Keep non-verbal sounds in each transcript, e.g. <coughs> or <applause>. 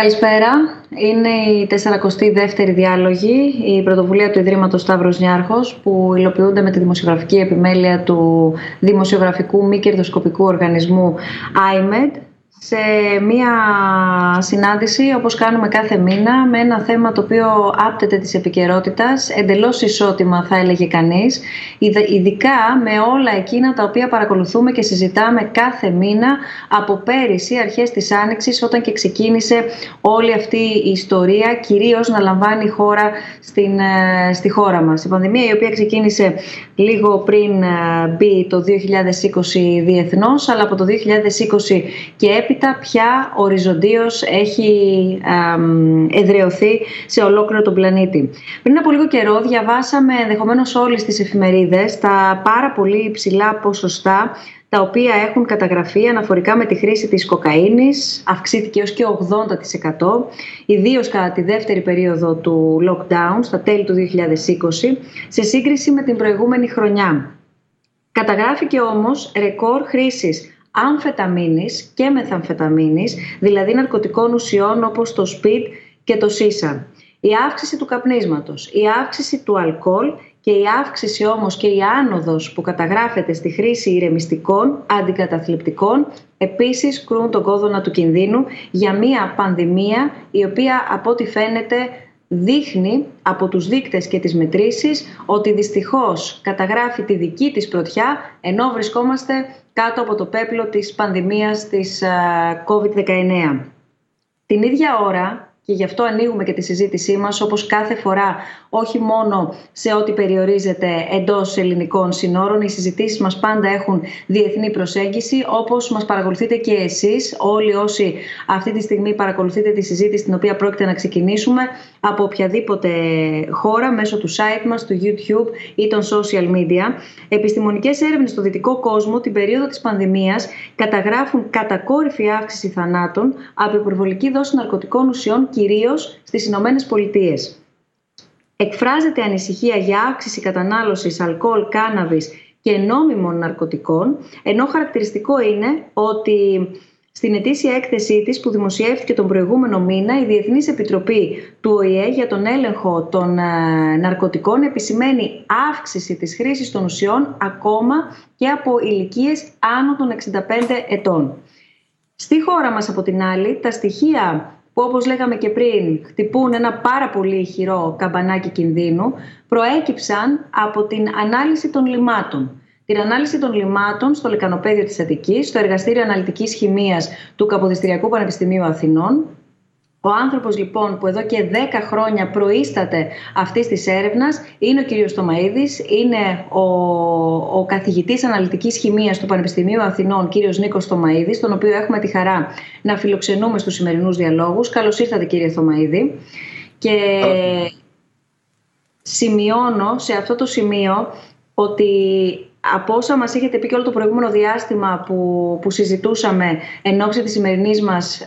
Καλησπέρα. Είναι η 42η διάλογη, η πρωτοβουλία του Ιδρύματος Σταύρος Νιάρχος, που υλοποιούνται με τη δημοσιογραφική επιμέλεια του δημοσιογραφικού μη κερδοσκοπικού οργανισμού IMED σε μία συνάντηση όπως κάνουμε κάθε μήνα με ένα θέμα το οποίο άπτεται της επικαιρότητας, εντελώς ισότιμα θα έλεγε κανείς ειδικά με όλα εκείνα τα οποία παρακολουθούμε και συζητάμε κάθε μήνα από πέρυσι αρχές της Άνοιξης όταν και ξεκίνησε όλη αυτή η ιστορία κυρίως να λαμβάνει η χώρα στην, ε, στη χώρα μας. Η πανδημία η οποία ξεκίνησε λίγο πριν ε, μπει το 2020 διεθνώς αλλά από το 2020 και έπειτα έπειτα πια οριζοντίως έχει εδρεωθεί σε ολόκληρο τον πλανήτη. Πριν από λίγο καιρό διαβάσαμε ενδεχομένως όλες τις εφημερίδες τα πάρα πολύ υψηλά ποσοστά τα οποία έχουν καταγραφεί αναφορικά με τη χρήση της κοκαίνης, αυξήθηκε έως και 80%, ιδίως κατά τη δεύτερη περίοδο του lockdown, στα τέλη του 2020, σε σύγκριση με την προηγούμενη χρονιά. Καταγράφηκε όμως ρεκόρ χρήσης αμφεταμίνης και μεθαμφεταμίνης, δηλαδή ναρκωτικών ουσιών όπως το σπιτ και το σίσα. Η αύξηση του καπνίσματος, η αύξηση του αλκοόλ και η αύξηση όμως και η άνοδος που καταγράφεται στη χρήση ηρεμιστικών, αντικαταθλιπτικών, επίσης κρούν τον κόδωνα του κινδύνου για μια πανδημία η οποία από ό,τι φαίνεται δείχνει από τους δείκτες και τις μετρήσεις ότι δυστυχώς καταγράφει τη δική της πρωτιά ενώ βρισκόμαστε κάτω από το πέπλο της πανδημίας της COVID-19. Την ίδια ώρα και γι' αυτό ανοίγουμε και τη συζήτησή μας όπως κάθε φορά όχι μόνο σε ό,τι περιορίζεται εντός ελληνικών συνόρων οι συζητήσεις μας πάντα έχουν διεθνή προσέγγιση όπως μας παρακολουθείτε και εσείς όλοι όσοι αυτή τη στιγμή παρακολουθείτε τη συζήτηση την οποία πρόκειται να ξεκινήσουμε από οποιαδήποτε χώρα μέσω του site μας, του YouTube ή των social media. Επιστημονικές έρευνες στο δυτικό κόσμο την περίοδο της πανδημίας καταγράφουν κατακόρυφη αύξηση θανάτων από υπερβολική δόση ναρκωτικών ουσιών κυρίως στις Ηνωμένες Πολιτείες. Εκφράζεται ανησυχία για αύξηση κατανάλωσης αλκοόλ, κάναβης και νόμιμων ναρκωτικών, ενώ χαρακτηριστικό είναι ότι στην ετήσια έκθεσή της που δημοσιεύτηκε τον προηγούμενο μήνα, η Διεθνής Επιτροπή του ΟΗΕ για τον έλεγχο των ε, ναρκωτικών επισημαίνει αύξηση της χρήσης των ουσιών ακόμα και από ηλικίες άνω των 65 ετών. Στη χώρα μας από την άλλη, τα στοιχεία που όπως λέγαμε και πριν χτυπούν ένα πάρα πολύ ηχηρό καμπανάκι κινδύνου, προέκυψαν από την ανάλυση των λιμάτων. Την ανάλυση των λιμάτων στο λεκανοπέδιο της Αττικής, στο Εργαστήριο Αναλυτικής Χημίας του Καποδιστριακού Πανεπιστημίου Αθηνών, ο άνθρωπος λοιπόν που εδώ και 10 χρόνια προείσταται αυτής της έρευνας είναι ο κ. Στομαίδης, είναι ο, ο καθηγητής αναλυτικής χημίας του Πανεπιστημίου Αθηνών, κ. Νίκος Στομαίδης, τον οποίο έχουμε τη χαρά να φιλοξενούμε στους σημερινούς διαλόγους. Καλώς ήρθατε, κύριε Στομαίδη. Και σημειώνω σε αυτό το σημείο ότι από όσα μας έχετε πει και όλο το προηγούμενο διάστημα που, που συζητούσαμε εν ώψη της σημερινής μας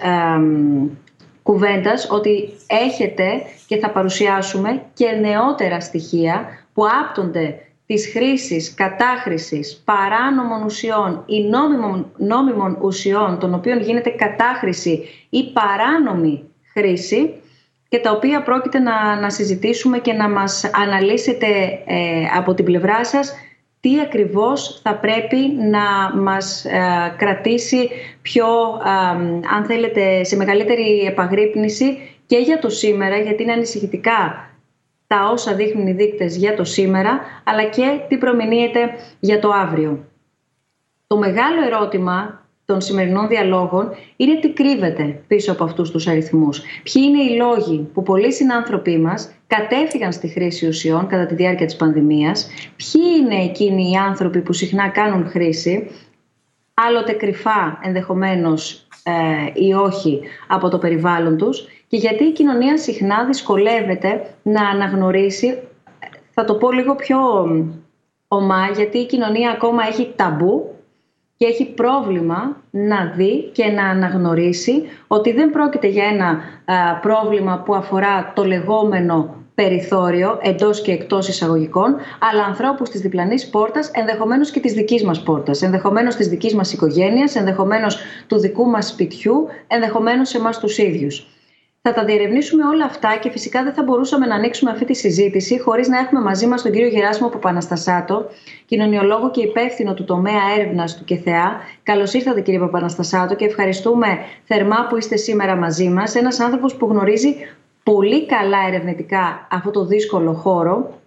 κουβέντας ότι έχετε και θα παρουσιάσουμε και νεότερα στοιχεία που άπτονται της χρήσης, κατάχρησης παράνομων ουσιών ή νόμιμων, νόμιμων ουσιών των οποίων γίνεται κατάχρηση ή παράνομη χρήση και τα οποία πρόκειται να, να συζητήσουμε και να μας αναλύσετε ε, από την πλευρά σας τι ακριβώς θα πρέπει να μας ε, κρατήσει πιο, αν θέλετε, σε μεγαλύτερη επαγρύπνηση και για το σήμερα, γιατί είναι ανησυχητικά τα όσα δείχνουν οι δείκτες για το σήμερα, αλλά και τι προμηνύεται για το αύριο. Το μεγάλο ερώτημα των σημερινών διαλόγων είναι τι κρύβεται πίσω από αυτούς τους αριθμούς. Ποιοι είναι οι λόγοι που πολλοί συνάνθρωποι μας κατέφυγαν στη χρήση ουσιών κατά τη διάρκεια της πανδημίας, ποιοι είναι εκείνοι οι άνθρωποι που συχνά κάνουν χρήση, άλλοτε κρυφά ενδεχομένως ε, ή όχι από το περιβάλλον τους. Και γιατί η κοινωνία συχνά δυσκολεύεται να αναγνωρίσει, θα το πω λίγο πιο ομά, γιατί η κοινωνία ακόμα έχει ταμπού και έχει πρόβλημα να δει και να αναγνωρίσει ότι δεν πρόκειται για ένα πρόβλημα που αφορά το λεγόμενο περιθώριο εντός και εκτός εισαγωγικών, αλλά ανθρώπους της διπλανής πόρτας, ενδεχομένως και της δικής μας πόρτας, ενδεχομένως της δικής μας οικογένειας, ενδεχομένως του δικού μας σπιτιού, ενδεχομένως εμάς τους ίδιους. Θα τα διερευνήσουμε όλα αυτά και φυσικά δεν θα μπορούσαμε να ανοίξουμε αυτή τη συζήτηση χωρίς να έχουμε μαζί μας τον κύριο Γεράσιμο Παπαναστασάτο, κοινωνιολόγο και υπεύθυνο του τομέα έρευνας του ΚΕΘΕΑ. Καλώς ήρθατε, κύριε Παπαναστασάτο, και ευχαριστούμε θερμά που είστε σήμερα μαζί μας. Ένας άνθρωπος που γνωρίζει πολύ καλά ερευνητικά αυτό το δύσκολο χώρο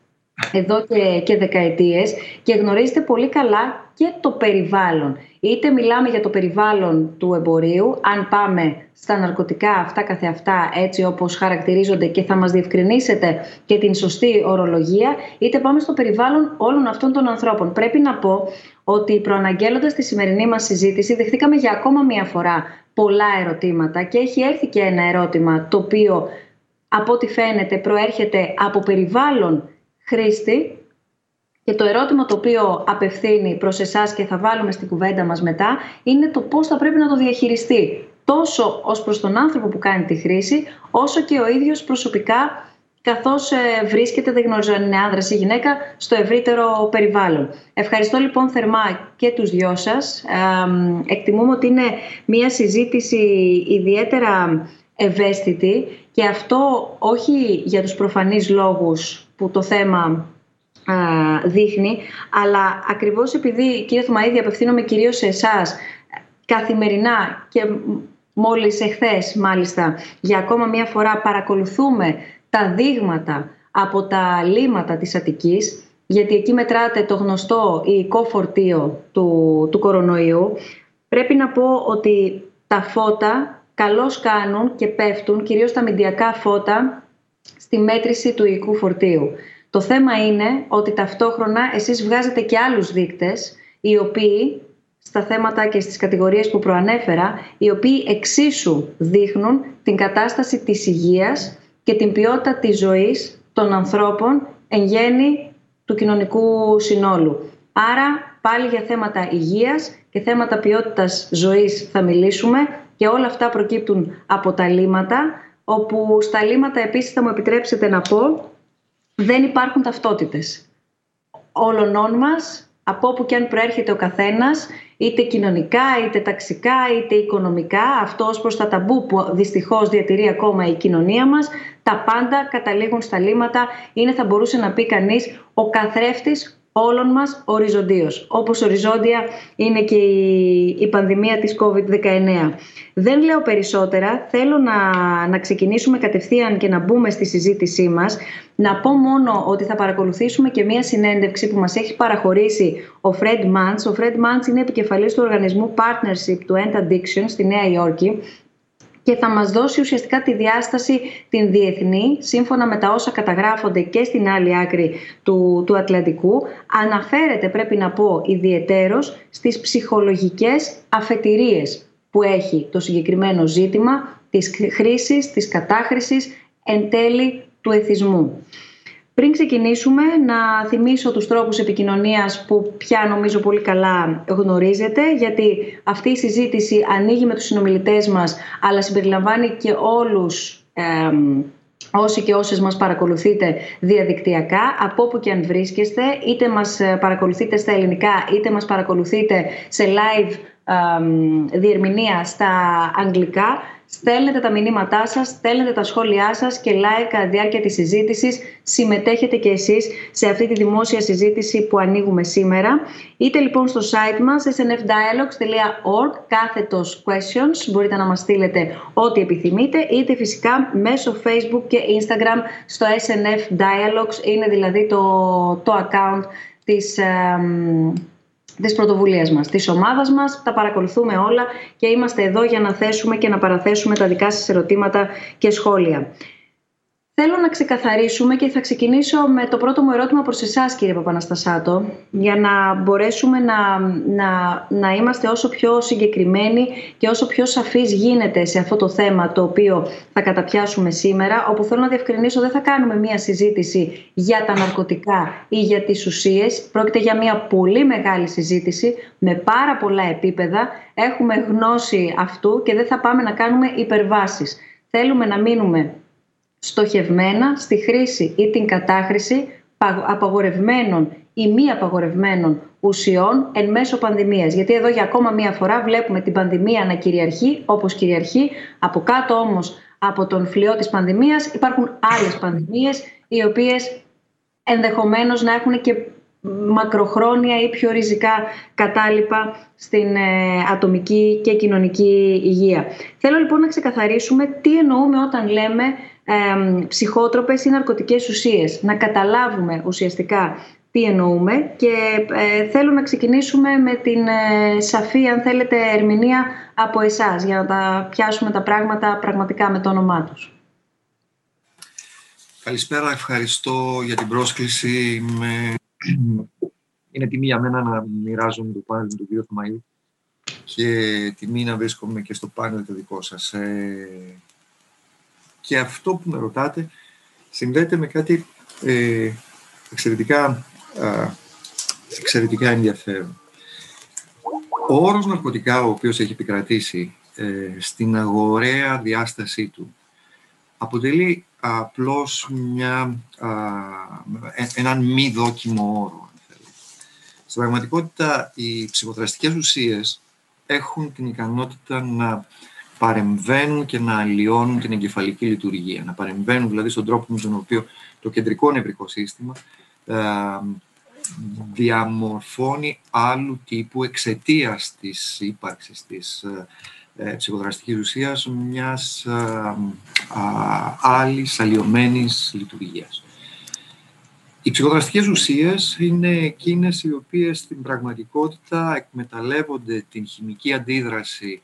εδώ και, και δεκαετίες και γνωρίζετε πολύ καλά και το περιβάλλον. Είτε μιλάμε για το περιβάλλον του εμπορίου, αν πάμε στα ναρκωτικά αυτά καθεαυτά έτσι όπως χαρακτηρίζονται και θα μας διευκρινίσετε και την σωστή ορολογία, είτε πάμε στο περιβάλλον όλων αυτών των ανθρώπων. Πρέπει να πω ότι προαναγγέλλοντας τη σημερινή μας συζήτηση δεχτήκαμε για ακόμα μία φορά πολλά ερωτήματα και έχει έρθει και ένα ερώτημα το οποίο από ό,τι φαίνεται προέρχεται από περιβάλλον χρήστη και το ερώτημα το οποίο απευθύνει προς εσάς και θα βάλουμε στην κουβέντα μας μετά είναι το πώς θα πρέπει να το διαχειριστεί τόσο ως προς τον άνθρωπο που κάνει τη χρήση όσο και ο ίδιος προσωπικά καθώς ε, βρίσκεται, δεν γνωρίζω αν είναι άνδρας ή γυναίκα, στο ευρύτερο περιβάλλον. Ευχαριστώ λοιπόν θερμά και τους δυο σας. Εκτιμούμε ότι είναι μια συζήτηση ιδιαίτερα ευαίσθητη και αυτό όχι για τους προφανείς λόγους που το θέμα δείχνει, αλλά ακριβώς επειδή, κύριε Θωμαίδη, απευθύνομαι κυρίως σε εσάς, καθημερινά και μόλις εχθές μάλιστα για ακόμα μία φορά παρακολουθούμε τα δείγματα από τα λίματα της Αττικής γιατί εκεί μετράται το γνωστό υλικό φορτίο του, του κορονοϊού πρέπει να πω ότι τα φώτα καλώς κάνουν και πέφτουν κυρίως τα μηντιακά φώτα στη μέτρηση του οικού φορτίου. Το θέμα είναι ότι ταυτόχρονα εσείς βγάζετε και άλλους δείκτες οι οποίοι στα θέματα και στις κατηγορίες που προανέφερα οι οποίοι εξίσου δείχνουν την κατάσταση της υγείας και την ποιότητα της ζωής των ανθρώπων εν γέννη του κοινωνικού συνόλου. Άρα πάλι για θέματα υγείας και θέματα ποιότητας ζωής θα μιλήσουμε και όλα αυτά προκύπτουν από τα λύματα όπου στα λύματα επίσης θα μου επιτρέψετε να πω δεν υπάρχουν ταυτότητες. Όλων μας, από όπου και αν προέρχεται ο καθένας, είτε κοινωνικά, είτε ταξικά, είτε οικονομικά, αυτό ως προς τα ταμπού που δυστυχώς διατηρεί ακόμα η κοινωνία μας, τα πάντα καταλήγουν στα λύματα, είναι θα μπορούσε να πει κανείς ο καθρέφτης όλων μας οριζοντίως, όπως οριζόντια είναι και η, πανδημία της COVID-19. Δεν λέω περισσότερα, θέλω να, να ξεκινήσουμε κατευθείαν και να μπούμε στη συζήτησή μας. Να πω μόνο ότι θα παρακολουθήσουμε και μία συνέντευξη που μας έχει παραχωρήσει ο Fred Mans. Ο Fred Mans είναι επικεφαλής του οργανισμού Partnership του End Addiction στη Νέα Υόρκη και θα μας δώσει ουσιαστικά τη διάσταση την διεθνή, σύμφωνα με τα όσα καταγράφονται και στην άλλη άκρη του, του Ατλαντικού, αναφέρεται πρέπει να πω ιδιαιτέρως στις ψυχολογικές αφετηρίες που έχει το συγκεκριμένο ζήτημα της χρήσης, της κατάχρησης εν τέλει του εθισμού. Πριν ξεκινήσουμε, να θυμίσω τους τρόπους επικοινωνίας που πια νομίζω πολύ καλά γνωρίζετε, γιατί αυτή η συζήτηση ανοίγει με τους συνομιλητές μας, αλλά συμπεριλαμβάνει και όλους ε, όσοι και όσες μας παρακολουθείτε διαδικτυακά, από όπου και αν βρίσκεστε, είτε μας παρακολουθείτε στα ελληνικά, είτε μας παρακολουθείτε σε live διερμηνία στα αγγλικά. Στέλνετε τα μηνύματά σας, στέλνετε τα σχόλιά σας και like κατά τη διάρκεια της συζήτησης. Συμμετέχετε και εσείς σε αυτή τη δημόσια συζήτηση που ανοίγουμε σήμερα. Είτε λοιπόν στο site μας snfdialogues.org κάθετος questions, μπορείτε να μας στείλετε ό,τι επιθυμείτε, είτε φυσικά μέσω Facebook και Instagram στο SNF Dialogues, είναι δηλαδή το, το account της, Της πρωτοβουλίας μας, της ομάδας μας. Τα παρακολουθούμε όλα και είμαστε εδώ για να θέσουμε και να παραθέσουμε τα δικά σας ερωτήματα και σχόλια. Θέλω να ξεκαθαρίσουμε και θα ξεκινήσω με το πρώτο μου ερώτημα προς εσάς κύριε Παπαναστασάτο για να μπορέσουμε να, να, να είμαστε όσο πιο συγκεκριμένοι και όσο πιο σαφείς γίνεται σε αυτό το θέμα το οποίο θα καταπιάσουμε σήμερα όπου θέλω να διευκρινίσω δεν θα κάνουμε μία συζήτηση για τα ναρκωτικά ή για τις ουσίες. Πρόκειται για μία πολύ μεγάλη συζήτηση με πάρα πολλά επίπεδα. Έχουμε γνώση αυτού και δεν θα πάμε να κάνουμε υπερβάσεις. Θέλουμε να μείνουμε στοχευμένα στη χρήση ή την κατάχρηση απαγορευμένων ή μη απαγορευμένων ουσιών εν μέσω πανδημίας. Γιατί εδώ για ακόμα μία φορά βλέπουμε την πανδημία να κυριαρχεί όπως κυριαρχεί, από κάτω όμως από τον φλοιό της πανδημίας. Υπάρχουν άλλες πανδημίες οι οποίες ενδεχομένως να έχουν και μακροχρόνια ή πιο ριζικά κατάλοιπα στην ε, ατομική και κοινωνική υγεία. Θέλω λοιπόν να ξεκαθαρίσουμε τι εννοούμε όταν λέμε ε, ψυχότροπες ή ναρκωτικές ουσίες. Να καταλάβουμε ουσιαστικά τι εννοούμε και ε, θέλω να ξεκινήσουμε με την ε, σαφή, αν θέλετε, ερμηνεία από εσάς για να τα πιάσουμε τα πράγματα πραγματικά με το όνομά τους. Καλησπέρα, ευχαριστώ για την πρόσκληση. Με... Είναι τιμή για μένα να μοιράζομαι το πάνελ του κ. Θωμαΐου και τιμή να βρίσκομαι και στο πάνελ το δικό σας. Ε, και αυτό που με ρωτάτε συνδέεται με κάτι ε, εξαιρετικά, εξαιρετικά ενδιαφέρον. Ο όρος ναρκωτικά, ο οποίος έχει επικρατήσει ε, στην αγοραία διάστασή του, αποτελεί απλώς μια, ε, έναν μη δόκιμο όρο. Στην πραγματικότητα, οι ψυχοδραστικές ουσίες έχουν την ικανότητα να παρεμβαίνουν και να αλλοιώνουν την εγκεφαλική λειτουργία. Να παρεμβαίνουν δηλαδή στον τρόπο με τον οποίο το κεντρικό νευρικό σύστημα ε, διαμορφώνει άλλου τύπου εξαιτίας της ύπαρξης της ε, ε, ψυχοδραστικής ουσίας μιας ε, α, άλλης αλλοιωμένης λειτουργίας. Οι ψυχοδραστικές ουσίες είναι εκείνες οι οποίες στην πραγματικότητα εκμεταλλεύονται την χημική αντίδραση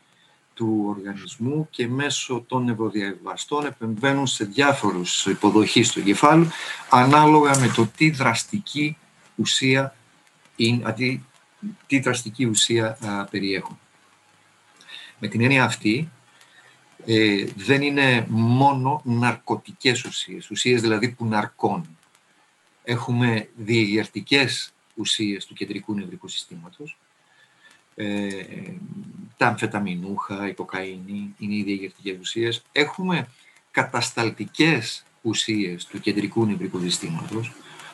του οργανισμού και μέσω των νευροδιαβαστών επεμβαίνουν σε διάφορους υποδοχείς του εγκεφάλου ανάλογα με το τι δραστική ουσία, είναι, τι δραστική ουσία περιέχουν. Με την έννοια αυτή, ε, δεν είναι μόνο ναρκωτικές ουσίες, ουσίες δηλαδή που ναρκώνουν. Έχουμε διεγερτικές ουσίες του κεντρικού νευρικού συστήματος, ε, τα αμφεταμινούχα, η κοκαίνη, είναι οι διεγερτικές ουσίες. Έχουμε κατασταλτικές ουσίες του κεντρικού νευρικού συστήματος,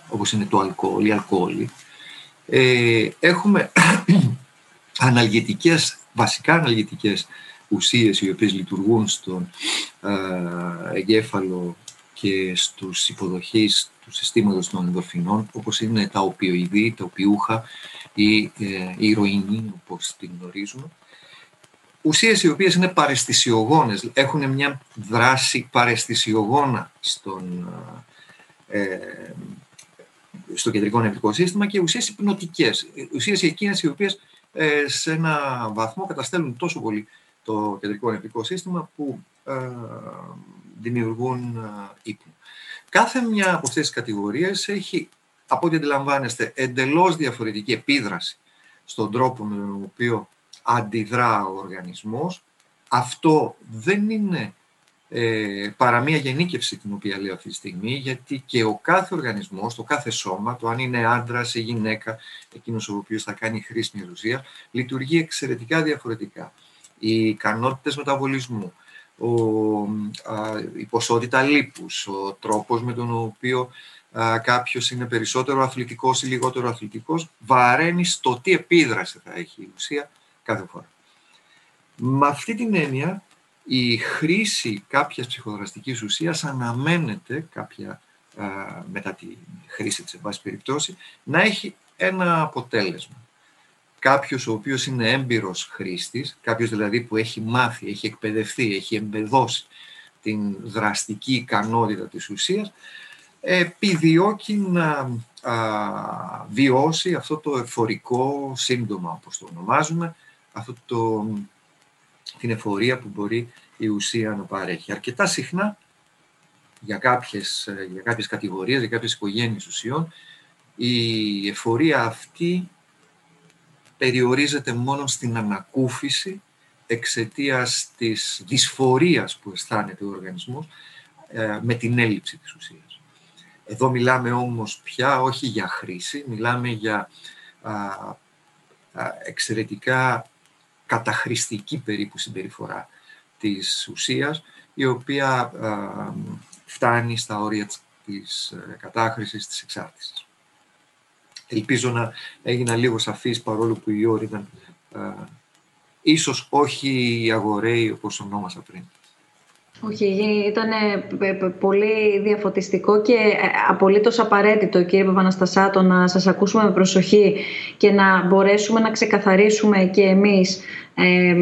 όπως είναι το αλκοόλ, η αλκοόλη. Ε, έχουμε <clears throat> αναλγητικές βασικά αναλγητικές ουσίες οι οποίες λειτουργούν στον ε, εγκέφαλο και στους υποδοχείς του συστήματος των ενδορφινών, όπως είναι τα οπιοειδή, τα οπιούχα ή ε, η ηρωίνη, όπως την γνωρίζουμε. Ουσίες οι οποίες είναι παρεστησιογόνες, έχουν μια δράση παρεστησιογόνα στον, ε, στο κεντρικό νευρικό σύστημα και ουσίες υπνοτικές, ουσίες εκείνες οι οποίες ε, σε ένα βαθμό καταστέλνουν τόσο πολύ το κεντρικό νευρικό σύστημα που ε, δημιουργούν ε, ύπνο. Κάθε μια από αυτές τις κατηγορίες έχει, από ό,τι αντιλαμβάνεστε, εντελώς διαφορετική επίδραση στον τρόπο με τον οποίο αντιδρά ο οργανισμός. Αυτό δεν είναι ε, παρά μία γενίκευση την οποία λέω αυτή τη στιγμή, γιατί και ο κάθε οργανισμός, το κάθε σώμα, το αν είναι άντρας ή γυναίκα, εκείνος ο οποίος θα κάνει χρήση μια ουσία, λειτουργεί εξαιρετικά διαφορετικά. Οι ικανότητες μεταβολισμού, ο, η ποσότητα λίπους, ο τρόπος με τον οποίο α, κάποιος είναι περισσότερο αθλητικός ή λιγότερο αθλητικός, βαραίνει στο τι επίδραση θα έχει η ουσία κάθε φορά. Με αυτή την έννοια, η χρήση κάποιας ψυχοδραστικής ουσίας αναμένεται κάποια, μετά τη χρήση της, εν πάση περιπτώσει, να έχει ένα αποτέλεσμα. Κάποιος ο οποίος είναι έμπειρος χρήστης, κάποιος δηλαδή που έχει μάθει, έχει εκπαιδευτεί, έχει εμπεδώσει την δραστική ικανότητα της ουσίας, επιδιώκει να βιώσει αυτό το εφορικό σύμπτωμα, όπως το ονομάζουμε, αυτό το την εφορία που μπορεί η ουσία να παρέχει. Αρκετά συχνά για κάποιες, ε, για κάποιες κατηγορίες, για κάποιες οικογένειες ουσιών, η εφορία αυτή περιορίζεται μόνο στην ανακούφιση εξαιτίας της δυσφορίας που αισθάνεται ο οργανισμός ε, με την έλλειψη της ουσίας. Εδώ μιλάμε όμως πια όχι για χρήση, μιλάμε για εξαιρετικά καταχρηστική περίπου συμπεριφορά της ουσίας, η οποία φτάνει στα όρια της ε, κατάχρησης της εξάρτησης. Ελπίζω να έγινα λίγο σαφής παρόλο που η όρη ήταν ίσως όχι αγοραίοι όπως ονόμασα πριν. Όχι, ήταν πολύ διαφωτιστικό και ε, απολύτως απαραίτητο κύριε Παπαναστασάτο να σας ακούσουμε με προσοχή και να μπορέσουμε να ξεκαθαρίσουμε και εμείς ε,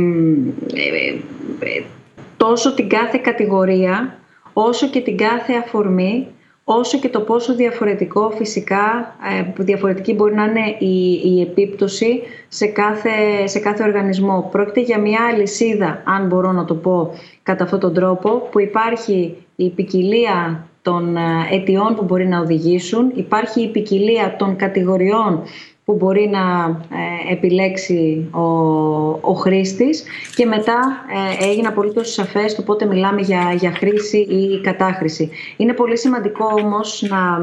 τόσο την κάθε κατηγορία όσο και την κάθε αφορμή όσο και το πόσο διαφορετικό φυσικά, ε, διαφορετική μπορεί να είναι η, η επίπτωση σε κάθε, σε κάθε οργανισμό. Πρόκειται για μια αλυσίδα, αν μπορώ να το πω κατά αυτόν τον τρόπο, που υπάρχει η ποικιλία των ε, αιτιών που μπορεί να οδηγήσουν, υπάρχει η ποικιλία των κατηγοριών που μπορεί να ε, επιλέξει ο, ο χρήστης και μετά ε, έγινε απολύτως σαφές το πότε μιλάμε για, για χρήση ή κατάχρηση. Είναι πολύ σημαντικό όμως να,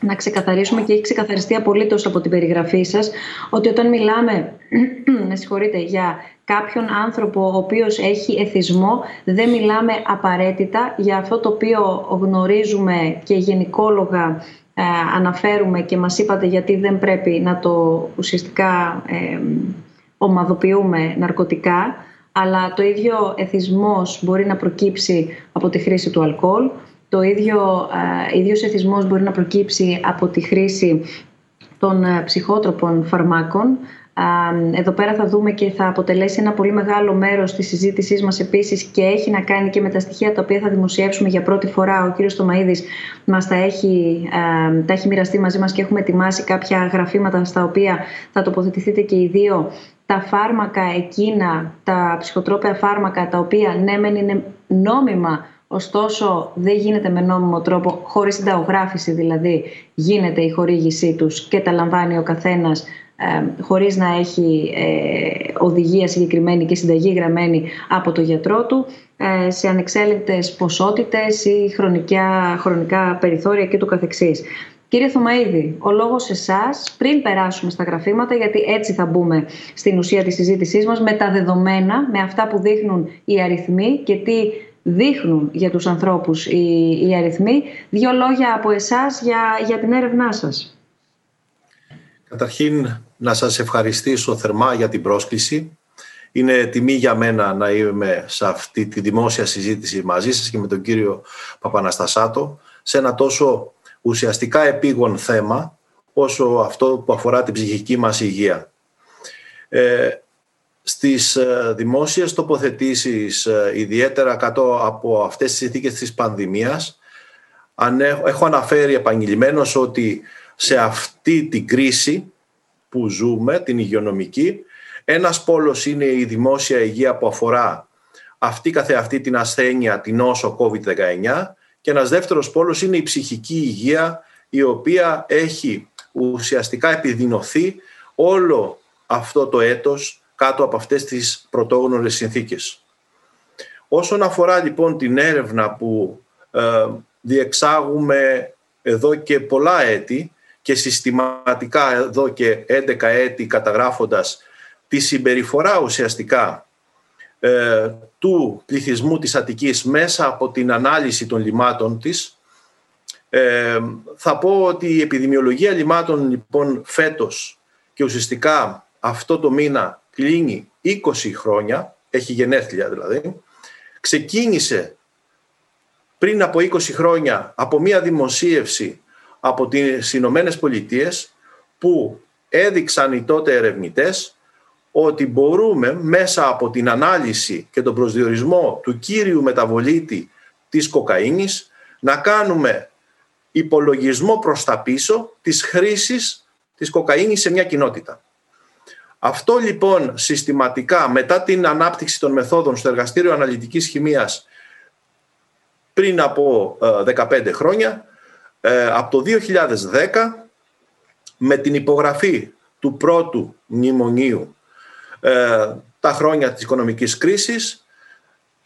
να ξεκαθαρίσουμε και έχει ξεκαθαριστεί απολύτως από την περιγραφή σας ότι όταν μιλάμε <clears throat> με συγχωρείτε, για κάποιον άνθρωπο ο οποίος έχει εθισμό δεν μιλάμε απαραίτητα για αυτό το οποίο γνωρίζουμε και γενικόλογα ε, αναφέρουμε και μας είπατε γιατί δεν πρέπει να το ουσιαστικά ε, ομαδοποιούμε ναρκωτικά αλλά το ίδιο εθισμός μπορεί να προκύψει από τη χρήση του αλκοόλ το ίδιο, ε, ίδιος εθισμός μπορεί να προκύψει από τη χρήση των ε, ψυχότροπων φαρμάκων εδώ πέρα θα δούμε και θα αποτελέσει ένα πολύ μεγάλο μέρος της συζήτησής μας επίσης και έχει να κάνει και με τα στοιχεία τα οποία θα δημοσιεύσουμε για πρώτη φορά. Ο κύριος Τομαίδης μας τα έχει, τα έχει μοιραστεί μαζί μας και έχουμε ετοιμάσει κάποια γραφήματα στα οποία θα τοποθετηθείτε και οι δύο τα φάρμακα εκείνα, τα ψυχοτρόπαια φάρμακα τα οποία ναι μεν είναι νόμιμα Ωστόσο, δεν γίνεται με νόμιμο τρόπο, χωρίς συνταγογράφηση δηλαδή, γίνεται η χορήγησή τους και τα λαμβάνει ο καθένας χωρίς να έχει ε, οδηγία συγκεκριμένη και συνταγή γραμμένη από το γιατρό του ε, σε ανεξέλεγκτες ποσότητες ή χρονικά, χρονικά περιθώρια και του καθεξής. Κύριε Θωμαίδη, ο λόγος εσάς, πριν περάσουμε στα γραφήματα, γιατί έτσι θα μπούμε στην ουσία της συζήτησής μας, με τα δεδομένα, με αυτά που δείχνουν οι αριθμοί και τι δείχνουν για τους ανθρώπους οι, οι αριθμοί. Δύο λόγια από εσάς για, για την έρευνά σας. Καταρχήν, να σας ευχαριστήσω θερμά για την πρόσκληση. Είναι τιμή για μένα να είμαι σε αυτή τη δημόσια συζήτηση μαζί σας και με τον κύριο Παπαναστασάτο σε ένα τόσο ουσιαστικά επίγον θέμα όσο αυτό που αφορά την ψυχική μας υγεία. Ε, στις ε, δημόσιες τοποθετήσεις, ε, ιδιαίτερα κάτω από αυτές τις συνθήκες της πανδημίας, έχω αναφέρει επαγγελμένως ότι σε αυτή την κρίση που ζούμε, την υγειονομική. Ένας πόλος είναι η δημόσια υγεία που αφορά αυτή καθεαυτή την ασθένεια, την νόσο COVID-19 και ένας δεύτερος πόλος είναι η ψυχική υγεία η οποία έχει ουσιαστικά επιδεινωθεί όλο αυτό το έτος κάτω από αυτές τις πρωτόγνωρες συνθήκες. Όσον αφορά λοιπόν την έρευνα που ε, διεξάγουμε εδώ και πολλά έτη, και συστηματικά εδώ και 11 έτη καταγράφοντας τη συμπεριφορά ουσιαστικά ε, του πληθυσμού της Αττικής μέσα από την ανάλυση των λιμάτων της ε, θα πω ότι η επιδημιολογία λιμάτων λοιπόν φέτος και ουσιαστικά αυτό το μήνα κλείνει 20 χρόνια, έχει γενέθλια δηλαδή, ξεκίνησε πριν από 20 χρόνια από μία δημοσίευση από τις Ηνωμένες Πολιτείες που έδειξαν οι τότε ερευνητές ότι μπορούμε μέσα από την ανάλυση και τον προσδιορισμό του κύριου μεταβολίτη της κοκαίνης να κάνουμε υπολογισμό προς τα πίσω της χρήσης της κοκαίνης σε μια κοινότητα. Αυτό λοιπόν συστηματικά μετά την ανάπτυξη των μεθόδων στο εργαστήριο αναλυτικής χημίας πριν από 15 ε, χρόνια ε, από το 2010 με την υπογραφή του πρώτου μνημονίου ε, τα χρόνια της οικονομικής κρίσης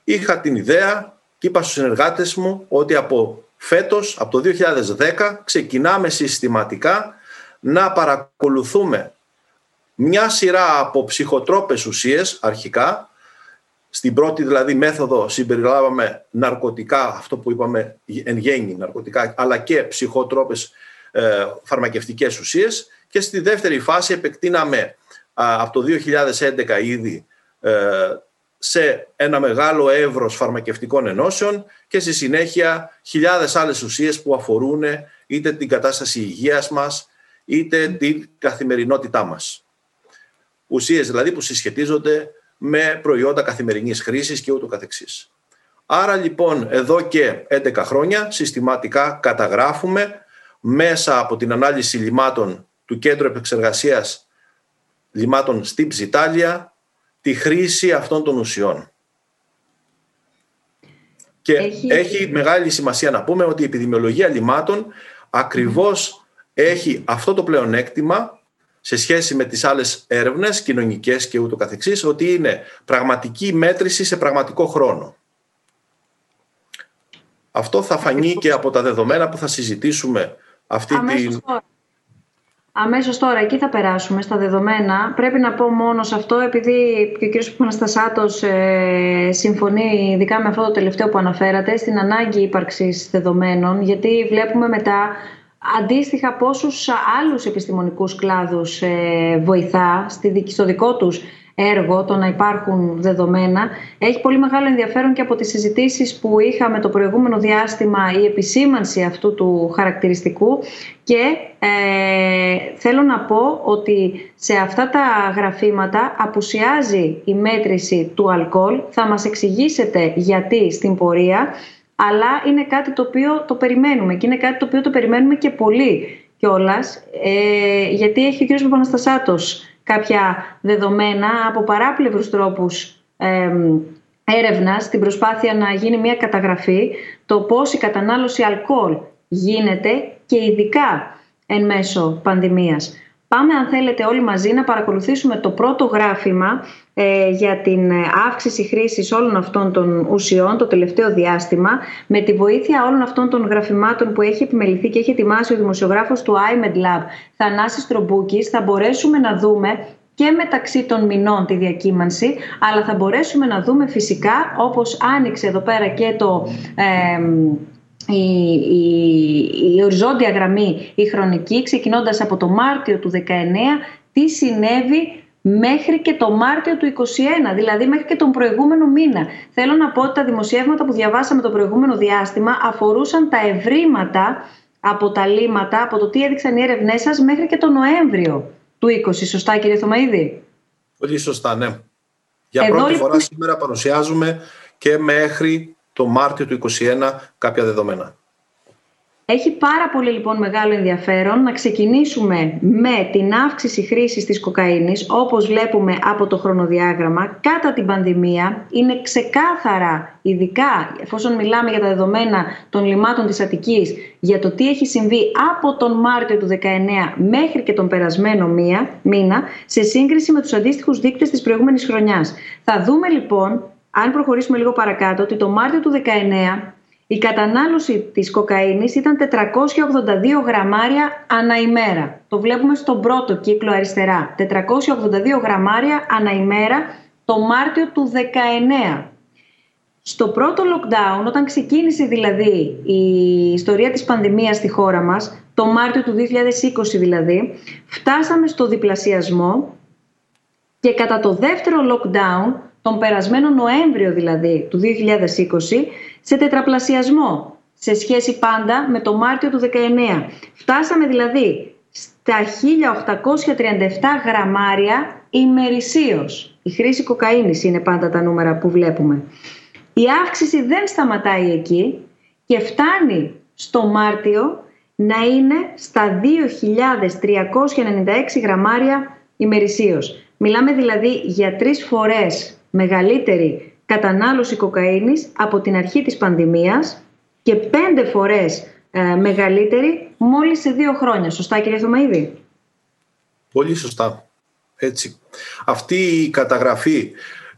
είχα την ιδέα και είπα στους συνεργάτες μου ότι από φέτος, από το 2010 ξεκινάμε συστηματικά να παρακολουθούμε μια σειρά από ψυχοτρόπες ουσίες αρχικά στην πρώτη δηλαδή μέθοδο συμπεριλάβαμε ναρκωτικά, αυτό που είπαμε εν γέννη ναρκωτικά, αλλά και ψυχότροπες ε, φαρμακευτικές ουσίες και στη δεύτερη φάση επεκτείναμε από το 2011 ήδη ε, σε ένα μεγάλο εύρος φαρμακευτικών ενώσεων και στη συνέχεια χιλιάδες άλλες ουσίες που αφορούν είτε την κατάσταση υγείας μας, είτε την καθημερινότητά μας. Ουσίες δηλαδή που συσχετίζονται με προϊόντα καθημερινής χρήσης και ούτω καθεξής. Άρα λοιπόν εδώ και 11 χρόνια συστηματικά καταγράφουμε μέσα από την ανάλυση λιμάτων του Κέντρου Επεξεργασίας Λιμάτων στην Ψιτάλια τη χρήση αυτών των ουσιών. Και έχει... έχει μεγάλη σημασία να πούμε ότι η επιδημιολογία λιμάτων ακριβώς έχει αυτό το πλεονέκτημα σε σχέση με τις άλλες έρευνες κοινωνικές και ούτω καθεξής, ότι είναι πραγματική μέτρηση σε πραγματικό χρόνο. Αυτό θα φανεί και από τα δεδομένα που θα συζητήσουμε αυτή την... Αμέσως τώρα, εκεί θα περάσουμε στα δεδομένα. Πρέπει να πω μόνο σε αυτό, επειδή και ο κ. Παναστασάτος ε, συμφωνεί ειδικά με αυτό το τελευταίο που αναφέρατε, στην ανάγκη ύπαρξης δεδομένων, γιατί βλέπουμε μετά αντίστοιχα πόσους άλλους επιστημονικούς κλάδους ε, βοηθά στο δικό τους έργο το να υπάρχουν δεδομένα. Έχει πολύ μεγάλο ενδιαφέρον και από τις συζητήσεις που είχαμε το προηγούμενο διάστημα η επισήμανση αυτού του χαρακτηριστικού και ε, θέλω να πω ότι σε αυτά τα γραφήματα απουσιάζει η μέτρηση του αλκοόλ. Θα μας εξηγήσετε γιατί στην πορεία, αλλά είναι κάτι το οποίο το περιμένουμε και είναι κάτι το οποίο το περιμένουμε και πολύ κιόλας, ε, γιατί έχει ο κ. Παπαναστασάτος κάποια δεδομένα από παράπλευρους τρόπους ε, έρευνας στην προσπάθεια να γίνει μια καταγραφή το πώς η κατανάλωση αλκοόλ γίνεται και ειδικά εν μέσω πανδημίας. Πάμε αν θέλετε όλοι μαζί να παρακολουθήσουμε το πρώτο γράφημα ε, για την αύξηση χρήσης όλων αυτών των ουσιών το τελευταίο διάστημα με τη βοήθεια όλων αυτών των γραφημάτων που έχει επιμεληθεί και έχει ετοιμάσει ο δημοσιογράφος του iMed Lab Θανάσης Τρομπούκης θα μπορέσουμε να δούμε και μεταξύ των μηνών τη διακύμανση, αλλά θα μπορέσουμε να δούμε φυσικά, όπως άνοιξε εδώ πέρα και το, η, η, η οριζόντια γραμμή, η χρονική, ξεκινώντας από το Μάρτιο του 19, τι συνέβη μέχρι και το Μάρτιο του 21, δηλαδή μέχρι και τον προηγούμενο μήνα. Θέλω να πω ότι τα δημοσιεύματα που διαβάσαμε το προηγούμενο διάστημα αφορούσαν τα ευρήματα από τα λύματα, από το τι έδειξαν οι έρευνές σας μέχρι και τον Νοέμβριο του 20. Σωστά κύριε Θωμαίδη; Πολύ σωστά, ναι. Για Εδώ, πρώτη λοιπόν... φορά σήμερα παρουσιάζουμε και μέχρι το Μάρτιο του 2021 κάποια δεδομένα. Έχει πάρα πολύ λοιπόν μεγάλο ενδιαφέρον να ξεκινήσουμε με την αύξηση χρήσης της κοκαίνης όπως βλέπουμε από το χρονοδιάγραμμα κατά την πανδημία είναι ξεκάθαρα ειδικά εφόσον μιλάμε για τα δεδομένα των λιμάτων της Αττικής για το τι έχει συμβεί από τον Μάρτιο του 19 μέχρι και τον περασμένο μήνα σε σύγκριση με τους αντίστοιχους δείκτες της προηγούμενης χρονιάς. Θα δούμε λοιπόν αν προχωρήσουμε λίγο παρακάτω ότι το Μάρτιο του 19 η κατανάλωση της κοκαίνης ήταν 482 γραμμάρια ανά ημέρα. Το βλέπουμε στον πρώτο κύκλο αριστερά. 482 γραμμάρια ανά ημέρα το Μάρτιο του 19. Στο πρώτο lockdown, όταν ξεκίνησε δηλαδή η ιστορία της πανδημίας στη χώρα μας, το Μάρτιο του 2020 δηλαδή, φτάσαμε στο διπλασιασμό και κατά το δεύτερο lockdown, τον περασμένο Νοέμβριο δηλαδή του 2020, σε τετραπλασιασμό σε σχέση πάντα με το Μάρτιο του 19. Φτάσαμε δηλαδή στα 1837 γραμμάρια ημερησίως. Η χρήση κοκαίνης είναι πάντα τα νούμερα που βλέπουμε. Η αύξηση δεν σταματάει εκεί και φτάνει στο Μάρτιο να είναι στα 2.396 γραμμάρια ημερησίως. Μιλάμε δηλαδή για τρεις φορές μεγαλύτερη κατανάλωση κοκαίνης από την αρχή της πανδημίας και πέντε φορές ε, μεγαλύτερη μόλις σε δύο χρόνια. Σωστά κύριε Θωμαίδη; Πολύ σωστά. Έτσι. Αυτή η καταγραφή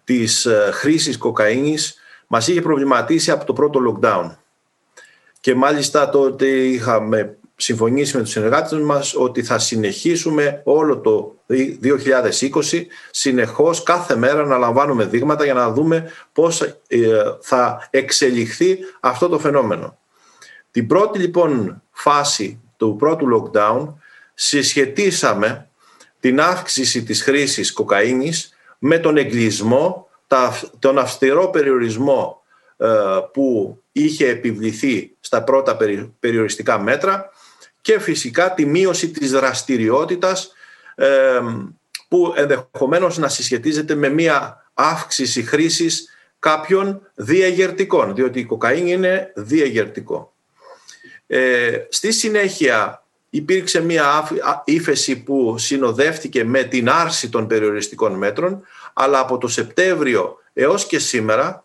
της ε, χρήσης κοκαίνης μας είχε προβληματίσει από το πρώτο lockdown. Και μάλιστα τότε είχαμε συμφωνήσει με τους συνεργάτες μας ότι θα συνεχίσουμε όλο το 2020 συνεχώς κάθε μέρα να λαμβάνουμε δείγματα για να δούμε πώς ε, θα εξελιχθεί αυτό το φαινόμενο. Την πρώτη λοιπόν φάση του πρώτου lockdown συσχετίσαμε την αύξηση της χρήσης κοκαίνης με τον εγκλισμό τον αυστηρό περιορισμό ε, που είχε επιβληθεί στα πρώτα περιοριστικά μέτρα και φυσικά τη μείωση της δραστηριότητας ε, που ενδεχομένως να συσχετίζεται με μία αύξηση χρήσης κάποιων διαγερτικών, διότι η κοκαίνη είναι διαγερτικό. Ε, στη συνέχεια υπήρξε μία ύφεση που συνοδεύτηκε με την άρση των περιοριστικών μέτρων, αλλά από το Σεπτέμβριο έως και σήμερα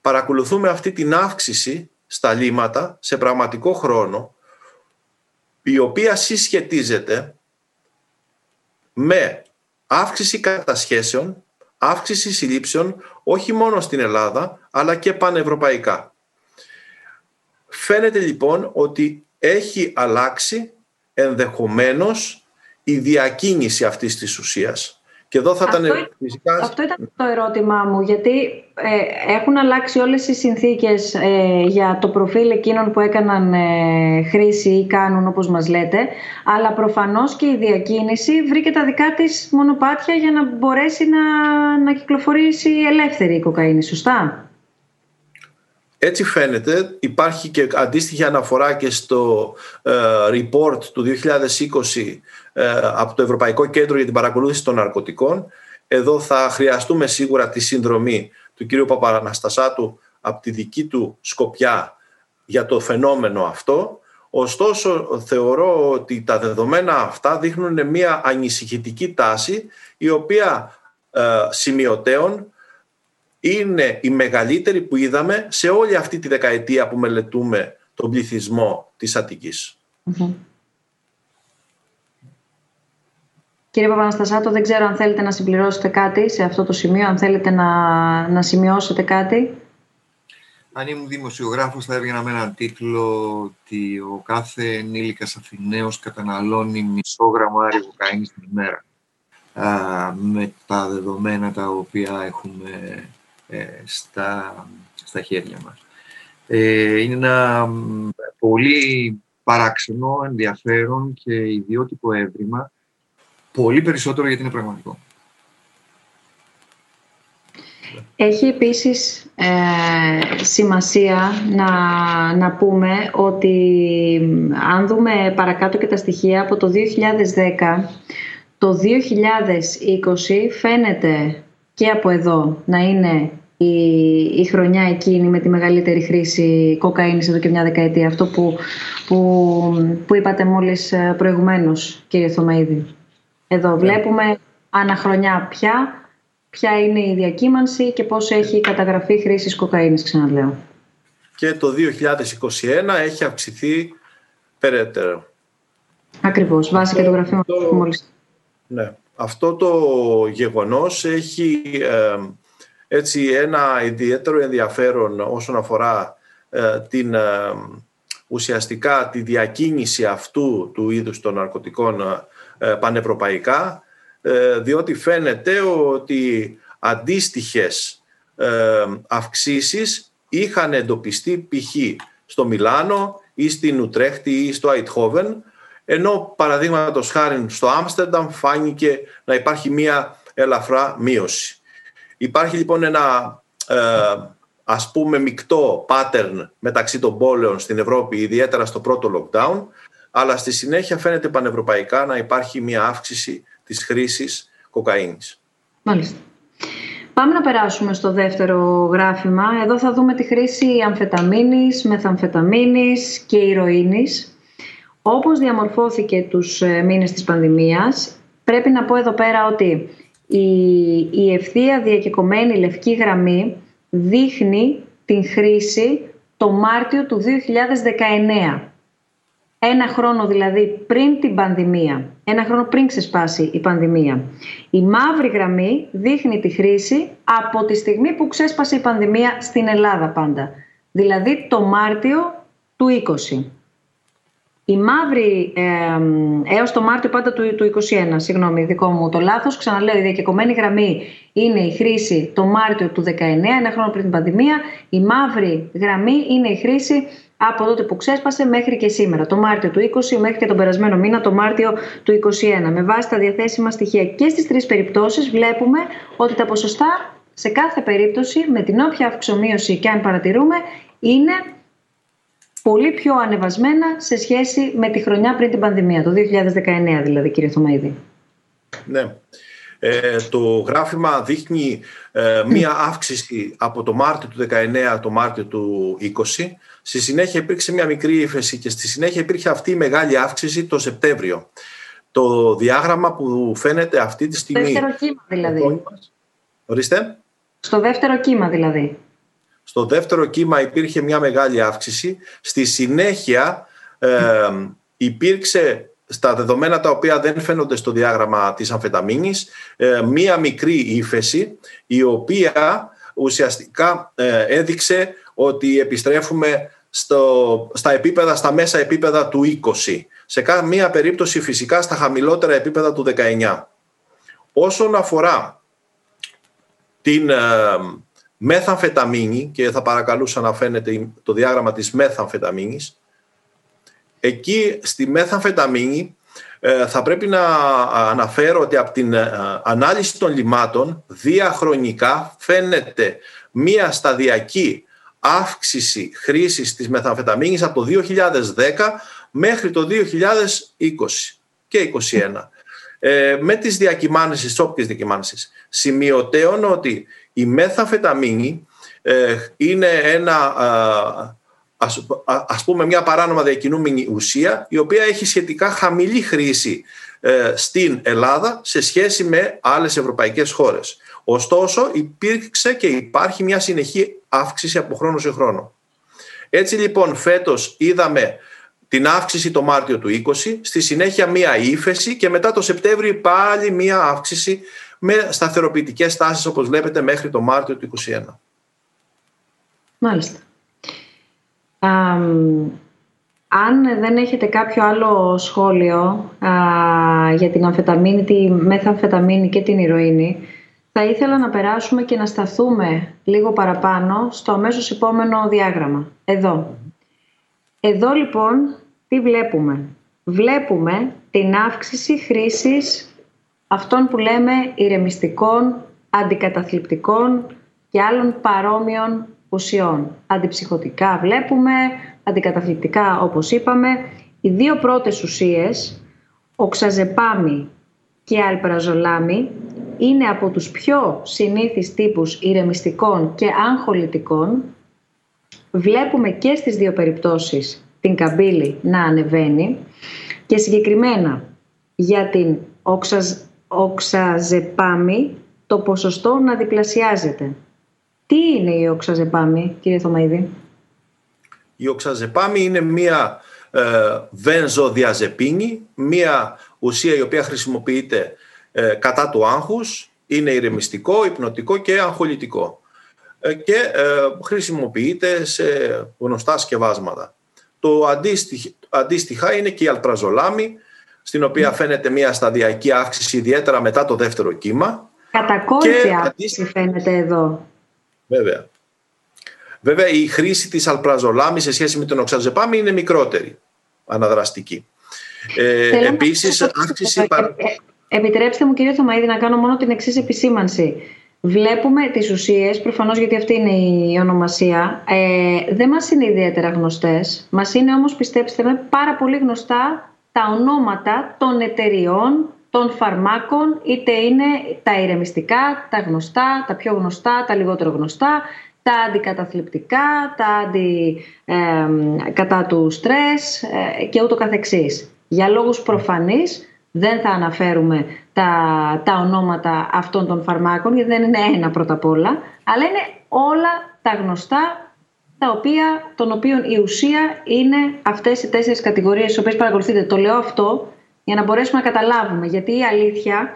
παρακολουθούμε αυτή την αύξηση στα λίματα σε πραγματικό χρόνο, η οποία συσχετίζεται με αύξηση κατασχέσεων, αύξηση συλλήψεων, όχι μόνο στην Ελλάδα, αλλά και πανευρωπαϊκά. Φαίνεται λοιπόν ότι έχει αλλάξει ενδεχομένως η διακίνηση αυτής της ουσίας. Και εδώ θα αυτό, ήταν φυσικά... Αυτό ήταν το ερώτημά μου, γιατί ε, έχουν αλλάξει όλες οι συνθήκες ε, για το προφίλ εκείνων που έκαναν ε, χρήση ή κάνουν όπως μας λέτε, αλλά προφανώς και η διακίνηση βρήκε τα δικά της μονοπάτια για να μπορέσει να, να κυκλοφορήσει ελεύθερη η κοκαίνη, σωστά; Έτσι φαίνεται. Υπάρχει και αντίστοιχη αναφορά και στο ε, report του 2020 ε, από το Ευρωπαϊκό Κέντρο για την Παρακολούθηση των Ναρκωτικών. Εδώ θα χρειαστούμε σίγουρα τη συνδρομή του κ. Παπαναστασάτου από τη δική του σκοπιά για το φαινόμενο αυτό. Ωστόσο, θεωρώ ότι τα δεδομένα αυτά δείχνουν μια ανησυχητική τάση η οποία ε, σημειωτέων είναι η μεγαλύτερη που είδαμε σε όλη αυτή τη δεκαετία που μελετούμε τον πληθυσμό της αττικης Κύριε Παπαναστασάτο, δεν ξέρω αν θέλετε να συμπληρώσετε κάτι σε αυτό το σημείο, αν θέλετε να, να σημειώσετε κάτι. Αν ήμουν δημοσιογράφος θα έβγαινα με έναν τίτλο ότι ο κάθε ενήλικας Αθηναίος καταναλώνει μισό γραμμάρι κοκαίνης την ημέρα. Α, με τα δεδομένα τα οποία έχουμε ε, στα, στα χέρια μας. Ε, είναι ένα πολύ παράξενο, ενδιαφέρον και ιδιότυπο έβριμα, πολύ περισσότερο γιατί είναι πραγματικό. Έχει επίσης ε, σημασία να, να πούμε ότι αν δούμε παρακάτω και τα στοιχεία από το 2010, το 2020 φαίνεται και από εδώ να είναι η, η χρονιά εκείνη με τη μεγαλύτερη χρήση κοκαίνης εδώ και μια δεκαετία. Αυτό που, που, που είπατε μόλις ε, προηγουμένως, κύριε Θωμαίδη. Εδώ ναι. βλέπουμε αναχρονιά πια, ποια είναι η διακύμανση και πώς έχει καταγραφεί χρήση κοκαίνης, ξαναλέω. Και το 2021 έχει αυξηθεί περαιτέρω. Ακριβώς, βάσει και το γραφείο το... μόλις. Ναι. Αυτό το γεγονός έχει έτσι ένα ιδιαίτερο ενδιαφέρον όσον αφορά ε, την ουσιαστικά τη διακίνηση αυτού του είδους των ναρκωτικών ε, πανευρωπαϊκά ε, διότι φαίνεται ότι αντίστοιχες αυξήσεις είχαν εντοπιστεί π.χ. στο Μιλάνο ή στην Ουτρέχτη ή στο Αιτχόβεν ενώ παραδείγματος χάρη στο Άμστερνταμ φάνηκε να υπάρχει μία ελαφρά μείωση. Υπάρχει λοιπόν ένα ε, ας πούμε μεικτό pattern μεταξύ των πόλεων στην Ευρώπη, ιδιαίτερα στο πρώτο lockdown, αλλά στη συνέχεια φαίνεται πανευρωπαϊκά να υπάρχει μία αύξηση της χρήσης κοκαίνης. Μάλιστα. Πάμε να περάσουμε στο δεύτερο γράφημα. Εδώ θα δούμε τη χρήση αμφεταμίνης, μεθαμφεταμίνης και ηρωίνης. Όπως διαμορφώθηκε τους ε, μήνες της πανδημίας, πρέπει να πω εδώ πέρα ότι η, η ευθεία διακεκομένη λευκή γραμμή δείχνει την χρήση το Μάρτιο του 2019. Ένα χρόνο δηλαδή πριν την πανδημία, ένα χρόνο πριν ξεσπάσει η πανδημία. Η μαύρη γραμμή δείχνει τη χρήση από τη στιγμή που ξέσπασε η πανδημία στην Ελλάδα πάντα. Δηλαδή το Μάρτιο του 20. Η μαύρη ε, έως το Μάρτιο πάντα του, του 21, συγγνώμη, δικό μου το λάθος. Ξαναλέω, η διακεκομένη γραμμή είναι η χρήση το Μάρτιο του 19, ένα χρόνο πριν την πανδημία. Η μαύρη γραμμή είναι η χρήση από τότε που ξέσπασε μέχρι και σήμερα, το Μάρτιο του 20 μέχρι και τον περασμένο μήνα, το Μάρτιο του 21. Με βάση τα διαθέσιμα στοιχεία και στις τρεις περιπτώσεις βλέπουμε ότι τα ποσοστά σε κάθε περίπτωση με την όποια αυξομοίωση και αν παρατηρούμε είναι πολύ πιο ανεβασμένα σε σχέση με τη χρονιά πριν την πανδημία, το 2019 δηλαδή κύριε Θωμαίδη. Ναι. Ε, το γράφημα δείχνει ε, μία αύξηση από το Μάρτιο του 19 το Μάρτιο του 20. Στη συνέχεια υπήρξε μία μικρή ύφεση και στη συνέχεια υπήρχε αυτή η μεγάλη αύξηση το Σεπτέμβριο. Το διάγραμμα που φαίνεται αυτή τη στιγμή... Στο δεύτερο κύμα δηλαδή. Ορίστε. Στο δεύτερο κύμα δηλαδή. Στο δεύτερο κύμα υπήρχε μια μεγάλη αύξηση. Στη συνέχεια ε, υπήρξε στα δεδομένα τα οποία δεν φαίνονται στο διάγραμμα της αμφεταμίνης ε, μία μικρή ύφεση η οποία ουσιαστικά ε, έδειξε ότι επιστρέφουμε στο, στα επίπεδα, στα μέσα επίπεδα του 20. Σε μία περίπτωση φυσικά στα χαμηλότερα επίπεδα του 19. Όσον αφορά την ε, μεθαμφεταμίνη και θα παρακαλούσα να φαίνεται το διάγραμμα της μεθαμφεταμίνης εκεί στη μεθαμφεταμίνη ε, θα πρέπει να αναφέρω ότι από την ε, ανάλυση των λιμάτων διαχρονικά φαίνεται μία σταδιακή αύξηση χρήσης της μεθαμφεταμίνης από το 2010 μέχρι το 2020 και 2021. Ε, με τις διακυμάνσεις, τις όποιες διακυμάνσεις. Σημειωτέων ότι η μεθαμφεταμίνη ε, είναι ένα, ας, ας πούμε μια παράνομα διακινούμενη ουσία η οποία έχει σχετικά χαμηλή χρήση ε, στην Ελλάδα σε σχέση με άλλες ευρωπαϊκές χώρες. Ωστόσο υπήρξε και υπάρχει μια συνεχή αύξηση από χρόνο σε χρόνο. Έτσι λοιπόν φέτος είδαμε την αύξηση το Μάρτιο του 20, στη συνέχεια μία ύφεση και μετά το Σεπτέμβριο πάλι μία αύξηση με σταθεροποιητικές τάσεις όπως βλέπετε μέχρι το Μάρτιο του 2021. Μάλιστα. αν δεν έχετε κάποιο άλλο σχόλιο για την αμφεταμίνη, τη μεθαμφεταμίνη και την ηρωίνη, θα ήθελα να περάσουμε και να σταθούμε λίγο παραπάνω στο αμέσως επόμενο διάγραμμα. Εδώ. Εδώ λοιπόν τι βλέπουμε; Βλέπουμε την αύξηση χρήσης αυτών που λέμε ηρεμιστικών, αντικαταθλιπτικών και άλλων παρόμοιων ουσιών. Αντιψυχωτικά βλέπουμε, αντικαταθλιπτικά όπως είπαμε. Οι δύο πρώτες ουσίες, οξαζεπάμι και αλπραζολάμι, είναι από τους πιο συνήθεις τύπους ηρεμιστικών και αγχολητικών. Βλέπουμε και στις δύο περιπτώσεις την καμπύλη να ανεβαίνει και συγκεκριμένα για την οξαζ, οξαζεπάμι το ποσοστό να διπλασιάζεται. Τι είναι η οξαζεπάμι, κύριε Θωμαίδη; Η οξαζεπάμι είναι μία ε, βενζοδιαζεπίνη, μία ουσία η οποία χρησιμοποιείται ε, κατά του άγχους, είναι ηρεμιστικό, υπνοτικό και αγχολητικό ε, και ε, χρησιμοποιείται σε γνωστά σκευάσματα. Το αντίστοιχα είναι και η αλπραζολάμη, στην οποία φαίνεται μια σταδιακή αύξηση ιδιαίτερα μετά το δεύτερο κύμα. Κατακόρυφη αύξηση φαίνεται εδώ. Βέβαια. Βέβαια η χρήση της αλπραζολάμης σε σχέση με τον οξαζεπάμι είναι μικρότερη, αναδραστική. Ε, επίσης, αύξηση... Επιτρέψτε μου κύριε Θωμαίδη να κάνω μόνο την εξής επισήμανση. Βλέπουμε τις ουσίες, προφανώς γιατί αυτή είναι η ονομασία, ε, δεν μας είναι ιδιαίτερα γνωστές. Μας είναι όμως, πιστέψτε με, πάρα πολύ γνωστά τα ονόματα των εταιριών, των φαρμάκων, είτε είναι τα ηρεμιστικά, τα γνωστά, τα πιο γνωστά, τα λιγότερο γνωστά, τα αντικαταθλιπτικά, τα αντι, ε, κατά του στρες ε, και ούτω καθεξής. Για λόγους προφανείς δεν θα αναφέρουμε τα, τα ονόματα αυτών των φαρμάκων, γιατί δεν είναι ένα πρώτα απ' όλα, αλλά είναι όλα τα γνωστά, τα οποία, των οποίων η ουσία είναι αυτές οι τέσσερις κατηγορίες τις οποίες παρακολουθείτε. Το λέω αυτό για να μπορέσουμε να καταλάβουμε, γιατί η αλήθεια,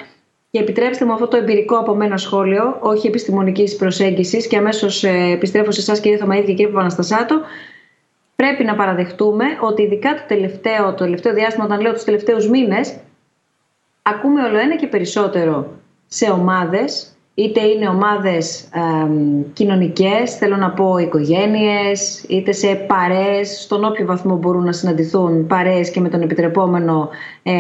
και επιτρέψτε μου αυτό το εμπειρικό από μένα σχόλιο, όχι επιστημονικής προσέγγισης και αμέσως ε, επιστρέφω σε εσάς κύριε Θωμαίδη και κύριε Παπαναστασάτο, πρέπει να παραδεχτούμε ότι ειδικά το τελευταίο, το τελευταίο διάστημα, όταν λέω τους τελευταίους μήνες, ακούμε όλο ένα και περισσότερο σε ομάδες, είτε είναι ομάδες ε, κοινωνικές, θέλω να πω οικογένειες, είτε σε παρέες, στον όποιο βαθμό μπορούν να συναντηθούν παρέες και με τον επιτρεπόμενο ε,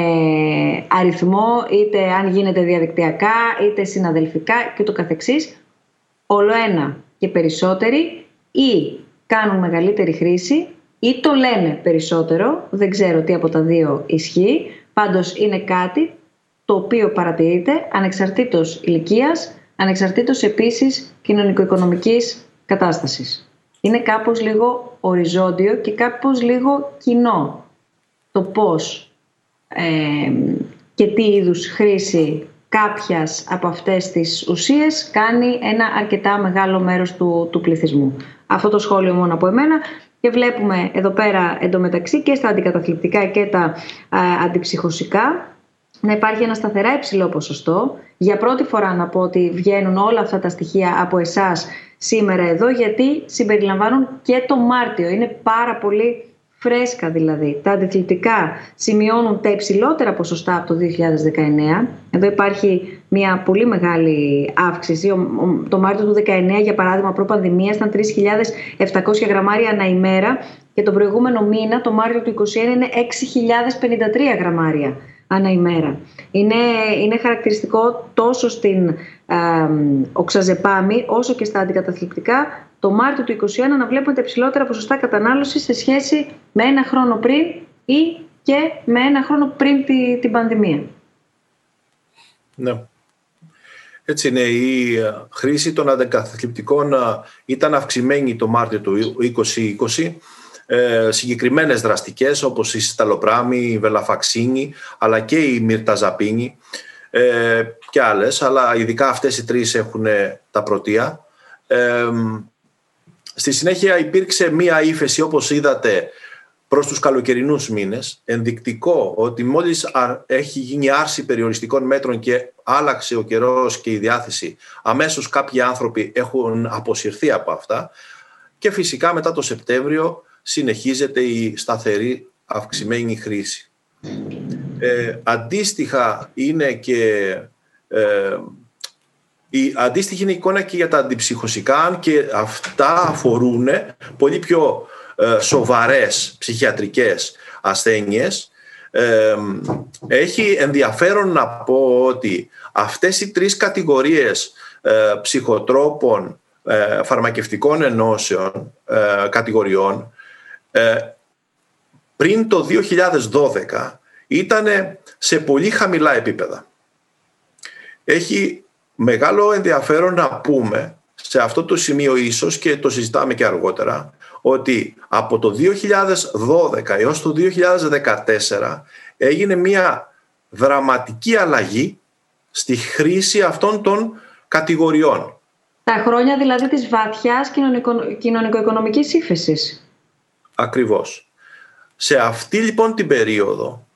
αριθμό, είτε αν γίνεται διαδικτυακά, είτε συναδελφικά και το καθεξής. όλο ένα και περισσότεροι ή κάνουν μεγαλύτερη χρήση ή το λένε περισσότερο, δεν ξέρω τι από τα δύο ισχύει, πάντως είναι κάτι το οποίο παρατηρείται ανεξαρτήτως ηλικίας, ανεξαρτήτως επίσης κοινωνικο-οικονομικής κατάστασης. Είναι κάπως λίγο οριζόντιο και κάπως λίγο κοινό το πώς ε, και τι είδους χρήση κάποιας από αυτές τις ουσίες κάνει ένα αρκετά μεγάλο μέρος του, του πληθυσμού. Αυτό το σχόλιο μόνο από εμένα και βλέπουμε εδώ πέρα εντωμεταξύ και στα αντικαταθλιπτικά και τα αντιψυχωσικά να υπάρχει ένα σταθερά υψηλό ποσοστό. Για πρώτη φορά να πω ότι βγαίνουν όλα αυτά τα στοιχεία από εσάς σήμερα εδώ γιατί συμπεριλαμβάνουν και το Μάρτιο. Είναι πάρα πολύ φρέσκα δηλαδή. Τα αντιθλιπτικά σημειώνουν τα υψηλότερα ποσοστά από το 2019. Εδώ υπάρχει μια πολύ μεγάλη αύξηση. Το Μάρτιο του 2019, για παράδειγμα, προ-πανδημία ήταν 3.700 γραμμάρια ανά ημέρα και το προηγούμενο μήνα, το Μάρτιο του 2021, είναι 6.053 γραμμάρια ανά ημέρα. Είναι, είναι χαρακτηριστικό τόσο στην ε, οξαζεπάμι όσο και στα αντικαταθλιπτικά το Μάρτιο του 2021 να βλέπουμε τα υψηλότερα ποσοστά κατανάλωσης σε σχέση με ένα χρόνο πριν ή και με ένα χρόνο πριν τη, την πανδημία. Ναι. Έτσι είναι. Η ε, χρήση των αντικαθλιπτικών ε, ήταν αυξημένη το Μάρτιο του 2020. Ε, συγκεκριμένες δραστικές όπως η σταλοπράμη, η βελαφαξίνη αλλά και η μυρταζαπίνη ε, και άλλες. Αλλά ειδικά αυτές οι τρεις έχουν τα πρωτεία. Ε, Στη συνέχεια υπήρξε μία ύφεση όπως είδατε προς τους καλοκαιρινούς μήνες, ενδεικτικό ότι μόλις έχει γίνει άρση περιοριστικών μέτρων και άλλαξε ο καιρός και η διάθεση, αμέσως κάποιοι άνθρωποι έχουν αποσυρθεί από αυτά. Και φυσικά μετά το Σεπτέμβριο συνεχίζεται η σταθερή αυξημένη χρήση. Ε, αντίστοιχα είναι και ε, η αντίστοιχη είναι η εικόνα και για τα αντιψυχωσικά και αυτά αφορούν πολύ πιο ε, σοβαρές ψυχιατρικές ασθένειες. Ε, έχει ενδιαφέρον να πω ότι αυτές οι τρεις κατηγορίες ε, ψυχοτρόπων ε, φαρμακευτικών ενώσεων κατηγοριών πριν το 2012 ήταν σε πολύ χαμηλά επίπεδα. Έχει μεγάλο ενδιαφέρον να πούμε σε αυτό το σημείο ίσως και το συζητάμε και αργότερα ότι από το 2012 έως το 2014 έγινε μια δραματική αλλαγή στη χρήση αυτών των κατηγοριών. Τα χρόνια δηλαδή της βαθιάς κοινωνικο-οικονομικής ύφεσης. Ακριβώς. Σε αυτή λοιπόν την περίοδο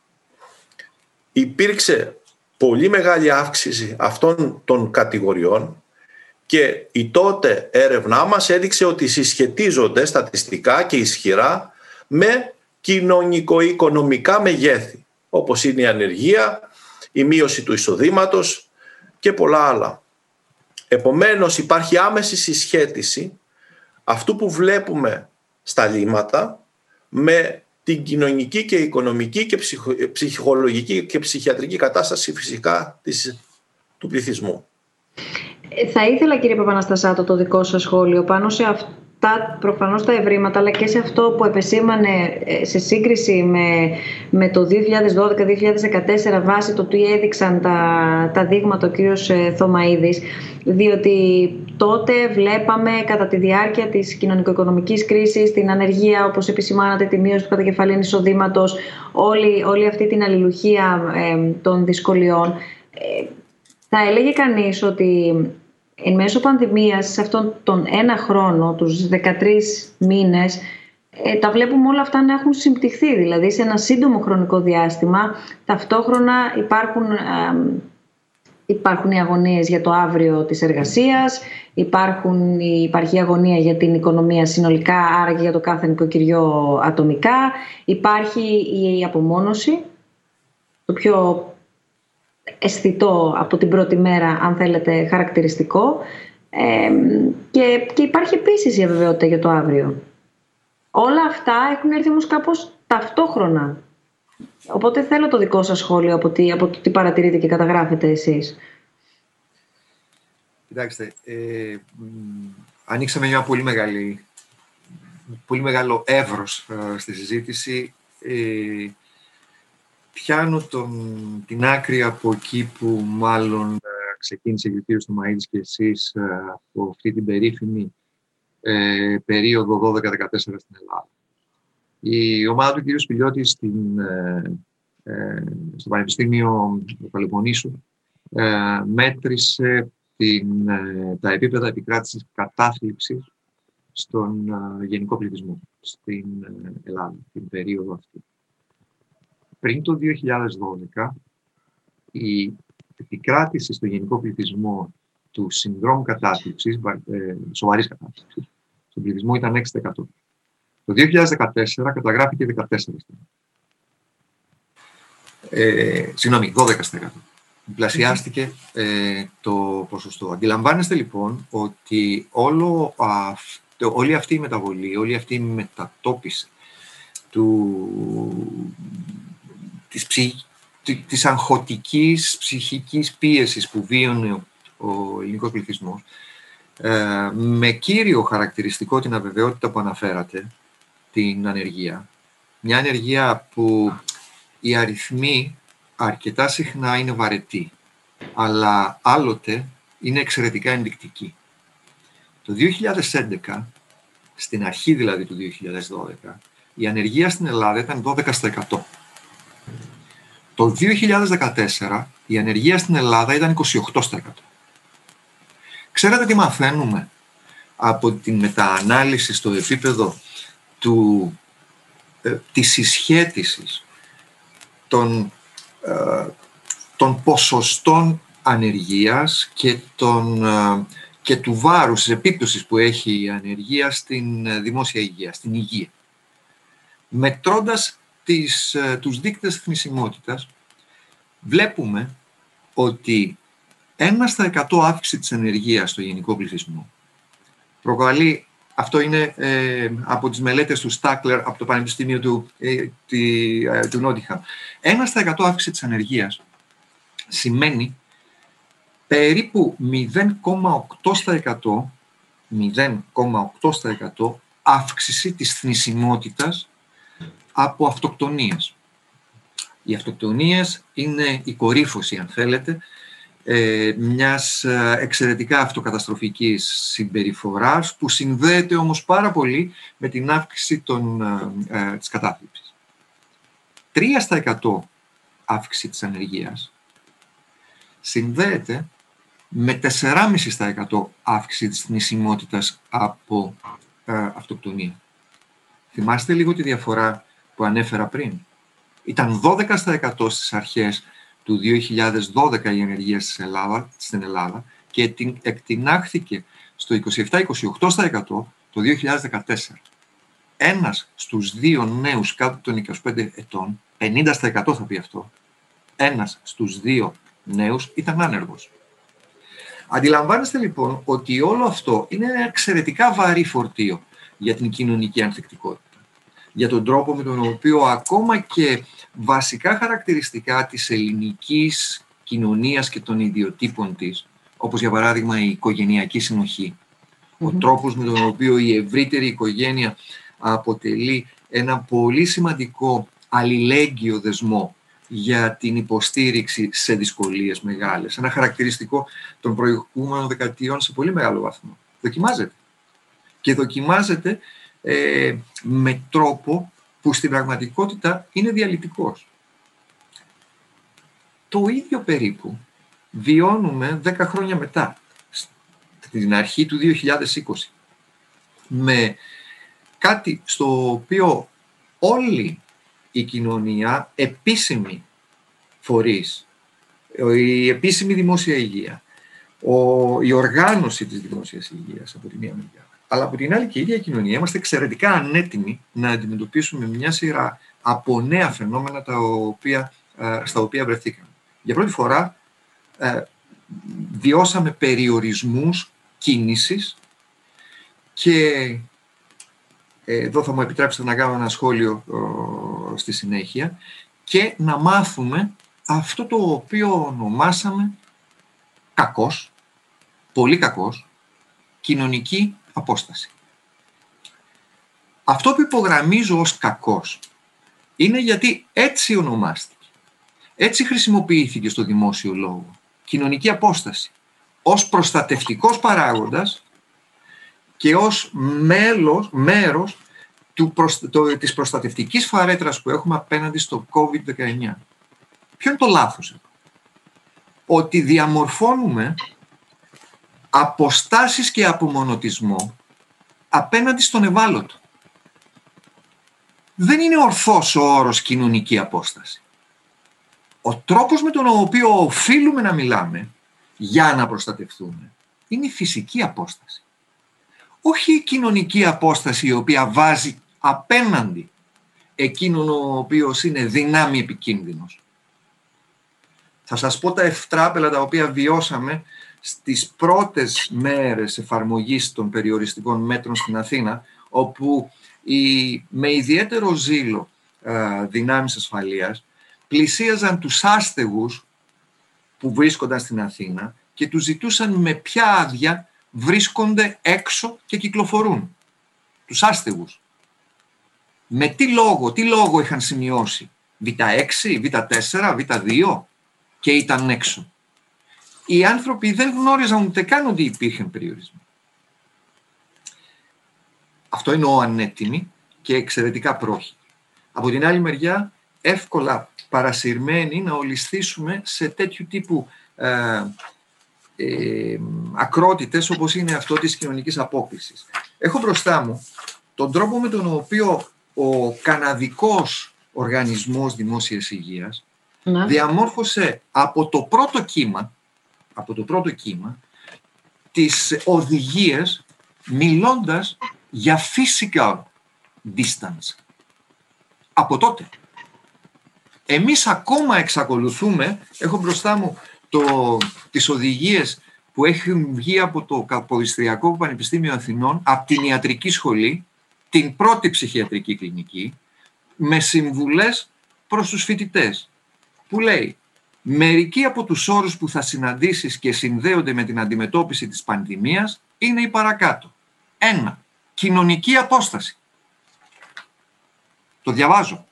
υπήρξε πολύ μεγάλη αύξηση αυτών των κατηγοριών και η τότε έρευνά μας έδειξε ότι συσχετίζονται στατιστικά και ισχυρά με κοινωνικο-οικονομικά μεγέθη, όπως είναι η ανεργία, η μείωση του εισοδήματος και πολλά άλλα. Επομένως υπάρχει άμεση συσχέτιση αυτού που βλέπουμε στα λύματα με την κοινωνική και οικονομική και ψυχολογική και ψυχιατρική κατάσταση φυσικά της, του πληθυσμού. Ε, θα ήθελα κύριε Παπαναστασάτο το δικό σας σχόλιο πάνω σε αυτά προφανώς τα ευρήματα αλλά και σε αυτό που επεσήμανε ε, σε σύγκριση με, με το 2012-2014 βάσει το τι έδειξαν τα, τα δείγματα ο κύριος ε, Θωμαίδης διότι τότε βλέπαμε κατά τη διάρκεια της κοινωνικο-οικονομικής κρίσης την ανεργία, όπως επισημάνατε, τη μείωση του κατακεφαλήν εισοδήματος, όλη, όλη αυτή την αλληλουχία των δυσκολιών. Ε, θα έλεγε κανείς ότι εν μέσω πανδημίας, σε αυτόν τον ένα χρόνο, τους 13 μήνες, ε, τα βλέπουμε όλα αυτά να έχουν συμπτυχθεί. Δηλαδή, σε ένα σύντομο χρονικό διάστημα, ταυτόχρονα υπάρχουν Υπάρχουν οι αγωνίες για το αύριο της εργασίας, υπάρχουν, υπάρχει η αγωνία για την οικονομία συνολικά, άρα και για το κάθε νοικοκυριό ατομικά. Υπάρχει η απομόνωση, το πιο αισθητό από την πρώτη μέρα, αν θέλετε, χαρακτηριστικό. και, και υπάρχει επίσης η αβεβαιότητα για το αύριο. Όλα αυτά έχουν έρθει όμως κάπως ταυτόχρονα. Οπότε θέλω το δικό σας σχόλιο από τι, από τι παρατηρείτε και καταγράφετε εσείς. Κοιτάξτε, ε, ανοίξαμε μια πολύ μεγάλη, πολύ μεγάλο εύρος ε, στη συζήτηση. Ε, πιάνω τον, την άκρη από εκεί που μάλλον ε, ξεκίνησε και ο κύριος Μαΐδης και εσείς ε, από αυτή την περίφημη ε, περίοδο 12-14 στην Ελλάδα. Η ομάδα του κ. Σπηλιώτη στην, ε, στο Πανεπιστήμιο του Παλαιπονίσου μέτρησε την, τα επίπεδα επικράτησης κατάθλιψης στον γενικό πληθυσμό στην Ελλάδα, την περίοδο αυτή. Πριν το 2012, η επικράτηση στο γενικό πληθυσμό του συνδρόμου κατάθλιψης, ε, σοβαρής κατάθλιψης, στον πληθυσμό ήταν 6%. Το 2014 καταγράφηκε 14%. Ε, συγγνώμη, 12%. Πλασιάστηκε ε, το ποσοστό. Αντιλαμβάνεστε λοιπόν ότι όλο αυτό, όλη αυτή η μεταβολή, όλη αυτή η μετατόπιση του, της, ψυχ, της αγχωτικής ψυχικής πίεσης που βίωνε ο ελληνικός πληθυσμός ε, με κύριο χαρακτηριστικό την αβεβαιότητα που αναφέρατε, την ανεργία. Μια ανεργία που οι αριθμοί αρκετά συχνά είναι βαρετοί, αλλά άλλοτε είναι εξαιρετικά ενδεικτικοί. Το 2011, στην αρχή δηλαδή του 2012, η ανεργία στην Ελλάδα ήταν 12%. Το 2014 η ανεργία στην Ελλάδα ήταν 28%. Ξέρετε τι μαθαίνουμε από την μεταανάλυση στο επίπεδο του, ε, της συσχέτισης των, ε, των ποσοστών ανεργίας και, τον, ε, και του βάρους, της επίπτωσης που έχει η ανεργία στην ε, δημόσια υγεία, στην υγεία. Μετρώντας τις, ε, τους δείκτες θνησιμότητας, βλέπουμε ότι ένα στα 100 αύξηση της ενεργείας στο γενικό πληθυσμό προκαλεί, αυτό είναι ε, από τις μελέτες του Στάκλερ από το Πανεπιστήμιο του, ε, τη, ε, του Νότιχα. Ένα στα 100 αύξηση της ενεργείας σημαίνει περίπου 0,8% 0,8% αύξηση της θνησιμότητας από αυτοκτονίες. Οι αυτοκτονίες είναι η κορύφωση, αν θέλετε, ε, μιας ε, εξαιρετικά αυτοκαταστροφικής συμπεριφοράς που συνδέεται όμως πάρα πολύ με την αύξηση των, ε, ε της κατάθλιψης. 3% αύξηση της ανεργίας συνδέεται με 4,5% αύξηση της θνησιμότητας από ε, αυτοκτονία. Θυμάστε λίγο τη διαφορά που ανέφερα πριν. Ήταν 12% στις αρχές του 2012 η ενεργεία στην Ελλάδα, στην Ελλάδα και εκτινάχθηκε στο 27-28% το 2014. Ένας στους δύο νέους κάτω των 25 ετών, 50% θα πει αυτό, ένας στους δύο νέους ήταν άνεργος. Αντιλαμβάνεστε λοιπόν ότι όλο αυτό είναι ένα εξαιρετικά βαρύ φορτίο για την κοινωνική ανθεκτικότητα για τον τρόπο με τον οποίο ακόμα και βασικά χαρακτηριστικά της ελληνικής κοινωνίας και των ιδιοτύπων της, όπως για παράδειγμα η οικογενειακή ο τρόπος με τον οποίο η ευρύτερη οικογένεια αποτελεί ένα πολύ σημαντικό αλληλέγγυο δεσμό για την υποστήριξη σε δυσκολίες μεγάλες. Ένα χαρακτηριστικό των προηγούμενων δεκαετιών σε πολύ μεγάλο βαθμό. Δοκιμάζεται. Και δοκιμάζεται ε, με τρόπο που στην πραγματικότητα είναι διαλυτικός. Το ίδιο περίπου βιώνουμε 10 χρόνια μετά, στην αρχή του 2020, με κάτι στο οποίο όλη η κοινωνία, επίσημη φορείς, η επίσημη δημόσια υγεία, η οργάνωση της δημόσιας υγείας από τη μία μεριά, αλλά από την άλλη και η ίδια κοινωνία είμαστε εξαιρετικά ανέτοιμοι να αντιμετωπίσουμε μια σειρά από νέα φαινόμενα τα οποία, ε, στα οποία βρεθήκαμε. Για πρώτη φορά ε, βιώσαμε περιορισμούς κίνησης και ε, εδώ θα μου επιτρέψετε να κάνω ένα σχόλιο στη συνέχεια και να μάθουμε αυτό το οποίο ονομάσαμε κακός πολύ κακός, κοινωνική απόσταση. Αυτό που υπογραμμίζω ως κακώς είναι γιατί έτσι ονομάστηκε. Έτσι χρησιμοποιήθηκε στο δημόσιο λόγο. Κοινωνική απόσταση. Ως προστατευτικός παράγοντας και ως μέλος, μέρος του, το, της προστατευτικής φαρέτρας που έχουμε απέναντι στο COVID-19. Ποιο είναι το λάθος εδώ; Ότι διαμορφώνουμε αποστάσεις και απομονωτισμό απέναντι στον ευάλωτο. Δεν είναι ορθός ο όρος κοινωνική απόσταση. Ο τρόπος με τον οποίο οφείλουμε να μιλάμε για να προστατευτούμε είναι η φυσική απόσταση. Όχι η κοινωνική απόσταση η οποία βάζει απέναντι εκείνον ο οποίος είναι δυνάμει επικίνδυνος. Θα σας πω τα ευτράπελα τα οποία βιώσαμε στις πρώτες μέρες εφαρμογής των περιοριστικών μέτρων στην Αθήνα, όπου οι, με ιδιαίτερο ζήλο ε, δυνάμεις ασφαλείας πλησίαζαν τους άστεγους που βρίσκονταν στην Αθήνα και τους ζητούσαν με ποια άδεια βρίσκονται έξω και κυκλοφορούν. Τους άστεγους. Με τι λόγο, τι λόγο είχαν σημειώσει. Β6, Β4, Β2 και ήταν έξω. Οι άνθρωποι δεν γνώριζαν ούτε καν ότι υπήρχαν περιορισμοί. Αυτό είναι ο ανέτοιμοι και εξαιρετικά πρόχοι. Από την άλλη μεριά, εύκολα παρασυρμένοι να ολισθήσουμε σε τέτοιου τύπου ε, ε, ακρότητες όπως είναι αυτό της κοινωνικής απόκλησης. Έχω μπροστά μου τον τρόπο με τον οποίο ο καναδικός οργανισμός δημόσιας υγείας ναι. διαμόρφωσε από το πρώτο κύμα από το πρώτο κύμα τις οδηγίες μιλώντας για physical distance. Από τότε. Εμείς ακόμα εξακολουθούμε, έχω μπροστά μου το, τις οδηγίες που έχουν βγει από το Καποδιστριακό Πανεπιστήμιο Αθηνών, από την ιατρική σχολή, την πρώτη ψυχιατρική κλινική, με συμβουλές προς τους φοιτητές, που λέει Μερικοί από τους όρους που θα συναντήσεις και συνδέονται με την αντιμετώπιση της πανδημίας είναι οι παρακάτω. Ένα, κοινωνική απόσταση. Το διαβάζω.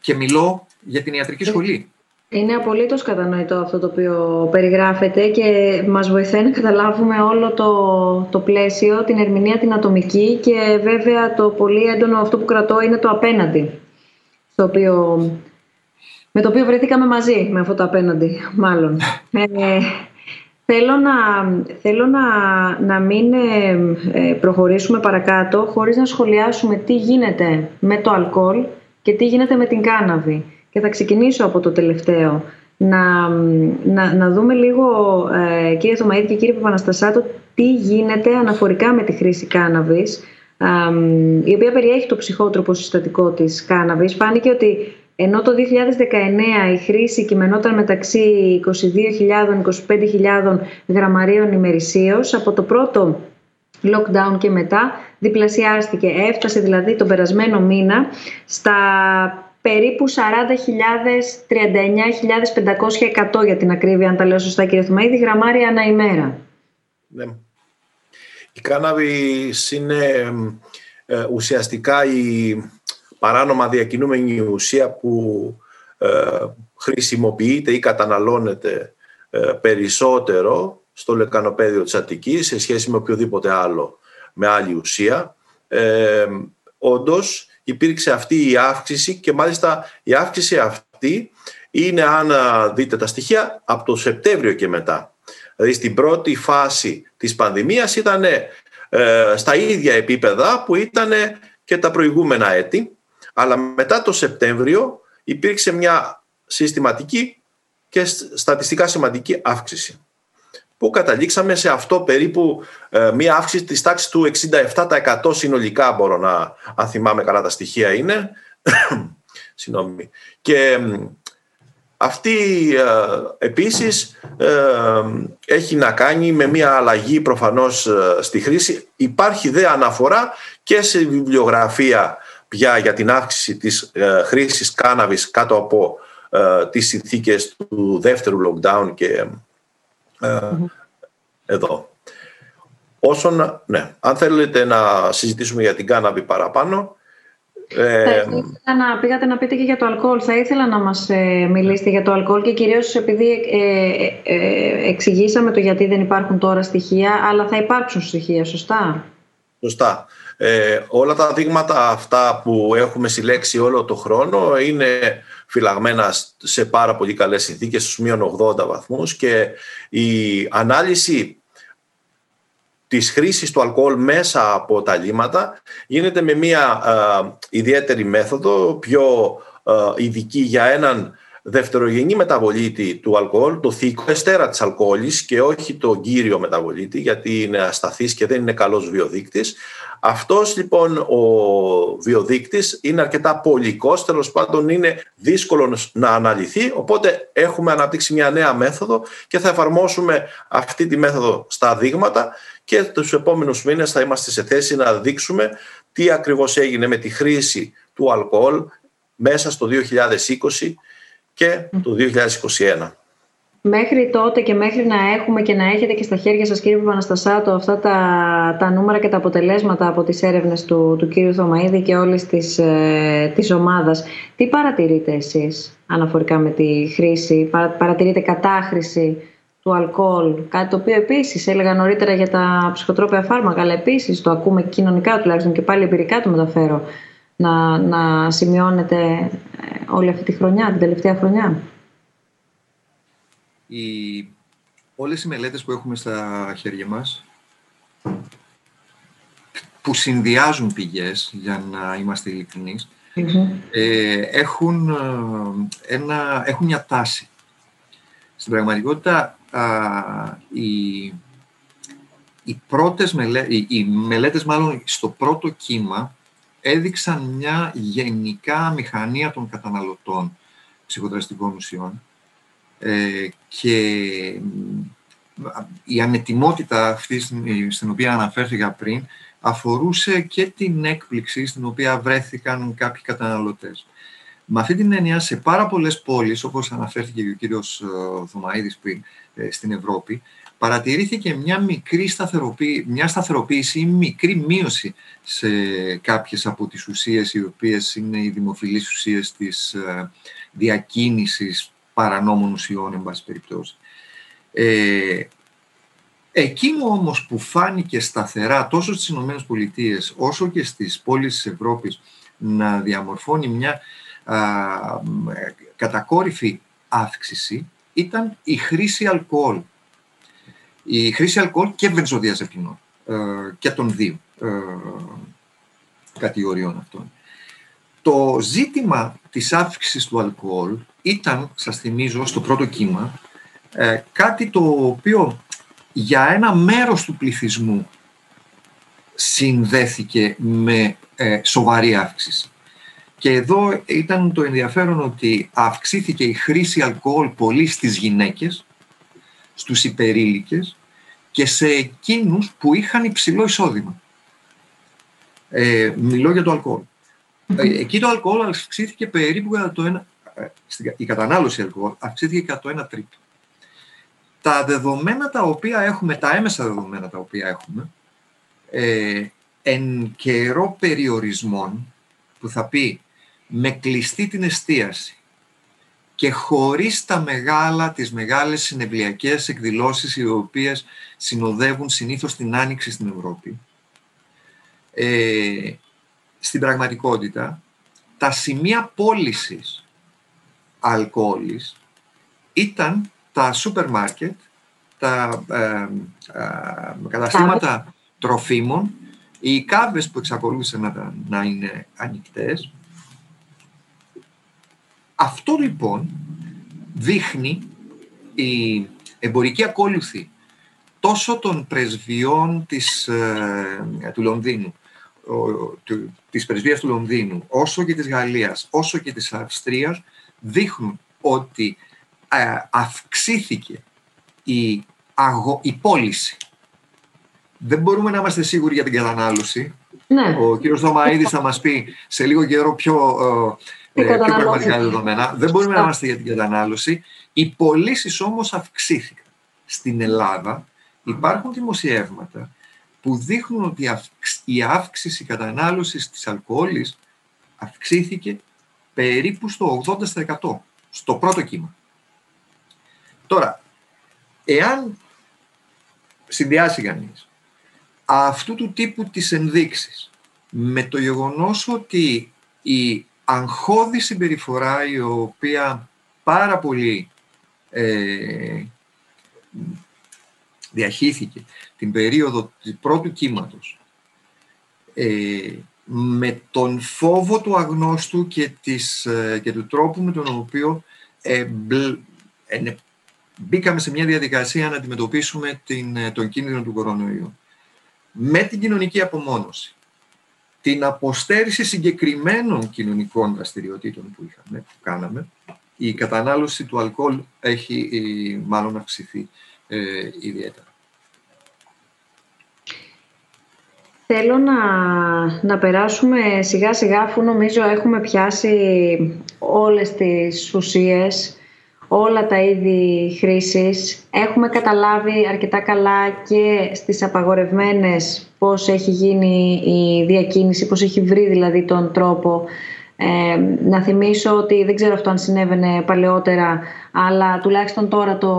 Και μιλώ για την ιατρική σχολή. Είναι απολύτως κατανοητό αυτό το οποίο περιγράφεται και μας βοηθάει να καταλάβουμε όλο το, το πλαίσιο, την ερμηνεία την ατομική και βέβαια το πολύ έντονο αυτό που κρατώ είναι το απέναντι, στο οποίο με το οποίο βρεθήκαμε μαζί, με αυτό το απέναντι, μάλλον. <laughs> Ε, θέλω να, θέλω να, να μην ε, ε, προχωρήσουμε παρακάτω χωρίς να σχολιάσουμε τι γίνεται με το αλκοόλ και τι γίνεται με την κάναβη. Και θα ξεκινήσω από το τελευταίο. Να, να, να δούμε λίγο, ε, κύριε Θωμαίδη και κύριε Παπαναστασάτο, τι γίνεται αναφορικά με τη χρήση κάναβης, η οποία περιέχει το ψυχότροπο συστατικό της κάναβης. Φάνηκε ότι ενώ το 2019 η χρήση κειμενόταν μεταξύ 22.000-25.000 γραμμαρίων ημερησίως, από το πρώτο lockdown και μετά διπλασιάστηκε. Έφτασε δηλαδή τον περασμένο μήνα στα περίπου 40.000, 39.500, για την ακρίβεια, αν τα λέω σωστά κύριε Θωμαίδη, γραμμάρια ανά ημέρα. Ναι. Η κάναβη είναι ε, ουσιαστικά η παράνομα διακινούμενη ουσία που ε, χρησιμοποιείται ή καταναλώνεται ε, περισσότερο στο λεκανοπέδιο της Αττικής σε σχέση με οποιοδήποτε άλλο με άλλη ουσία. Ε, όντως υπήρξε αυτή η αύξηση και μάλιστα η αύξηση αυτή είναι αν δείτε τα στοιχεία από το Σεπτέμβριο και μετά. Δηλαδή στην πρώτη φάση της πανδημίας ήταν ε, στα ίδια επίπεδα που ήταν και τα προηγούμενα έτη αλλά μετά το Σεπτέμβριο υπήρξε μια συστηματική και στατιστικά σημαντική αύξηση που καταλήξαμε σε αυτό περίπου ε, μια αύξηση της τάξης του 67% συνολικά μπορώ να, αν θυμάμαι καλά τα στοιχεία είναι. <coughs> Συγγνώμη. Και αυτή ε, επίσης ε, έχει να κάνει με μια αλλαγή προφανώς στη χρήση. Υπάρχει δε αναφορά και σε βιβλιογραφία πια για την αύξηση της ε, χρήσης κάναβης κάτω από ε, τις συνθήκες του δεύτερου lockdown και εδώ. Όσον, ναι, αν θέλετε να συζητήσουμε για την κάναβη παραπάνω, ε, θα ήθελα να πήγατε να πείτε και για το αλκοόλ. Θα ήθελα να μας ε, μιλήσετε για το αλκοόλ και κυρίως επειδή ε, ε, εξηγήσαμε το γιατί δεν υπάρχουν τώρα στοιχεία, αλλά θα υπάρξουν στοιχεία, σωστά; Σωστά. Όλα τα δείγματα αυτά που έχουμε συλλέξει όλο το χρόνο είναι φυλαγμένα σε πάρα πολύ καλές συνθήκες, στους μείον 80 βαθμούς και η ανάλυση της χρήσης του αλκοόλ μέσα από τα λίματα γίνεται με μια ιδιαίτερη μέθοδο, πιο ειδική για έναν δευτερογενή μεταβολίτη του αλκοόλ, το θήκο εστέρα της αλκοόλης και όχι το κύριο μεταβολίτη γιατί είναι ασταθής και δεν είναι καλός βιοδείκτης. Αυτός λοιπόν ο βιοδείκτης είναι αρκετά πολικός, τέλος πάντων είναι δύσκολος να αναλυθεί, οπότε έχουμε αναπτύξει μια νέα μέθοδο και θα εφαρμόσουμε αυτή τη μέθοδο στα δείγματα και τους επόμενους μήνες θα είμαστε σε θέση να δείξουμε τι ακριβώς έγινε με τη χρήση του αλκοόλ μέσα στο 2020 και το 2021. Μέχρι τότε και μέχρι να έχουμε και να έχετε και στα χέρια σας κύριε Παναστασάτο αυτά τα, τα νούμερα και τα αποτελέσματα από τις έρευνες του, του κύριου Θωμαίδη και όλης της, ε, της ομάδας, τι παρατηρείτε εσείς αναφορικά με τη χρήση, παρατηρείτε κατάχρηση του αλκοόλ, κάτι το οποίο επίσης έλεγα νωρίτερα για τα ψυχοτρόπια φάρμακα, αλλά επίσης το ακούμε κοινωνικά τουλάχιστον και πάλι εμπειρικά το μεταφέρω να, να σημειώνεται ε, όλη αυτή τη χρονιά, την τελευταία χρονιά; Οι, όλες οι μελέτες που έχουμε στα χέρια μας που συνδυάζουν πηγές, για να είμαστε ε, έχουν, ε, ένα, έχουν μια τάση. Στην πραγματικότητα, οι, οι, πρώτες μελέ, οι, οι μελέτες μάλλον στο πρώτο κύμα έδειξαν μια γενικά μηχανία των καταναλωτών ψυχοδραστικών ουσιών ε, και η ανετοιμότητα αυτής στην οποία αναφέρθηκα πριν αφορούσε και την έκπληξη στην οποία βρέθηκαν κάποιοι καταναλωτές. Με αυτή την έννοια, σε πάρα πολλές πόλεις, όπως αναφέρθηκε και ο κύριος ε, Θωμαίδης πριν, ε, στην Ευρώπη, παρατηρήθηκε μια μικρή σταθεροποίηση, μια σταθεροποίηση ή μικρή μείωση σε κάποιες από τις ουσίες οι οποίες είναι οι δημοφιλείς ουσίες της ε, διακίνησης παρανόμων ουσιών, εν πάση περιπτώσει. Ε, εκείνο όμως που φάνηκε σταθερά τόσο στις Ηνωμένες Πολιτείες όσο και στις πόλεις της Ευρώπης να διαμορφώνει μια α, κατακόρυφη αύξηση ήταν η χρήση αλκοόλ η χρήση αλκοόλ και βενζοδιαζεπινών ε, και των δύο ε, κατηγοριών αυτών. Το ζήτημα της αύξησης του αλκοόλ ήταν, σας θυμίζω, στο πρώτο κύμα, ε, κάτι το οποίο για ένα μέρος του πληθυσμού συνδέθηκε με σοβαρή αύξηση. Και εδώ ήταν το ενδιαφέρον ότι αυξήθηκε η χρήση αλκοόλ πολύ στις γυναίκες, στους υπερήλικες και σε εκείνους που είχαν υψηλό εισόδημα. Ε, μιλώ για το αλκοόλ. Ε, εκεί το αλκοόλ αυξήθηκε περίπου κατά το ένα, ε, η κατανάλωση αλκοόλ αυξήθηκε κατά το 1 τρίτο. Τα δεδομένα τα οποία έχουμε, τα έμεσα δεδομένα τα οποία έχουμε, ε, εν καιρό περιορισμών, που θα πει με κλειστή την εστίαση, και χωρίς τα μεγάλα, τις μεγάλες συνευλιακές εκδηλώσεις οι οποίες συνοδεύουν συνήθως την άνοιξη στην Ευρώπη. Ε, στην πραγματικότητα, τα σημεία πώλησης αλκοόλης ήταν τα σούπερ μάρκετ, τα ε, ε, καταστήματα τροφίμων, οι κάβες που εξακολούθησαν να, να είναι ανοιχτές, αυτό λοιπόν δείχνει η εμπορική ακόλουθη τόσο των πρεσβειών της, ε, του Λονδίνου, του, της πρεσβείας του Λονδίνου, όσο και της Γαλλίας, όσο και της Αυστρίας, δείχνουν ότι ε, αυξήθηκε η, αγο, η πώληση. Δεν μπορούμε να είμαστε σίγουροι για την κατανάλωση. Ναι. Ο κύριος Δωμαίδης θα μας πει σε λίγο καιρό πιο ε, ε, πιο πραγματικά δεδομένα. Δεν μπορούμε να είμαστε για την κατανάλωση. Οι πωλήσεις όμως αυξήθηκαν στην Ελλάδα υπάρχουν δημοσιεύματα που δείχνουν ότι η αύξηση κατανάλωσης της αλκοόλης αυξήθηκε περίπου στο 80% στο πρώτο κύμα. Τώρα, εάν συνδυάσει κανείς αυτού του τύπου τις ενδείξεις με το γεγονός ότι η αγχώδη συμπεριφορά η οποία πάρα πολύ ε, διαχύθηκε την περίοδο του πρώτου κύματος ε, με τον φόβο του αγνώστου και, της, ε, και του τρόπου με τον οποίο ε, μπήκαμε σε μια διαδικασία να αντιμετωπίσουμε την, ε, τον κίνδυνο του κορονοϊού. Με την κοινωνική απομόνωση, την αποστέρηση συγκεκριμένων κοινωνικών δραστηριοτήτων που, είχαμε, που κάναμε, η κατανάλωση του αλκοόλ έχει μάλλον αυξηθεί ε, ιδιαίτερα. Θέλω να, να περάσουμε σιγά σιγά αφού νομίζω έχουμε πιάσει όλες τις ουσίες, όλα τα είδη χρήσης. Έχουμε καταλάβει αρκετά καλά και στις απαγορευμένες πώς έχει γίνει η διακίνηση, πώς έχει βρει δηλαδή τον τρόπο ε, να θυμίσω ότι δεν ξέρω αυτό αν συνέβαινε παλαιότερα, αλλά τουλάχιστον τώρα το,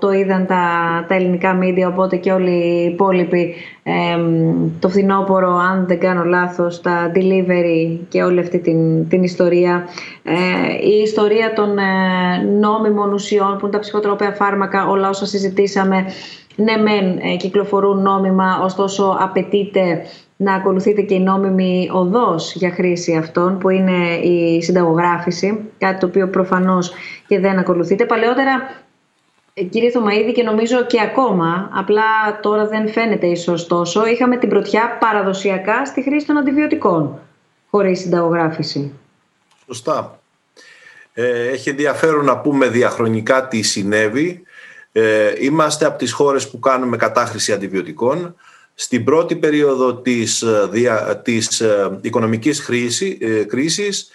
το είδαν τα, τα ελληνικά μίντια, οπότε και όλοι οι υπόλοιποι ε, το φθινόπωρο, αν δεν κάνω λάθος, τα delivery και όλη αυτή την, την ιστορία. Ε, η ιστορία των ε, νόμιμων ουσιών που είναι τα ψυχοτρόπαια φάρμακα, όλα όσα συζητήσαμε, ναι μεν ε, κυκλοφορούν νόμιμα, ωστόσο απαιτείται να ακολουθείτε και η νόμιμη οδός για χρήση αυτών που είναι η συνταγογράφηση, κάτι το οποίο προφανώς και δεν ακολουθείτε. Παλαιότερα, ε, κύριε Θωμαίδη και νομίζω και ακόμα, απλά τώρα δεν φαίνεται ίσως τόσο, είχαμε την πρωτιά παραδοσιακά στη χρήση των αντιβιωτικών, χωρίς συνταγογράφηση. Σωστά. Ε, έχει ενδιαφέρον να πούμε διαχρονικά τι συνέβη. Ε, είμαστε από τις χώρες που κάνουμε κατάχρηση αντιβιωτικών. Στην πρώτη περίοδο της, ε, της ε, οικονομικής χρήση, ε, κρίσης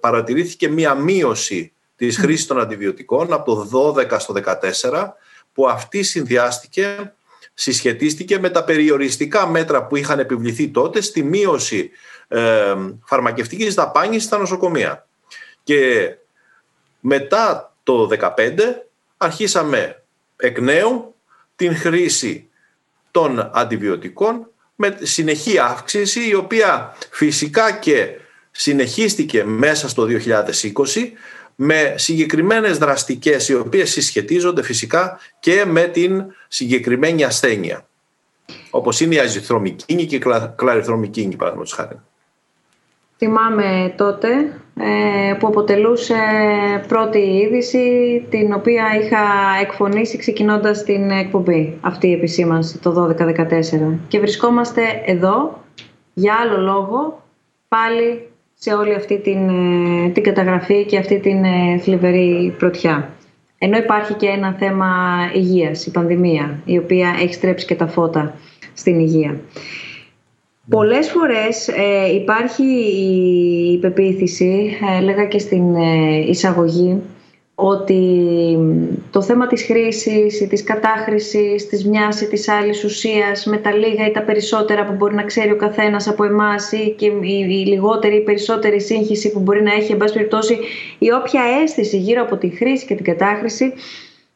παρατηρήθηκε μία μείωση της χρήσης των αντιβιωτικών από το 12 στο 14 που αυτή συνδυάστηκε, συσχετίστηκε με τα περιοριστικά μέτρα που είχαν επιβληθεί τότε στη μείωση ε, φαρμακευτικής δαπάνης στα νοσοκομεία. Και μετά το 2015 αρχίσαμε εκ νέου την χρήση των αντιβιωτικών με συνεχή αύξηση η οποία φυσικά και συνεχίστηκε μέσα στο 2020 με συγκεκριμένες δραστικές οι οποίες συσχετίζονται φυσικά και με την συγκεκριμένη ασθένεια όπως είναι η αζυθρομικίνη και η κλαριθρομικίνη παραδείγματος χάρη. Θυμάμαι τότε ε, που αποτελούσε πρώτη είδηση την οποία είχα εκφωνήσει ξεκινώντας την εκπομπή αυτή η επισήμανση το 12-14 και βρισκόμαστε εδώ για άλλο λόγο πάλι σε όλη αυτή την, ε, την καταγραφή και αυτή την ε, θλιβερή πρωτιά. Ενώ υπάρχει και ένα θέμα υγείας, η πανδημία, η οποία έχει στρέψει και τα φώτα στην υγεία. Πολλές φορές ε, υπάρχει η πεποίθηση, έλεγα και στην ε, εισαγωγή, ότι το θέμα της χρήσης ή της κατάχρησης της μιας ή της άλλης ουσίας με τα λίγα ή τα περισσότερα που μπορεί να ξέρει ο καθένας από εμάς ή και η λιγότερη ή περισσότερη σύγχυση που μπορεί να έχει εν πάση περιπτώσει η όποια αίσθηση γύρω από τη χρήση και την κατάχρηση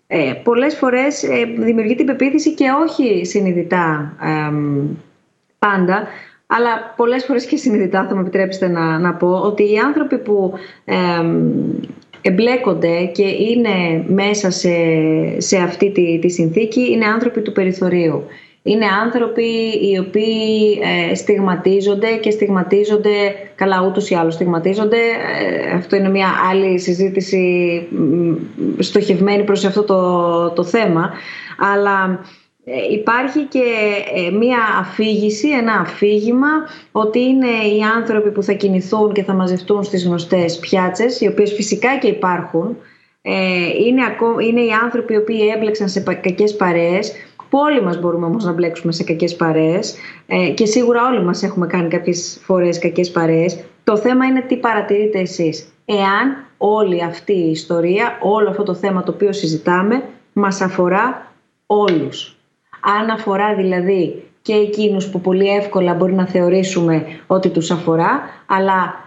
ε, πολλές φορές ε, δημιουργεί την πεποίθηση και όχι συνειδητά πάντα, αλλά πολλές φορές και συνειδητά θα μου επιτρέψετε να, να πω ότι οι άνθρωποι που εμπλέκονται και είναι μέσα σε, σε αυτή τη, τη συνθήκη είναι άνθρωποι του περιθωρίου. Είναι άνθρωποι οι οποίοι ε, στιγματίζονται και στιγματίζονται, καλά ούτως ή άλλως στιγματίζονται. Ε, αυτό είναι μια άλλη συζήτηση στοχευμένη προς αυτό το, το θέμα. Αλλά ε, υπάρχει και ε, μία αφήγηση, ένα αφήγημα ότι είναι οι άνθρωποι που θα κινηθούν και θα μαζευτούν στις γνωστές πιάτσες, οι οποίες φυσικά και υπάρχουν. Ε, είναι, είναι οι άνθρωποι οι οποίοι έμπλεξαν σε κακές παρέες, που όλοι μας μπορούμε όμως να μπλέξουμε σε κακές παρέες και σίγουρα όλοι μας έχουμε κάνει κάποιες φορές κακές παρέες. Το θέμα είναι τι παρατηρείτε εσείς. Εάν όλη αυτή η ιστορία, όλο αυτό το θέμα το οποίο συζητάμε μας αφορά όλους. Αν αφορά δηλαδή και εκείνους που πολύ εύκολα μπορεί να θεωρήσουμε ότι τους αφορά, αλλά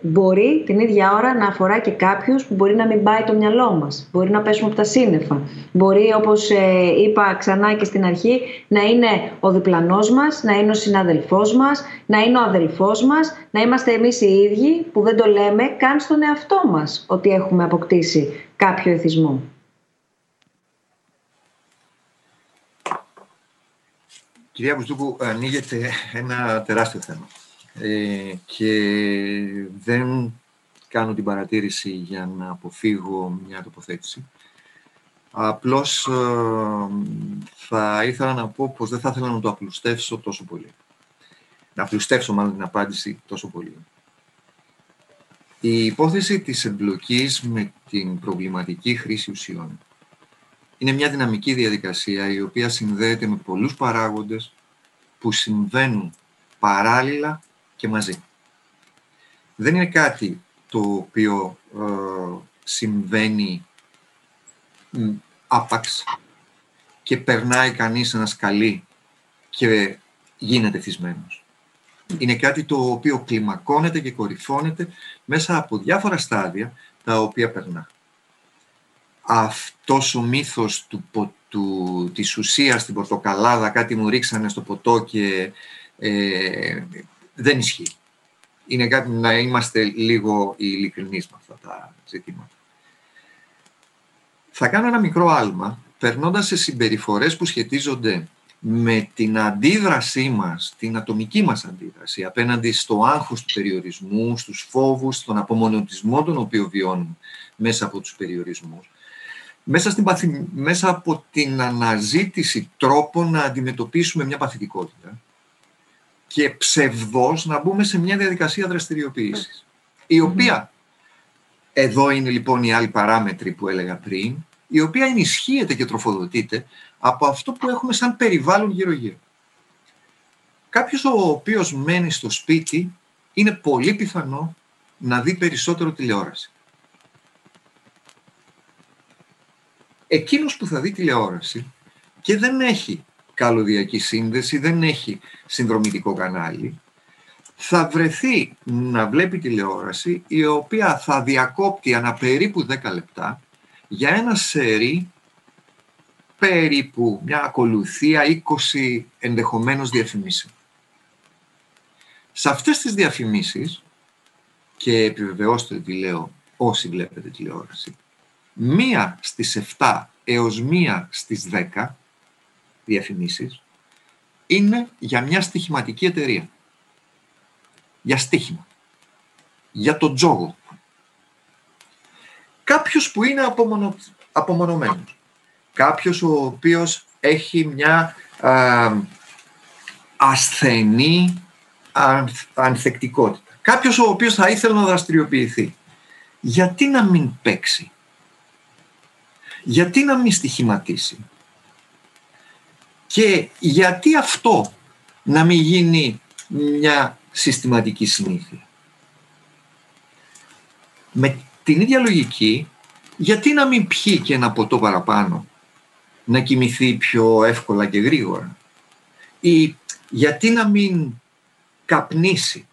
μπορεί την ίδια ώρα να αφορά και κάποιους που μπορεί να μην πάει το μυαλό μας. Μπορεί να πέσουμε από τα σύννεφα. Μπορεί, όπως ε, είπα ξανά και στην αρχή, να είναι ο διπλανός μας, να είναι ο συναδελφός μας, να είναι ο αδελφός μας, να είμαστε εμείς οι ίδιοι που δεν το λέμε καν στον εαυτό μας ότι έχουμε αποκτήσει κάποιο εθισμό. Κυρία Μπουστούκου, ανοίγεται ένα τεράστιο θέμα. Ε, και δεν κάνω την παρατήρηση για να αποφύγω μια τοποθέτηση. Απλώς ε, θα ήθελα να πω πως δεν θα ήθελα να το απλουστεύσω τόσο πολύ. Να απλουστεύσω μάλλον την απάντηση τόσο πολύ. Η υπόθεση της εμπλοκής με την προβληματική χρήση ουσιών είναι μια δυναμική διαδικασία η οποία συνδέεται με πολλούς παράγοντες που συμβαίνουν παράλληλα και μαζί. Δεν είναι κάτι το οποίο ε, συμβαίνει άπαξ και περνάει κανείς ένα σκαλί και γίνεται θυσμένος. Είναι κάτι το οποίο κλιμακώνεται και κορυφώνεται μέσα από διάφορα στάδια τα οποία περνά. Αυτός ο μύθος του, του, της ουσίας στην πορτοκαλάδα, κάτι μου ρίξανε στο ποτό και ε, δεν ισχύει. Είναι κάτι να είμαστε λίγο ειλικρινείς με αυτά τα ζητήματα. Θα κάνω ένα μικρό άλμα, περνώντας σε συμπεριφορές που σχετίζονται με την αντίδρασή μας, την ατομική μας αντίδραση απέναντι στο άγχος του περιορισμού, στους φόβους, στον απομονωτισμό τον οποίο βιώνουμε μέσα από τους περιορισμούς, μέσα, στην μέσα από την αναζήτηση τρόπων να αντιμετωπίσουμε μια παθητικότητα και ψευδός να μπούμε σε μια διαδικασία δραστηριοποίησης. Η οποία, εδώ είναι λοιπόν η άλλη παράμετρη που έλεγα πριν, η οποία ενισχύεται και τροφοδοτείται από αυτό που έχουμε σαν περιβάλλον γύρω-γύρω. Κάποιος ο οποίος μένει στο σπίτι είναι πολύ πιθανό να δει περισσότερο τηλεόραση. Εκείνος που θα δει τηλεόραση και δεν έχει καλωδιακή σύνδεση, δεν έχει συνδρομητικό κανάλι, θα βρεθεί να βλέπει τηλεόραση η οποία θα διακόπτει ανά περίπου 10 λεπτά για ένα σερί περίπου μια ακολουθία 20 ενδεχομένως διαφημίσεων. Σε αυτές τις διαφημίσεις, και επιβεβαιώστε τι λέω όσοι βλέπετε τηλεόραση, μία στις 7 έως μία στις 10 διαφημίσεις είναι για μια στοιχηματική εταιρεία. Για στοίχημα. Για τον τζόγο. Κάποιος που είναι απομονω... απομονωμένος. Κάποιος ο οποίος έχει μια α, ασθενή ανθεκτικότητα. Κάποιος ο οποίος θα ήθελε να δραστηριοποιηθεί. Γιατί να μην παίξει; Γιατί να μην στοιχηματίσει; Και γιατί αυτό να μην γίνει μια συστηματική συνήθεια; Με την ίδια λογική, γιατί να μην πιει και ένα ποτό παραπάνω, να κοιμηθεί πιο εύκολα και γρήγορα; Ή γιατί να μην καπνίσει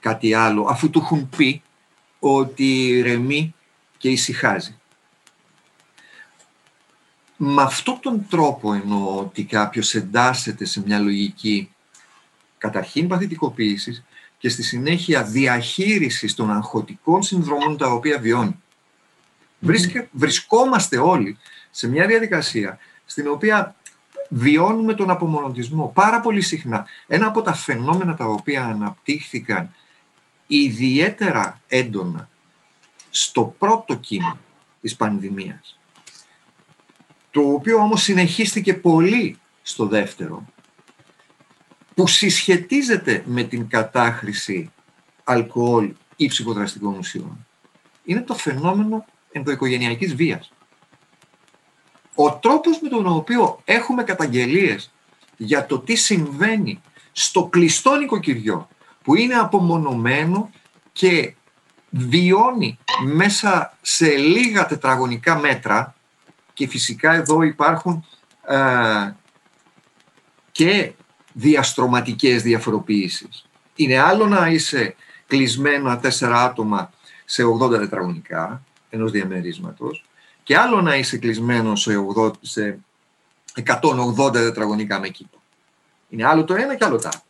κάτι άλλο, αφού του έχουν πει ότι ρεμεί και ησυχάζει; Με αυτόν τον τρόπο εννοώ ότι κάποιος εντάσσεται σε μια λογική καταρχήν παθητικοποίησης και στη συνέχεια διαχείρισης των αγχωτικών συνδρομών τα οποία βιώνει. βρισκόμαστε όλοι σε μια διαδικασία στην οποία βιώνουμε τον απομονωτισμό πάρα πολύ συχνά. Ένα από τα φαινόμενα τα οποία αναπτύχθηκαν ιδιαίτερα έντονα στο πρώτο κύμα της πανδημίας το οποίο όμως συνεχίστηκε πολύ στο δεύτερο, που συσχετίζεται με την κατάχρηση αλκοόλ ή ψυχοδραστικών ουσιών, είναι το φαινόμενο ενδοοικογενειακής βίας. Ο τρόπος με τον οποίο έχουμε καταγγελίες για το τι συμβαίνει στο κλειστό νοικοκυριό, που είναι απομονωμένο και βιώνει μέσα σε λίγα τετραγωνικά μέτρα και φυσικά εδώ υπάρχουν και διαστρωματικές διαφοροποιήσεις. Είναι άλλο να είσαι κλεισμένα τέσσερα άτομα σε 80 τετραγωνικά ενός διαμερίσματος και άλλο να είσαι κλεισμένο σε, 80, σε 180 τετραγωνικά με κήπο. Είναι άλλο το ένα και άλλο το άλλο.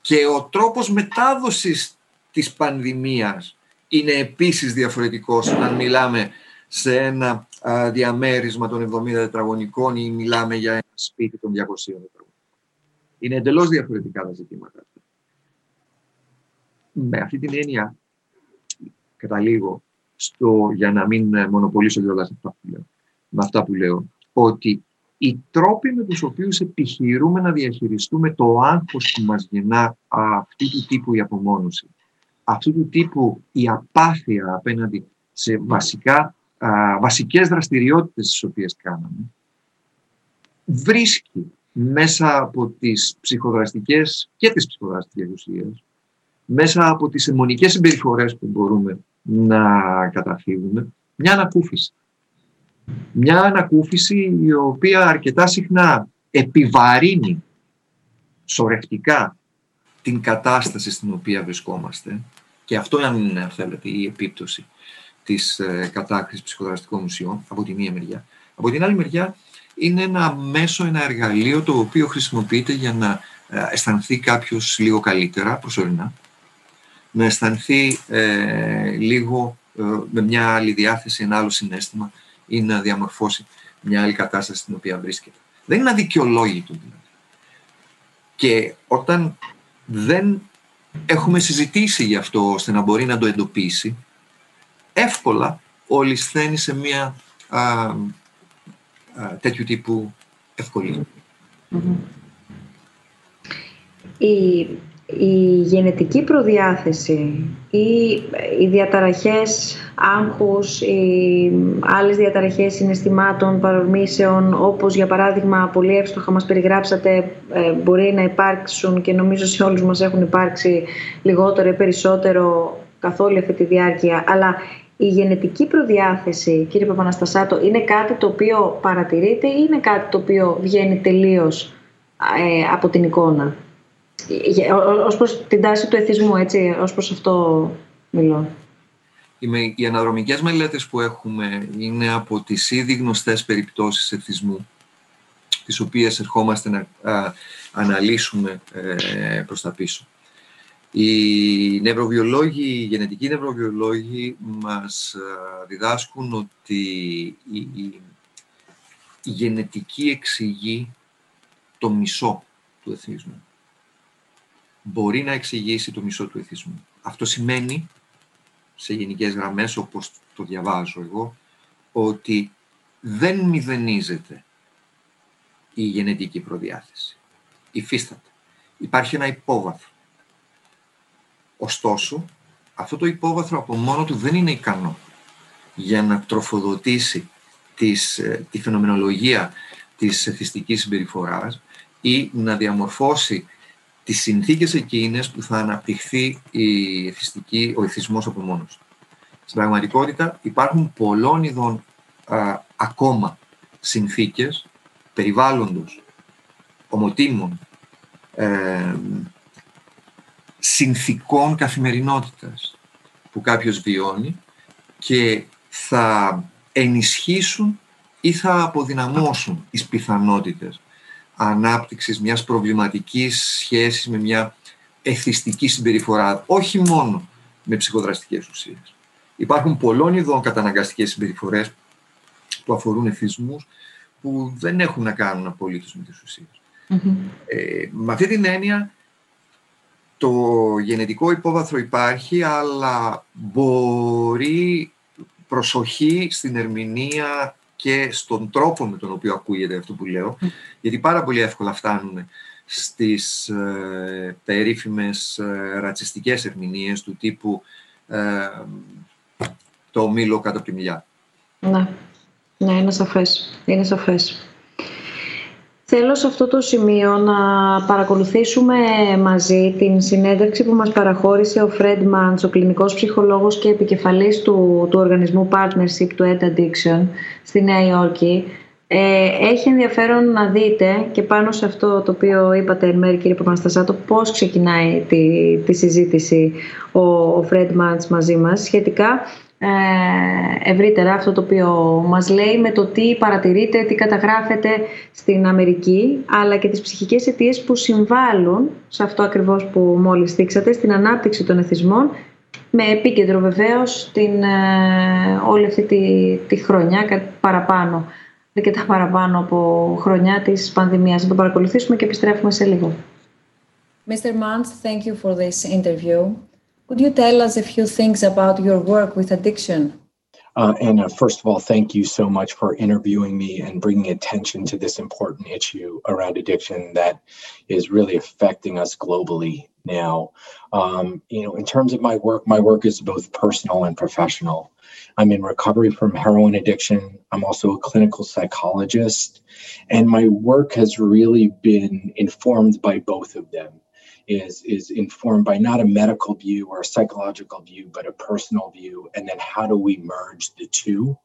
Και ο τρόπος μετάδοσης της πανδημίας είναι επίσης διαφορετικός αν μιλάμε σε ένα διαμέρισμα των 70 τετραγωνικών ή μιλάμε για ένα σπίτι των 200 τετραγωνικών. Είναι εντελώς διαφορετικά τα ζητήματα. Με αυτή την έννοια, καταλήγω στο, για να μην μονοπολίσω κιόλας αυτά που λέω, με αυτά που λέω, ότι οι τρόποι με τους οποίους επιχειρούμε να διαχειριστούμε το άγχος που μας γεννά αυτή του τύπου η απομόνωση, αυτού του τύπου η απάθεια απέναντι σε βασικά, α, βασικές δραστηριότητες τις οποίες κάναμε, βρίσκει μέσα από τις ψυχοδραστικές και τις ψυχοδραστικές ουσίες, μέσα από τις αιμονικές συμπεριφορές που μπορούμε να καταφύγουμε, μια ανακούφιση. Μια ανακούφιση η οποία αρκετά συχνά επιβαρύνει σωρευτικά την κατάσταση στην οποία βρισκόμαστε και αυτό είναι, αν θέλετε, η επίπτωση της ε, κατάκρισης ψυχοδραστικών ουσιών από τη μία μεριά. Από την άλλη μεριά είναι ένα μέσο, ένα εργαλείο το οποίο χρησιμοποιείται για να ε, αισθανθεί κάποιος λίγο καλύτερα προσωρινά, να αισθανθεί ε, λίγο ε, με μια άλλη διάθεση, ένα άλλο συνέστημα ή να διαμορφώσει μια άλλη κατάσταση στην οποία βρίσκεται. Δεν είναι αδικαιολόγητο δηλαδή. Και όταν δεν έχουμε συζητήσει γι' αυτό ώστε να μπορεί να το εντοπίσει, εύκολα ολισθαίνει σε μια α, τέτοιου τύπου ευκολία. Η, η γενετική προδιάθεση ή οι διαταραχές άγχους, οι άλλες διαταραχές συναισθημάτων, παρορμήσεων, όπως για παράδειγμα πολύ εύστοχα μας περιγράψατε, ε, μπορεί να υπάρξουν και νομίζω σε όλους μας έχουν υπάρξει λιγότερο ή περισσότερο καθ' όλη αυτή τη διάρκεια, αλλά η γενετική προδιάθεση, κύριε Παπαναστασάτο, είναι κάτι το οποίο παρατηρείτε ή είναι κάτι το οποίο βγαίνει τελείως ε, από την εικόνα; Ως προς την τάση του εθισμού, έτσι, ως προς αυτό μιλώ. Οι αναδρομικές μελέτες που έχουμε είναι από τις ήδη γνωστές περιπτώσεις εθισμού, τις οποίες ερχόμαστε να αναλύσουμε ε, προς τα πίσω. Οι νευροβιολόγοι, οι γενετικοί νευροβιολόγοι μας διδάσκουν ότι η, η, γενετική εξηγεί το μισό του εθισμού. Μπορεί να εξηγήσει το μισό του εθισμού. Αυτό σημαίνει, σε γενικές γραμμές, όπως το διαβάζω εγώ, ότι δεν μηδενίζεται η γενετική προδιάθεση. Υφίσταται. Υπάρχει ένα υπόβαθρο Ωστόσο, αυτό το υπόβαθρο από μόνο του δεν είναι ικανό για να τροφοδοτήσει τις, ε, τη φαινομενολογία της εθιστικής συμπεριφοράς ή να διαμορφώσει τις συνθήκες εκείνες που θα αναπτυχθεί η εθιστική, ο εθισμός από μόνος του. Στην πραγματικότητα υπάρχουν πολλών ειδών ακόμα συνθήκες περιβάλλοντος, ομοτήμων, ε, συνθήκων καθημερινότητας που κάποιος βιώνει και θα ενισχύσουν ή θα αποδυναμώσουν τις πιθανότητες ανάπτυξης μιας προβληματικής σχέσης με μια εθιστική συμπεριφορά, όχι μόνο με ψυχοδραστικές ουσίες. Υπάρχουν πολλών ειδών καταναγκαστικές συμπεριφορές που αφορούν εθισμούς που δεν έχουν να κάνουν απολύτως με τις ουσιες Ε, με αυτή την έννοια το γενετικό υπόβαθρο υπάρχει, αλλά μπορεί προσοχή στην ερμηνεία και στον τρόπο με τον οποίο ακούγεται αυτό που λέω, γιατί πάρα πολύ εύκολα φτάνουν στις ε, περίφημες ε, ρατσιστικές ερμηνείες του τύπου ε, το μήλο κάτω από τη μιλιά. Ναι, ναι είναι σαφές. Είναι σαφές. Θέλω σε αυτό το σημείο να παρακολουθήσουμε μαζί την συνέντευξη που μας παραχώρησε ο Φρέντ Μάντς, ο κλινικός ψυχολόγος και επικεφαλής του, του οργανισμού Partnership του Ed Addiction στη Νέα Υόρκη. Ε, έχει ενδιαφέρον να δείτε και πάνω σε αυτό το οποίο είπατε εν μέρη κύριε Παπαναστασάτο πώς ξεκινάει τη, τη συζήτηση ο, ο Φρέντ Μάντς μαζί μας σχετικά ε, ευρύτερα αυτό το οποίο μας λέει με το τι παρατηρείτε, τι καταγράφεται στην Αμερική αλλά και τις ψυχικές αιτίες που συμβάλλουν σε αυτό ακριβώς που μόλις δείξατε στην ανάπτυξη των εθισμών με επίκεντρο βεβαίως την, ε, όλη αυτή τη, τη χρονιά παραπάνω αρκετά παραπάνω από χρονιά της πανδημίας. Να το παρακολουθήσουμε και επιστρέφουμε σε λίγο. Mr. Mans, thank you for this interview. Could you tell us a few things about your work with addiction? Uh, and first of all, thank you so much for interviewing me and bringing attention to this important issue around addiction that is really affecting us globally now. Um, you know, in terms of my work, my work is both personal and professional. I'm in recovery from heroin addiction. I'm also a clinical psychologist, and my work has really been informed by both of them is is informed by not a medical view or a psychological view, but a personal view, and then how do we merge the two?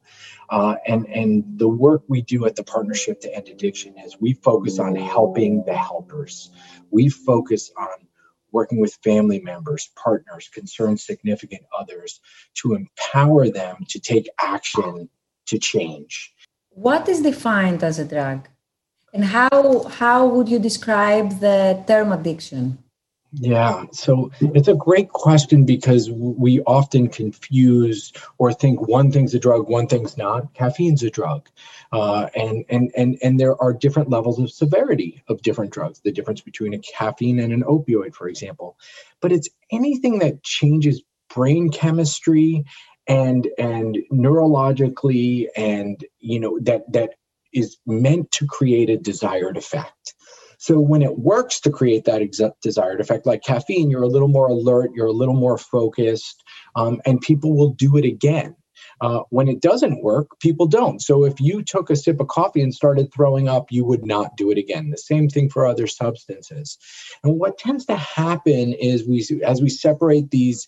Uh, and and the work we do at the Partnership to End Addiction is we focus on helping the helpers. We focus on working with family members, partners, concerned significant others to empower them to take action to change. What is defined as a drug? And how, how would you describe the term addiction? Yeah, so it's a great question because we often confuse or think one thing's a drug, one thing's not. Caffeine's a drug, uh, and and and and there are different levels of severity of different drugs. The difference between a caffeine and an opioid, for example, but it's anything that changes brain chemistry and and neurologically, and you know that that is meant to create a desired effect. So when it works to create that ex- desired effect, like caffeine, you're a little more alert, you're a little more focused, um, and people will do it again. Uh, when it doesn't work, people don't. So if you took a sip of coffee and started throwing up, you would not do it again. The same thing for other substances. And what tends to happen is we, as we separate these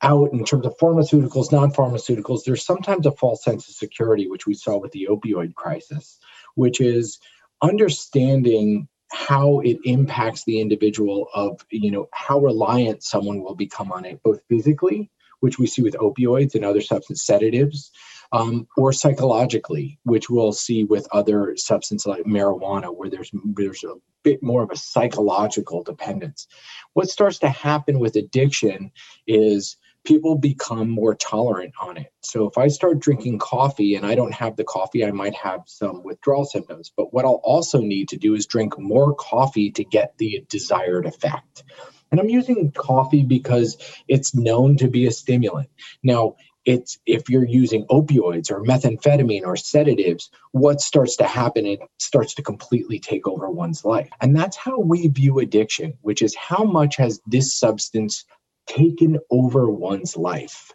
out in terms of pharmaceuticals, non-pharmaceuticals, there's sometimes a false sense of security, which we saw with the opioid crisis, which is understanding how it impacts the individual of you know how reliant someone will become on it both physically which we see with opioids and other substance sedatives um, or psychologically which we'll see with other substances like marijuana where there's there's a bit more of a psychological dependence. What starts to happen with addiction is people become more tolerant on it. So if I start drinking coffee and I don't have the coffee, I might have some withdrawal symptoms. But what I'll also need to do is drink more coffee to get the desired effect. And I'm using coffee because it's known to be a stimulant. Now, it's if you're using opioids or methamphetamine or sedatives, what starts to happen? It starts to completely take over one's life. And that's how we view addiction, which is how much has this substance taken over one's life.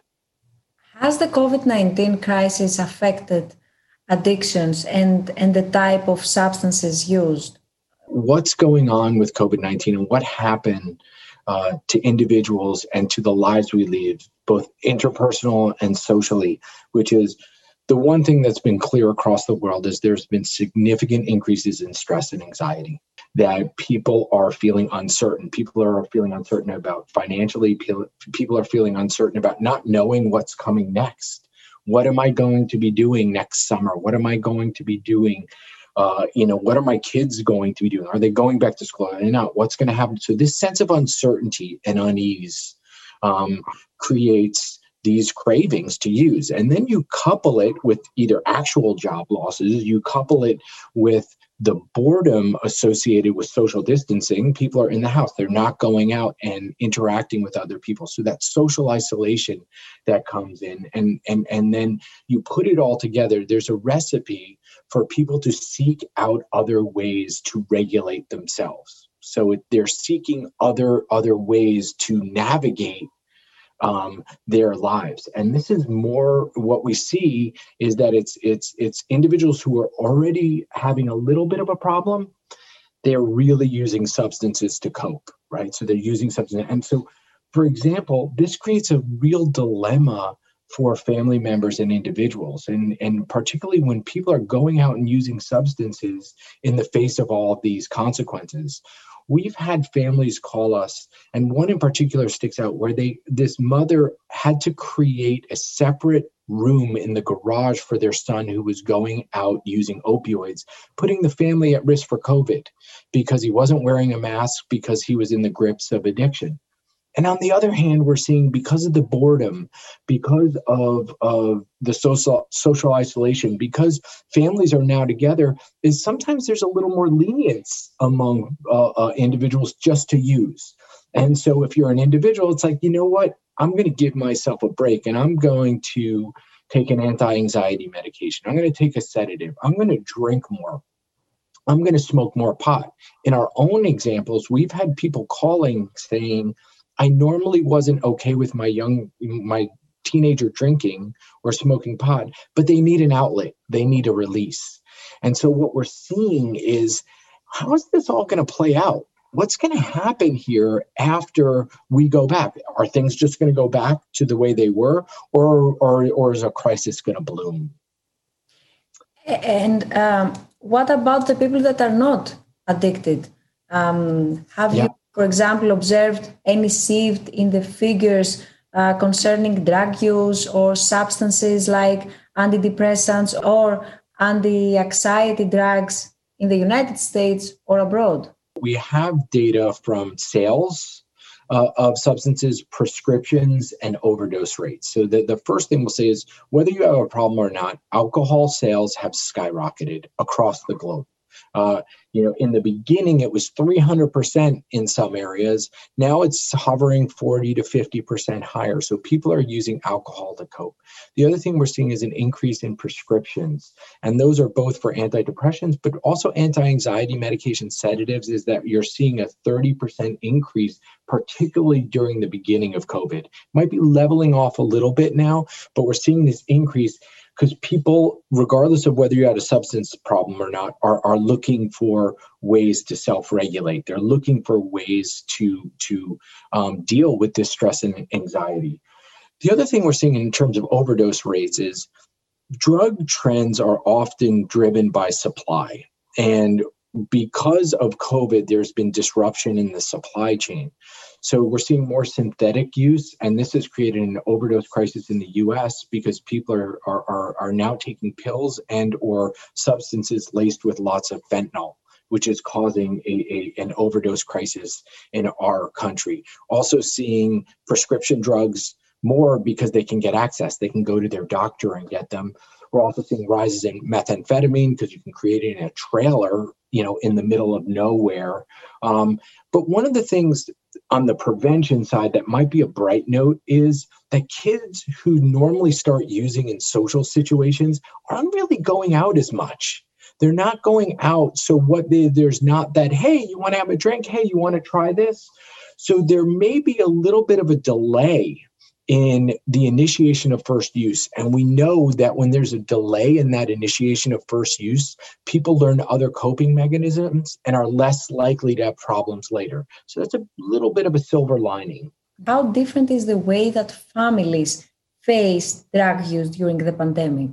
Has the COVID 19 crisis affected addictions and, and the type of substances used? What's going on with COVID 19 and what happened uh, to individuals and to the lives we lead, both interpersonal and socially, which is the one thing that's been clear across the world is there's been significant increases in stress and anxiety that people are feeling uncertain. People are feeling uncertain about financially. People are feeling uncertain about not knowing what's coming next. What am I going to be doing next summer? What am I going to be doing? Uh, you know, what are my kids going to be doing? Are they going back to school? Are they not? What's going to happen? So this sense of uncertainty and unease um, creates these cravings to use. And then you couple it with either actual job losses, you couple it with the boredom associated with social distancing. People are in the house they're not going out and interacting with other people. So that social isolation that comes in. And and and then you put it all together there's a recipe for people to seek out other ways to regulate themselves. So they're seeking other other ways to navigate um, their lives. And this is more what we see is that it's it's it's individuals who are already having a little bit of a problem. They're really using substances to cope, right? So they're using substances, and so, for example, this creates a real dilemma for family members and individuals and and particularly when people are going out and using substances in the face of all of these consequences we've had families call us and one in particular sticks out where they this mother had to create a separate room in the garage for their son who was going out using opioids putting the family at risk for covid because he wasn't wearing a mask because he was in the grips of addiction and on the other hand, we're seeing because of the boredom, because of, of the social social isolation, because families are now together, is sometimes there's a little more lenience among uh, uh, individuals just to use. And so if you're an individual, it's like, you know what? I'm going to give myself a break and I'm going to take an anti-anxiety medication. I'm going to take a sedative. I'm going to drink more. I'm going to smoke more pot. In our own examples, we've had people calling saying, I normally wasn't okay with my young my teenager drinking or smoking pot, but they need an outlet. They need a release. And so what we're seeing is how is this all going to play out? What's going to happen here after we go back? Are things just going to go back to the way they were, or or or is a crisis going to bloom? And um, what about the people that are not addicted? Um, have yeah. you for example, observed any shift in the figures uh, concerning drug use or substances like antidepressants or anti anxiety drugs in the United States or abroad? We have data from sales uh, of substances, prescriptions, and overdose rates. So, the, the first thing we'll say is whether you have a problem or not, alcohol sales have skyrocketed across the globe. Uh, you know, in the beginning, it was 300% in some areas. Now it's hovering 40 to 50% higher. So people are using alcohol to cope. The other thing we're seeing is an increase in prescriptions. And those are both for antidepressants, but also anti anxiety medication sedatives, is that you're seeing a 30% increase, particularly during the beginning of COVID. Might be leveling off a little bit now, but we're seeing this increase because people, regardless of whether you had a substance problem or not, are, are looking for ways to self-regulate. They're looking for ways to to um, deal with this stress and anxiety. The other thing we're seeing in terms of overdose rates is drug trends are often driven by supply. And because of COVID, there's been disruption in the supply chain. So we're seeing more synthetic use, and this has created an overdose crisis in the U.S. because people are are, are, are now taking pills and or substances laced with lots of fentanyl which is causing a, a, an overdose crisis in our country. Also, seeing prescription drugs more because they can get access. They can go to their doctor and get them. We're also seeing rises in methamphetamine because you can create it in a trailer, you know, in the middle of nowhere. Um, but one of the things on the prevention side that might be a bright note is that kids who normally start using in social situations aren't really going out as much. They're not going out. So what they, there's not that, hey, you want to have a drink? Hey, you want to try this? So there may be a little bit of a delay in the initiation of first use. And we know that when there's a delay in that initiation of first use, people learn other coping mechanisms and are less likely to have problems later. So that's a little bit of a silver lining. How different is the way that families face drug use during the pandemic?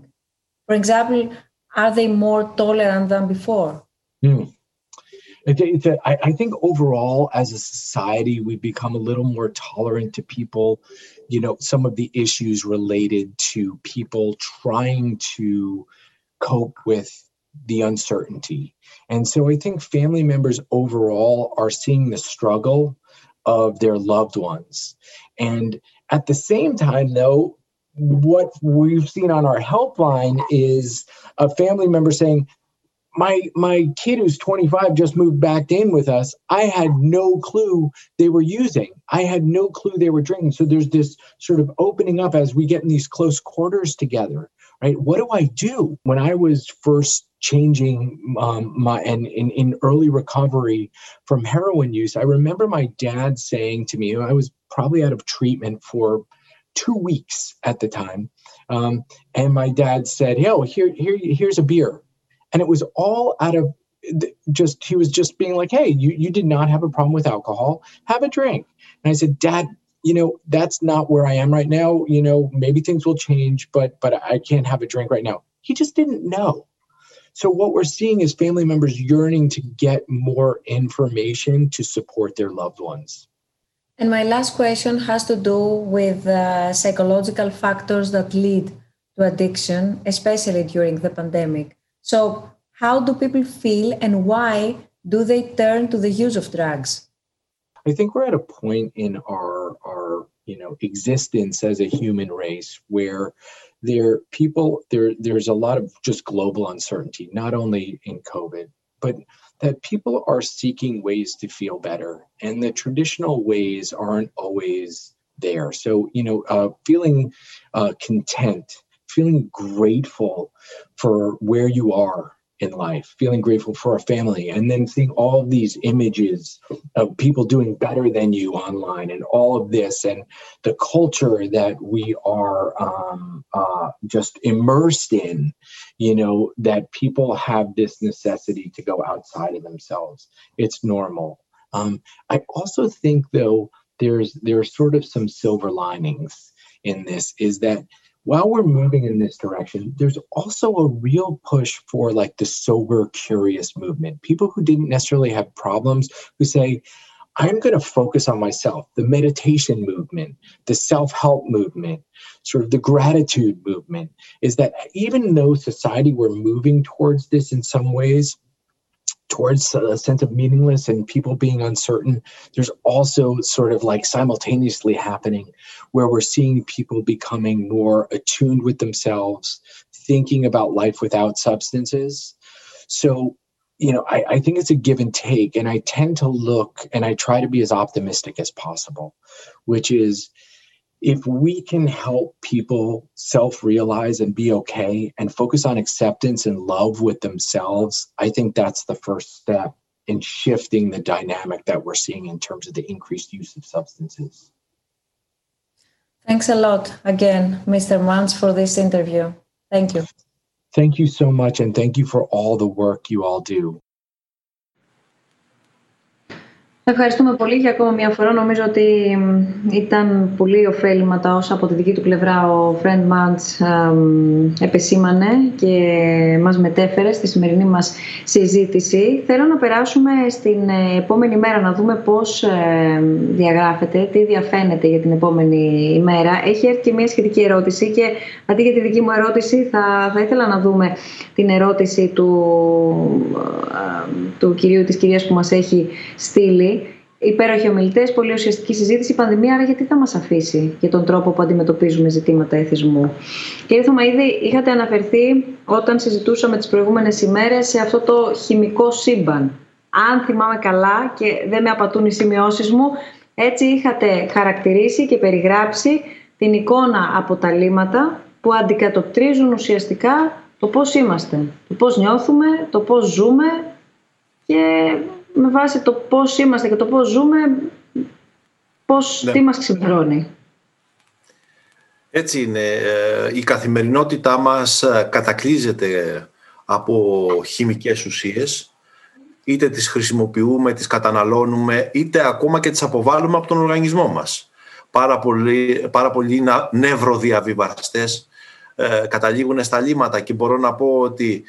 For example, are they more tolerant than before? Mm. It's a, I, I think overall, as a society, we've become a little more tolerant to people. You know, some of the issues related to people trying to cope with the uncertainty. And so I think family members overall are seeing the struggle of their loved ones. And at the same time, though, what we've seen on our helpline is a family member saying, my my kid who's 25 just moved back in with us i had no clue they were using i had no clue they were drinking so there's this sort of opening up as we get in these close quarters together right? What do I do when I was first changing um, my and in, in early recovery from heroin use? I remember my dad saying to me, I was probably out of treatment for two weeks at the time, um, and my dad said, "Yo, here, here, here's a beer," and it was all out of just he was just being like, "Hey, you you did not have a problem with alcohol. Have a drink." And I said, "Dad, you know that's not where I am right now. You know, maybe things will change, but but I can't have a drink right now." He just didn't know. So what we're seeing is family members yearning to get more information to support their loved ones. And my last question has to do with uh, psychological factors that lead to addiction, especially during the pandemic. So, how do people feel and why do they turn to the use of drugs? I think we're at a point in our our you know existence as a human race where there people there there's a lot of just global uncertainty, not only in COVID, but that people are seeking ways to feel better, and the traditional ways aren't always there. So you know, uh, feeling uh, content, feeling grateful for where you are in life, feeling grateful for a family, and then seeing all these images of people doing better than you online and all of this and the culture that we are um, uh, just immersed in, you know, that people have this necessity to go outside of themselves. It's normal. Um, I also think, though, there's there's sort of some silver linings in this is that while we're moving in this direction, there's also a real push for like the sober, curious movement. People who didn't necessarily have problems who say, I'm going to focus on myself. The meditation movement, the self help movement, sort of the gratitude movement is that even though society we're moving towards this in some ways, towards a sense of meaningless and people being uncertain, there's also sort of like simultaneously happening where we're seeing people becoming more attuned with themselves, thinking about life without substances. So, you know, I, I think it's a give and take. And I tend to look and I try to be as optimistic as possible, which is if we can help people self realize and be okay and focus on acceptance and love with themselves, I think that's the first step in shifting the dynamic that we're seeing in terms of the increased use of substances. Thanks a lot again, Mr. Mans, for this interview. Thank you. Thank you so much, and thank you for all the work you all do. Ευχαριστούμε πολύ για ακόμα μια φορά. Νομίζω ότι ήταν πολύ ωφέλιμα τα όσα από τη δική του πλευρά ο Friend Mans επεσήμανε και μας μετέφερε στη σημερινή μας συζήτηση. Θέλω να περάσουμε στην ε, επόμενη μέρα να δούμε πώς ε, διαγράφεται, τι διαφαίνεται για την επόμενη ημέρα. Έχει έρθει και μια σχετική ερώτηση και αντί για τη δική μου ερώτηση θα, θα ήθελα να δούμε την ερώτηση του, ε, του κυρίου της κυρίας που μας έχει στείλει υπέροχοι ομιλητές, πολύ ουσιαστική συζήτηση. Η πανδημία, άρα γιατί θα μας αφήσει για τον τρόπο που αντιμετωπίζουμε ζητήματα εθισμού; Κύριε Θωμαίδη, είχατε αναφερθεί όταν συζητούσαμε τις προηγούμενες ημέρες σε αυτό το χημικό σύμπαν. Αν θυμάμαι καλά και δεν με απατούν οι σημειώσεις μου, έτσι είχατε χαρακτηρίσει και περιγράψει την εικόνα από τα λίμματα που αντικατοπτρίζουν ουσιαστικά το πώς είμαστε, το πώς νιώθουμε, το πώς ζούμε και με βάση το πώς είμαστε και το πώς ζούμε, πώς, ναι. τι μας ξυπνώνει. Έτσι είναι. Ε, η καθημερινότητά μας ε, κατακλείζεται από χημικές ουσίες. Είτε τις χρησιμοποιούμε, τις καταναλώνουμε, είτε ακόμα και τις αποβάλλουμε από τον οργανισμό μας. Πάρα πολλοί, πάρα πολλοί νευροδιαβιβαστές ε, καταλήγουν στα λίμματα και μπορώ να πω ότι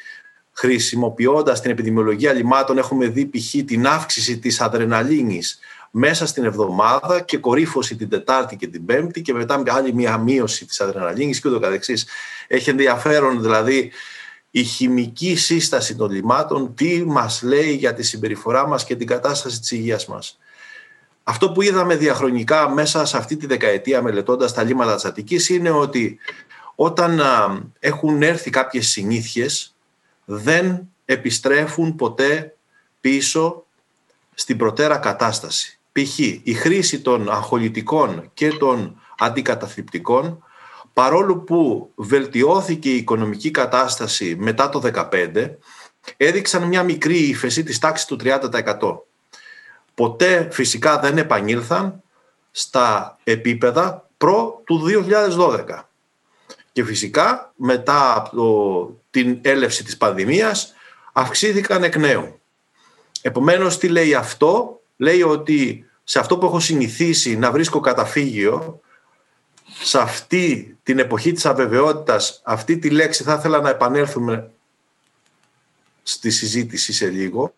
χρησιμοποιώντας την επιδημιολογία λιμάτων έχουμε δει π.χ. την αύξηση της αδρεναλίνης μέσα στην εβδομάδα και κορύφωση την Τετάρτη και την Πέμπτη και μετά με άλλη μια μείωση της αδρεναλίνης και ούτω καθεξής. Έχει ενδιαφέρον δηλαδή η χημική σύσταση των λιμάτων τι μας λέει για τη συμπεριφορά μας και την κατάσταση της υγείας μας. Αυτό που είδαμε διαχρονικά μέσα σε αυτή τη δεκαετία μελετώντας τα λίμματα της Αττικής είναι ότι όταν έχουν έρθει κάποιες συνήθειες δεν επιστρέφουν ποτέ πίσω στην προτέρα κατάσταση. Π.χ. η χρήση των αγχολητικών και των αντικαταθλιπτικών παρόλο που βελτιώθηκε η οικονομική κατάσταση μετά το 2015, έδειξαν μια μικρή ύφεση της τάξης του 30%. Ποτέ φυσικά δεν επανήλθαν στα επίπεδα προ του 2012. Και φυσικά μετά από την έλευση της πανδημίας αυξήθηκαν εκ νέου. Επομένως τι λέει αυτό, λέει ότι σε αυτό που έχω συνηθίσει να βρίσκω καταφύγιο, σε αυτή την εποχή της αβεβαιότητας, αυτή τη λέξη θα ήθελα να επανέλθουμε στη συζήτηση σε λίγο.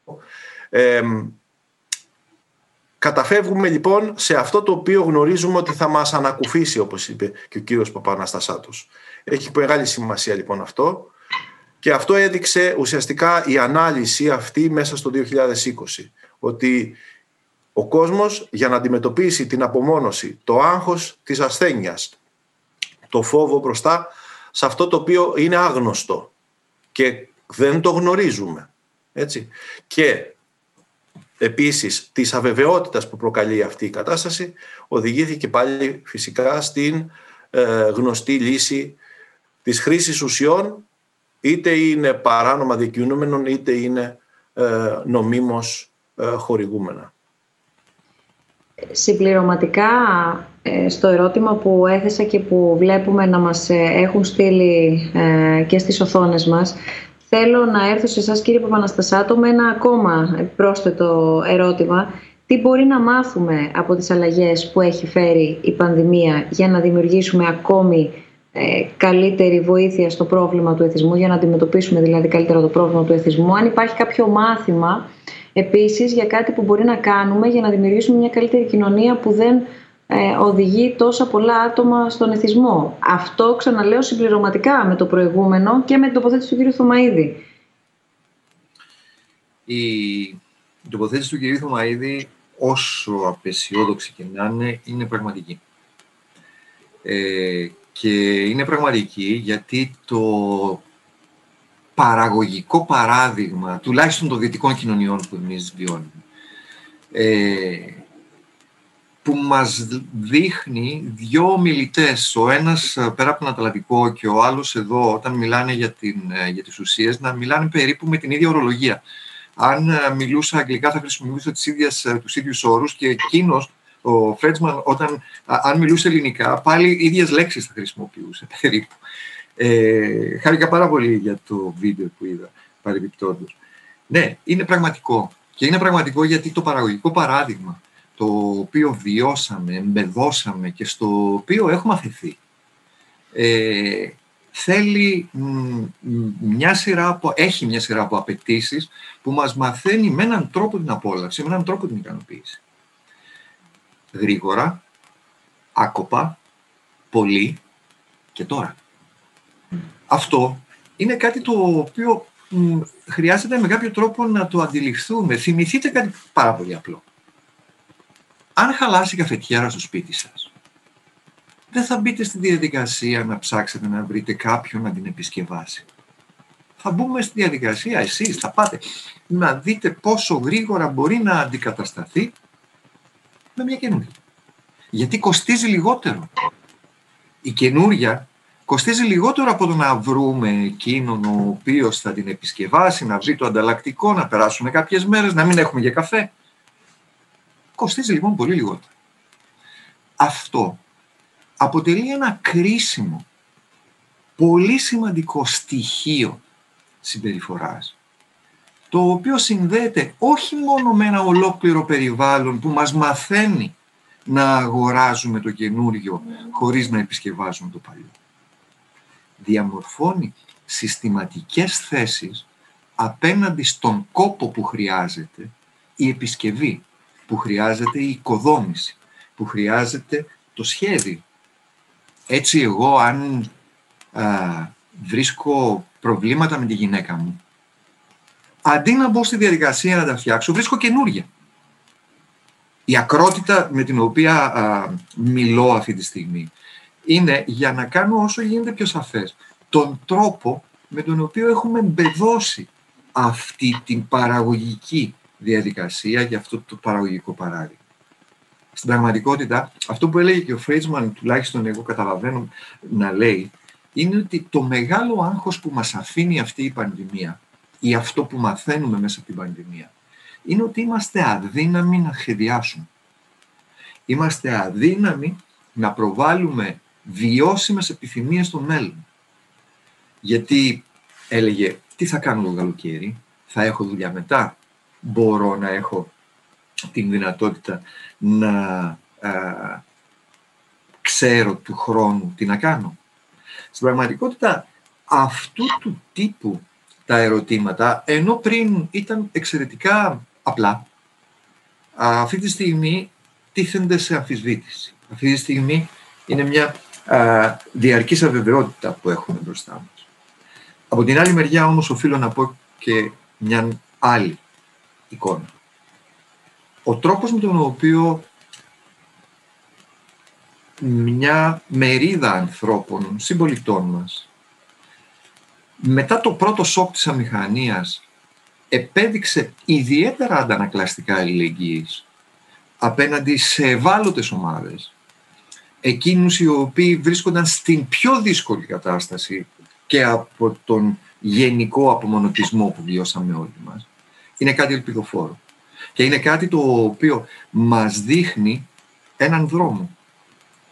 καταφεύγουμε λοιπόν σε αυτό το οποίο γνωρίζουμε ότι θα μας ανακουφίσει, όπως είπε και ο κύριος Παπαναστασάτος. Έχει μεγάλη σημασία λοιπόν αυτό και αυτό έδειξε ουσιαστικά η ανάλυση αυτή μέσα στο 2020, ότι ο κόσμος για να αντιμετωπίσει την απομόνωση, το άγχος της ασθένειας, το φόβο μπροστά σε αυτό το οποίο είναι άγνωστο και δεν το γνωρίζουμε. Έτσι. Και επίσης της αβεβαιότητας που προκαλεί αυτή η κατάσταση οδηγήθηκε πάλι φυσικά στην ε, γνωστή λύση της χρήσης ουσιών είτε είναι παράνομα δικαιούμενων είτε είναι ε, νομίμως ε, χορηγούμενα. Συμπληρωματικά ε, στο ερώτημα που έθεσα και που βλέπουμε να μας ε, έχουν στείλει ε, και στις οθόνες μας, θέλω να έρθω σε εσάς κύριε Παπαναστασάτο με ένα ακόμα πρόσθετο ερώτημα. Τι μπορεί να μάθουμε από τις αλλαγές που έχει φέρει η πανδημία για να δημιουργήσουμε ακόμη καλύτερη βοήθεια στο πρόβλημα του εθισμού, για να αντιμετωπίσουμε δηλαδή καλύτερα το πρόβλημα του εθισμού. Αν υπάρχει κάποιο μάθημα επίσης για κάτι που μπορεί να κάνουμε για να δημιουργήσουμε μια καλύτερη κοινωνία που δεν ε, οδηγεί τόσα πολλά άτομα στον εθισμό. Αυτό ξαναλέω συμπληρωματικά με το προηγούμενο και με την τοποθέτηση του κ. Θωμαίδη. Η τοποθέτηση του κ. Θωμαίδη, όσο απεσιόδοξη και να είναι, είναι πραγματική. Ε, και είναι πραγματική γιατί το παραγωγικό παράδειγμα, τουλάχιστον των δυτικών κοινωνιών που εμείς βιώνουμε, ε, που μας δείχνει δύο ομιλητές, ο ένας ε, πέρα από τον Ατλαντικό και ο άλλος εδώ, όταν μιλάνε για, την, ε, για τις ουσίες, να μιλάνε περίπου με την ίδια ορολογία. Αν ε, μιλούσα αγγλικά θα χρησιμοποιούσα τις ίδιες, τους ίδιους όρους και εκείνος, ο Φρέτσμαν, όταν, αν μιλούσε ελληνικά, πάλι ίδιες λέξεις θα χρησιμοποιούσε <laughs> περίπου. Ε, χάρηκα πάρα πολύ για το βίντεο που είδα, παρεμπιπτόντως. Ναι, είναι πραγματικό. Και είναι πραγματικό γιατί το παραγωγικό παράδειγμα το οποίο βιώσαμε, εμπεδώσαμε και στο οποίο έχουμε αφαιθεί, ε, θέλει μια σειρά από, έχει μια σειρά από απαιτήσεις που μας μαθαίνει με έναν τρόπο την απόλαυση, με έναν τρόπο την ικανοποίηση. Γρήγορα, άκοπα, πολύ και τώρα. Αυτό είναι κάτι το οποίο χρειάζεται με κάποιο τρόπο να το αντιληφθούμε. Θυμηθείτε κάτι πάρα πολύ απλό αν χαλάσει η καφετιέρα στο σπίτι σας, δεν θα μπείτε στη διαδικασία να ψάξετε να βρείτε κάποιον να την επισκευάσει. Θα μπούμε στη διαδικασία εσείς, θα πάτε να δείτε πόσο γρήγορα μπορεί να αντικατασταθεί με μια καινούργια. Γιατί κοστίζει λιγότερο. Η καινούρια κοστίζει λιγότερο από το να βρούμε εκείνον ο οποίος θα την επισκευάσει, να βρει το ανταλλακτικό, να περάσουν κάποιες μέρες, να μην έχουμε για καφέ. Κοστίζει λοιπόν πολύ λιγότερο. Αυτό αποτελεί ένα κρίσιμο, πολύ σημαντικό στοιχείο συμπεριφοράς, το οποίο συνδέεται όχι μόνο με ένα ολόκληρο περιβάλλον που μας μαθαίνει να αγοράζουμε το καινούριο χωρίς να επισκευάζουμε το παλιό. Διαμορφώνει συστηματικές θέσεις απέναντι στον κόπο που χρειάζεται η επισκευή που χρειάζεται η οικοδόμηση, που χρειάζεται το σχέδιο. Έτσι εγώ αν βρίσκω προβλήματα με τη γυναίκα μου, αντί να μπω στη διαδικασία να τα φτιάξω, βρίσκω καινούρια. Η ακρότητα με την οποία μιλώ αυτή τη στιγμή είναι για να κάνω όσο γίνεται πιο σαφές τον τρόπο με τον οποίο έχουμε εμπεδώσει αυτή την παραγωγική διαδικασία για αυτό το παραγωγικό παράδειγμα. στην πραγματικότητα, αυτό που έλεγε και ο Φρέιτσμαν, τουλάχιστον εγώ καταλαβαίνω να λέει, είναι ότι το μεγάλο άγχος που μας αφήνει αυτή η πανδημία ή αυτό που μαθαίνουμε μέσα από την πανδημία είναι ότι είμαστε αδύναμοι να σχεδιάσουμε. Είμαστε αδύναμοι να προβάλλουμε βιώσιμες επιθυμίες στο μέλλον. Γιατί έλεγε, τι θα κάνω το καλοκαίρι, θα έχω δουλειά μετά, μπορώ να έχω την δυνατότητα να α, ξέρω του χρόνου τι να κάνω. Στην πραγματικότητα αυτού του τύπου τα ερωτήματα, ενώ πριν ήταν εξαιρετικά απλά, αυτή τη στιγμή τίθενται σε αμφισβήτηση. Αυτή τη στιγμή είναι μια α, διαρκής αβεβαιότητα που έχουμε μπροστά μας. Από την άλλη μεριά όμως οφείλω να πω και μια άλλη εικόνα. Ο τρόπος με τον οποίο μια μερίδα ανθρώπων, συμπολιτών μας, μετά το πρώτο σοκ της αμηχανίας επέδειξε ιδιαίτερα αντανακλαστικά αλληλεγγύης απέναντι σε ευάλωτες ομάδες, εκείνους οι οποίοι βρίσκονταν στην πιο δύσκολη κατάσταση και από τον γενικό απομονωτισμό που βιώσαμε όλοι μας, είναι κάτι ελπιδοφόρο. Και είναι κάτι το οποίο μας δείχνει έναν δρόμο.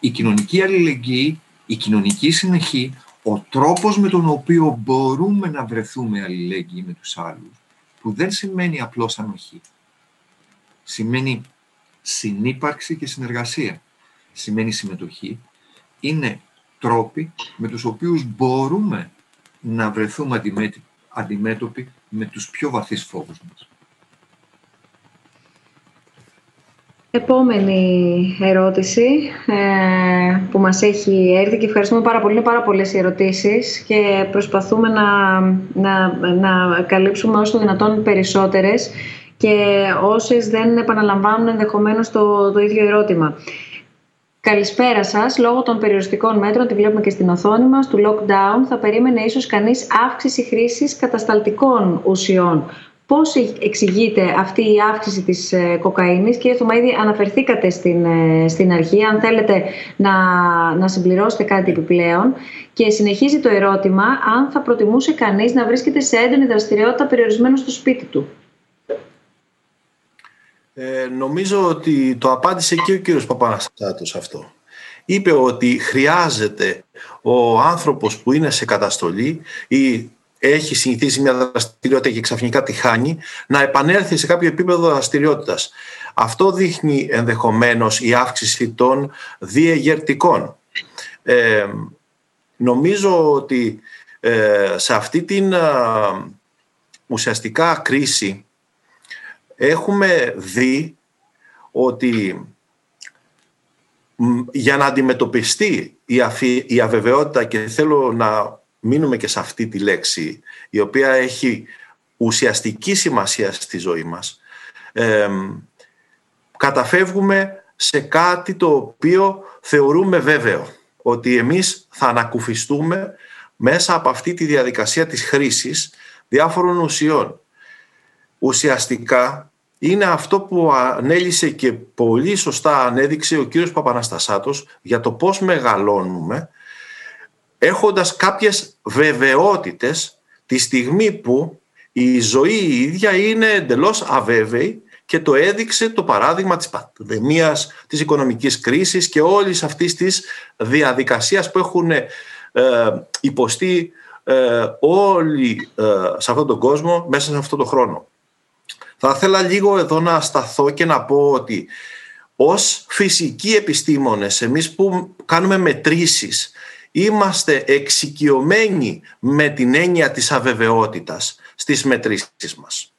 Η κοινωνική αλληλεγγύη, η κοινωνική συνεχή, ο τρόπος με τον οποίο μπορούμε να βρεθούμε αλληλέγγυοι με τους άλλους, που δεν σημαίνει απλώς ανοχή. Σημαίνει συνύπαρξη και συνεργασία. Σημαίνει συμμετοχή. Είναι τρόποι με τους οποίους μπορούμε να βρεθούμε αντιμέτωποι με τους πιο βαθύς φόβους μας. Επόμενη ερώτηση ε, που μας έχει έρθει και ευχαριστούμε πάρα πολύ. Είναι πάρα πολλές οι ερωτήσεις και προσπαθούμε να, να, να καλύψουμε όσο δυνατόν περισσότερες και όσες δεν επαναλαμβάνουν ενδεχομένως το, το ίδιο ερώτημα. Καλησπέρα σας. Λόγω των περιοριστικών μέτρων, τη βλέπουμε και στην οθόνη μας, του lockdown, θα περίμενε ίσως κανείς αύξηση χρήσης κατασταλτικών ουσιών. Πώς εξηγείται αυτή η αύξηση της ε, κοκαίνης. Κύριε Θωμαίδη, αναφερθήκατε στην, ε, στην αρχή, αν θέλετε να, να συμπληρώσετε κάτι επιπλέον. Και συνεχίζει το ερώτημα αν θα προτιμούσε κανείς να βρίσκεται σε έντονη δραστηριότητα περιορισμένο στο σπίτι του; Ε, νομίζω ότι το απάντησε και ο κύριος Παπαναστάτος αυτό. Είπε ότι χρειάζεται ο άνθρωπος που είναι σε καταστολή ή έχει συνηθίσει μια δραστηριότητα και ξαφνικά τη χάνει, να επανέλθει σε κάποιο επίπεδο δραστηριότητας. Αυτό δείχνει ενδεχομένως η αύξηση των διεγερτικών. Ε, νομίζω ότι ε, σε αυτή την ε, ουσιαστικά κρίση έχουμε δει ότι για να αντιμετωπιστεί η αβεβαιότητα και θέλω να μείνουμε και σε αυτή τη λέξη, η οποία έχει ουσιαστική σημασία στη ζωή μας, καταφεύγουμε σε κάτι το οποίο θεωρούμε βέβαιο, ότι εμείς θα ανακουφιστούμε μέσα από αυτή τη διαδικασία της χρήσης διάφορων ουσιών. Ουσιαστικά είναι αυτό που ανέλησε και πολύ σωστά ανέδειξε ο κύριος Παπαναστασάτος για το πώς μεγαλώνουμε έχοντας κάποιες βεβαιότητες τη στιγμή που η ζωή η ίδια είναι εντελώς αβέβαιη και το έδειξε το παράδειγμα της πανδημίας, της οικονομικής κρίσης και όλης αυτής της διαδικασίας που έχουν ε, υποστεί ε, όλοι ε, σε αυτόν τον κόσμο μέσα σε αυτόν τον χρόνο. Θα ήθελα λίγο εδώ να σταθώ και να πω ότι ως φυσικοί επιστήμονες, εμείς που κάνουμε μετρήσεις είμαστε εξοικειωμένοι με την έννοια της αβεβαιότητας στις μετρήσεις μας.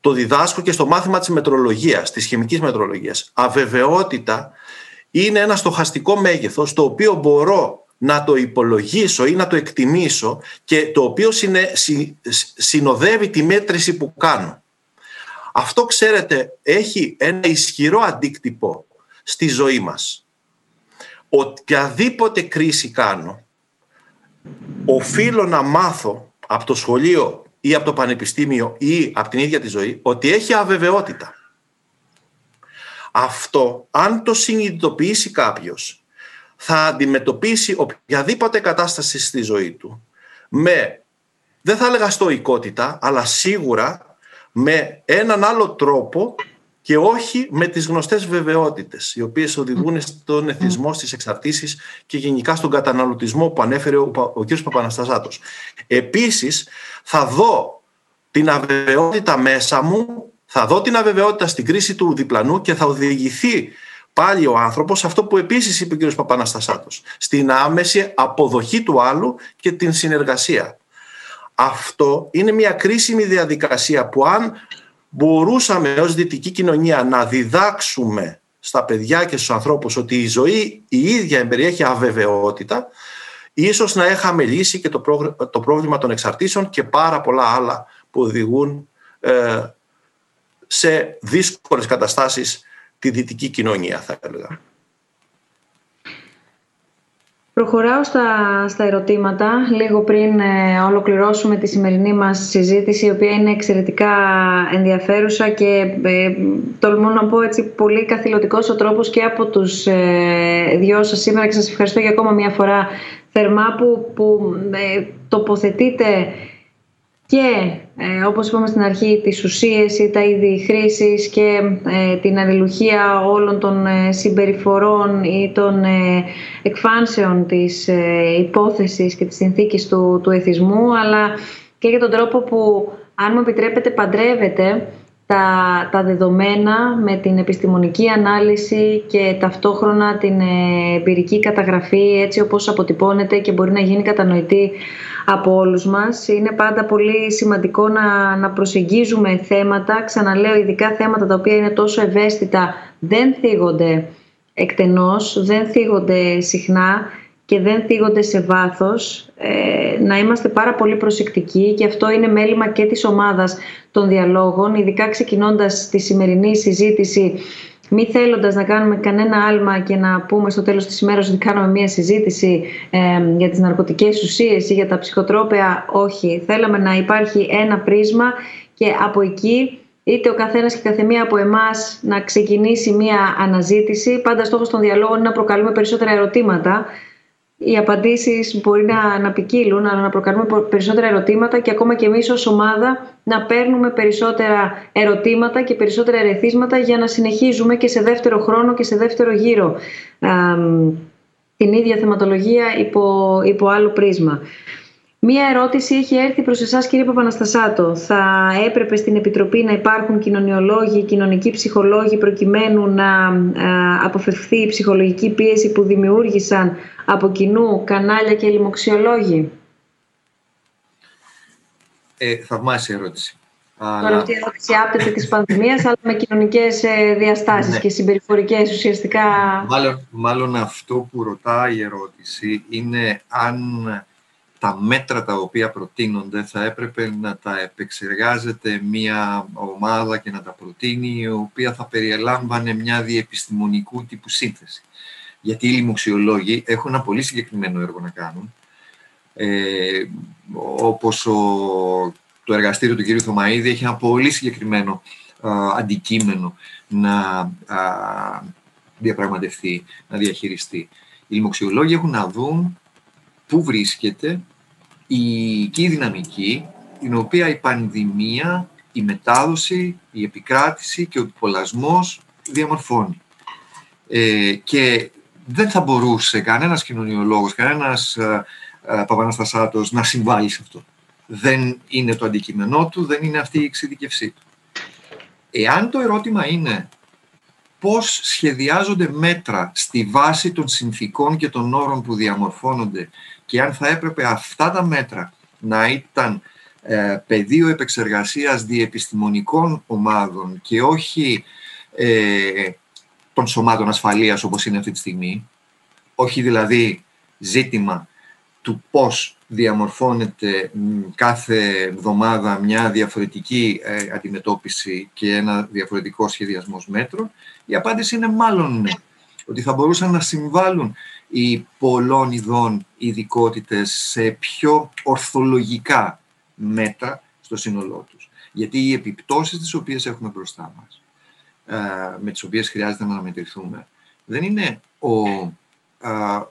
Το διδάσκω και στο μάθημα της μετρολογίας, της χημικής μετρολογίας. Αβεβαιότητα είναι ένα στοχαστικό μέγεθος το οποίο μπορώ να το υπολογίσω ή να το εκτιμήσω και το οποίο συνοδεύει τη μέτρηση που κάνω. Αυτό, ξέρετε, έχει ένα ισχυρό αντίκτυπο στη ζωή μας οποιαδήποτε κρίση κάνω, οφείλω να μάθω από το σχολείο ή από το πανεπιστήμιο ή από την ίδια τη ζωή ότι έχει αβεβαιότητα. Αυτό, αν το συνειδητοποιήσει κάποιος, θα αντιμετωπίσει οποιαδήποτε κατάσταση στη ζωή του με, δεν θα έλεγα στοικότητα, αλλά σίγουρα με έναν άλλο τρόπο και όχι με τις γνωστές βεβαιότητες, οι οποίες οδηγούν στον εθισμό, στις εξαρτήσεις και γενικά στον καταναλωτισμό που ανέφερε ο, ο κ. Παπαναστασάτος. Επίσης, θα δω την αβεβαιότητα μέσα μου, θα δω την αβεβαιότητα στην κρίση του διπλανού και θα οδηγηθεί πάλι ο άνθρωπος αυτό που επίσης είπε ο κ. Παπαναστασάτος, στην άμεση αποδοχή του άλλου και την συνεργασία. Αυτό είναι μια κρίσιμη διαδικασία που αν μπορούσαμε ως δυτική κοινωνία να διδάξουμε στα παιδιά και στους ανθρώπους ότι η ζωή η ίδια εμπεριέχει αβεβαιότητα, ίσως να έχαμε λύσει και το, πρόβλημα των εξαρτήσεων και πάρα πολλά άλλα που οδηγούν ε, σε δύσκολες καταστάσεις τη δυτική κοινωνία, θα έλεγα. Προχωράω στα, στα ερωτήματα, λίγο πριν ε, ολοκληρώσουμε τη σημερινή μας συζήτηση, η οποία είναι εξαιρετικά ενδιαφέρουσα και ε, τολμώ να πω έτσι πολύ καθηλωτικός ο τρόπος και από τους ε, δυο σας σήμερα. Και σας ευχαριστώ για ακόμα μια φορά θερμά που, που ε, τοποθετείτε και ε, όπως είπαμε στην αρχή τις ουσίες ή τα είδη χρήσης και ε, την αλληλουχία όλων των ε, συμπεριφορών ή των ε, εκφάνσεων της ε, υπόθεσης και της συνθήκης του, του εθισμού αλλά και για τον τρόπο που αν μου επιτρέπετε παντρεύεται τα, τα δεδομένα με την επιστημονική ανάλυση και ταυτόχρονα την εμπειρική καταγραφή έτσι όπως αποτυπώνεται και μπορεί να γίνει κατανοητή από όλους μας. Είναι πάντα πολύ σημαντικό να, να προσεγγίζουμε θέματα, ξαναλέω ειδικά θέματα τα οποία είναι τόσο ευαίσθητα, δεν θίγονται εκτενώς, δεν θίγονται συχνά και δεν θίγονται σε βάθος, ε, να είμαστε πάρα πολύ προσεκτικοί και αυτό είναι μέλημα και της ομάδας των διαλόγων, ειδικά ξεκινώντας τη σημερινή συζήτηση μη θέλοντας να κάνουμε κανένα άλμα και να πούμε στο τέλος της ημέρας ότι κάνουμε μία συζήτηση ε, για τις ναρκωτικές ουσίες ή για τα ψυχοτρόπαια, όχι. Θέλαμε να υπάρχει ένα πρίσμα και από εκεί είτε ο καθένας και η καθεμία από εμάς να ξεκινήσει μία αναζήτηση. Πάντα στόχος των διαλόγων είναι να προκαλούμε περισσότερα ερωτήματα οι απαντήσεις μπορεί να, να ποικίλουν, αλλά να προκαλούμε περισσότερα ερωτήματα και ακόμα και εμείς ως ομάδα να παίρνουμε περισσότερα ερωτήματα και περισσότερα ερεθίσματα για να συνεχίζουμε και σε δεύτερο χρόνο και σε δεύτερο γύρο την ίδια θεματολογία υπό, υπό άλλο πρίσμα. Μία ερώτηση έχει έρθει προς εσάς κύριε Παπαναστασάτο. Θα έπρεπε στην Επιτροπή να υπάρχουν κοινωνιολόγοι, κοινωνικοί ψυχολόγοι προκειμένου να αποφευχθεί η ψυχολογική πίεση που δημιούργησαν από κοινού κανάλια και λοιμοξιολόγοι; Ε, θαυμάσια ερώτηση. Τώρα αυτή η ερώτηση άπτεται της πανδημίας, αλλά με κοινωνικές ε, διαστάσεις ναι. και συμπεριφορικές ουσιαστικά. Μάλλον, μάλλον αυτό που ρωτάει η ερώτηση είναι αν τα μέτρα τα οποία προτείνονται θα έπρεπε να τα επεξεργάζεται μια ομάδα και να τα προτείνει η οποία θα περιελάμβανε μια διεπιστημονικού τύπου σύνθεση. Γιατί οι λοιμοξιολόγοι έχουν ένα πολύ συγκεκριμένο έργο να κάνουν ε, όπως ο, το εργαστήριο του κ. Θωμαίδη έχει ένα πολύ συγκεκριμένο αντικείμενο να α, διαπραγματευτεί, να διαχειριστεί. Οι λοιμοξιολόγοι έχουν να δουν πού βρίσκεται η η δυναμική την οποία η πανδημία, η μετάδοση, η επικράτηση και ο πολλασμός διαμορφώνει. Ε, και δεν θα μπορούσε κανένας κοινωνιολόγος, κανένας ε, ε, να συμβάλλει σε αυτό. Δεν είναι το αντικείμενό του, δεν είναι αυτή η εξειδικευσή του. Εάν το ερώτημα είναι πώς σχεδιάζονται μέτρα στη βάση των συνθήκων και των όρων που διαμορφώνονται και αν θα έπρεπε αυτά τα μέτρα να ήταν ε, πεδίο επεξεργασίας διεπιστημονικών ομάδων και όχι ε, των σωμάτων ασφαλείας όπως είναι αυτή τη στιγμή, όχι δηλαδή ζήτημα του πώς διαμορφώνεται κάθε εβδομάδα μια διαφορετική ε, αντιμετώπιση και ένα διαφορετικό σχεδιασμός μέτρων, η απάντηση είναι μάλλον ναι. Ότι θα μπορούσαν να συμβάλλουν οι πολλών ειδών ειδικότητες σε πιο ορθολογικά μέτρα στο σύνολό τους. Γιατί οι επιπτώσεις τις οποίες έχουμε μπροστά μας με τις οποίες χρειάζεται να αναμετρηθούμε δεν είναι ο α,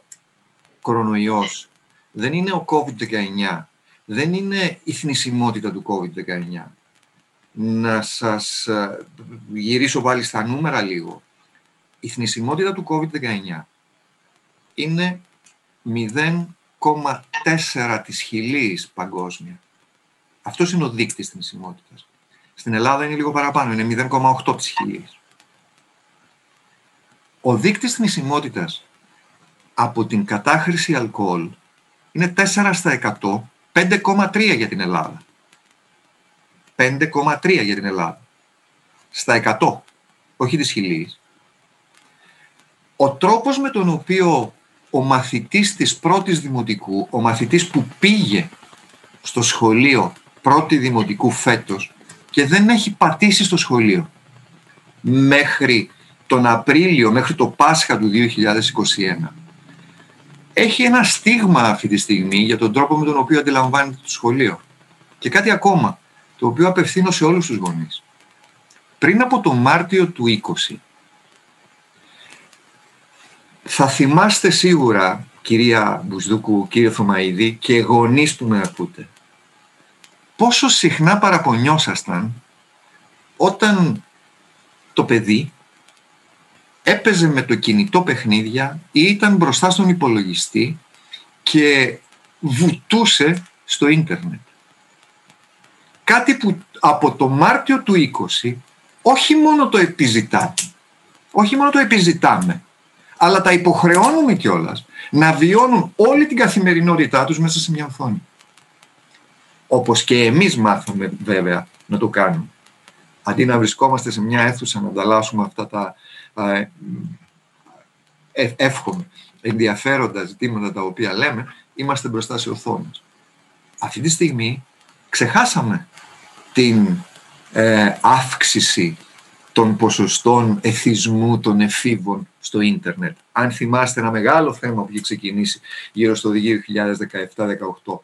κορονοϊός, δεν είναι ο COVID-19, δεν είναι η θνησιμότητα του COVID-19. Να σας γυρίσω πάλι στα νούμερα λίγο. Η θνησιμότητα του COVID-19 είναι 0,4 της χιλής παγκόσμια. Αυτός είναι ο δείκτης θνησιμότητας. Στην Ελλάδα είναι λίγο παραπάνω, είναι 0,8 της χιλής. Ο δείκτης θνησιμότητας από την κατάχρηση αλκοόλ είναι 4 στα 100, 5,3 για την Ελλάδα. 5,3 για την Ελλάδα. Στα 100, όχι της χιλής. Ο τρόπος με τον οποίο ο μαθητής της πρώτης δημοτικού, ο μαθητής που πήγε στο σχολείο πρώτη δημοτικού φέτος και δεν έχει πατήσει στο σχολείο μέχρι τον Απρίλιο, μέχρι το Πάσχα του 2021 έχει ένα στίγμα αυτή τη στιγμή για τον τρόπο με τον οποίο αντιλαμβάνεται το σχολείο. Και κάτι ακόμα, το οποίο απευθύνω σε όλους τους γονείς. Πριν από το Μάρτιο του 20, θα θυμάστε σίγουρα, κυρία Μπουσδούκου, κύριε Θωμαίδη και γονείς που με ακούτε, πόσο συχνά παραπονιόσασταν όταν το παιδί έπαιζε με το κινητό παιχνίδια ή ήταν μπροστά στον υπολογιστή και βουτούσε στο ίντερνετ. Κάτι που από το Μάρτιο του 20 όχι μόνο το επιζητάτε, όχι μόνο το επιζητάμε, αλλά τα υποχρεώνουμε κιόλας να βιώνουν όλη την καθημερινότητά τους μέσα σε μια οθόνη. Όπως και εμείς μάθαμε βέβαια να το κάνουμε. Αντί να βρισκόμαστε σε μια αίθουσα να ανταλλάσσουμε αυτά τα ε, εύχομαι ενδιαφέροντα ζητήματα τα οποία λέμε, είμαστε μπροστά σε οθόνες. Αυτή τη στιγμή ξεχάσαμε την ε, αύξηση των ποσοστών εθισμού των εφήβων στο ίντερνετ. Αν θυμάστε ένα μεγάλο θέμα που είχε ξεκινήσει γύρω στο 2017-2018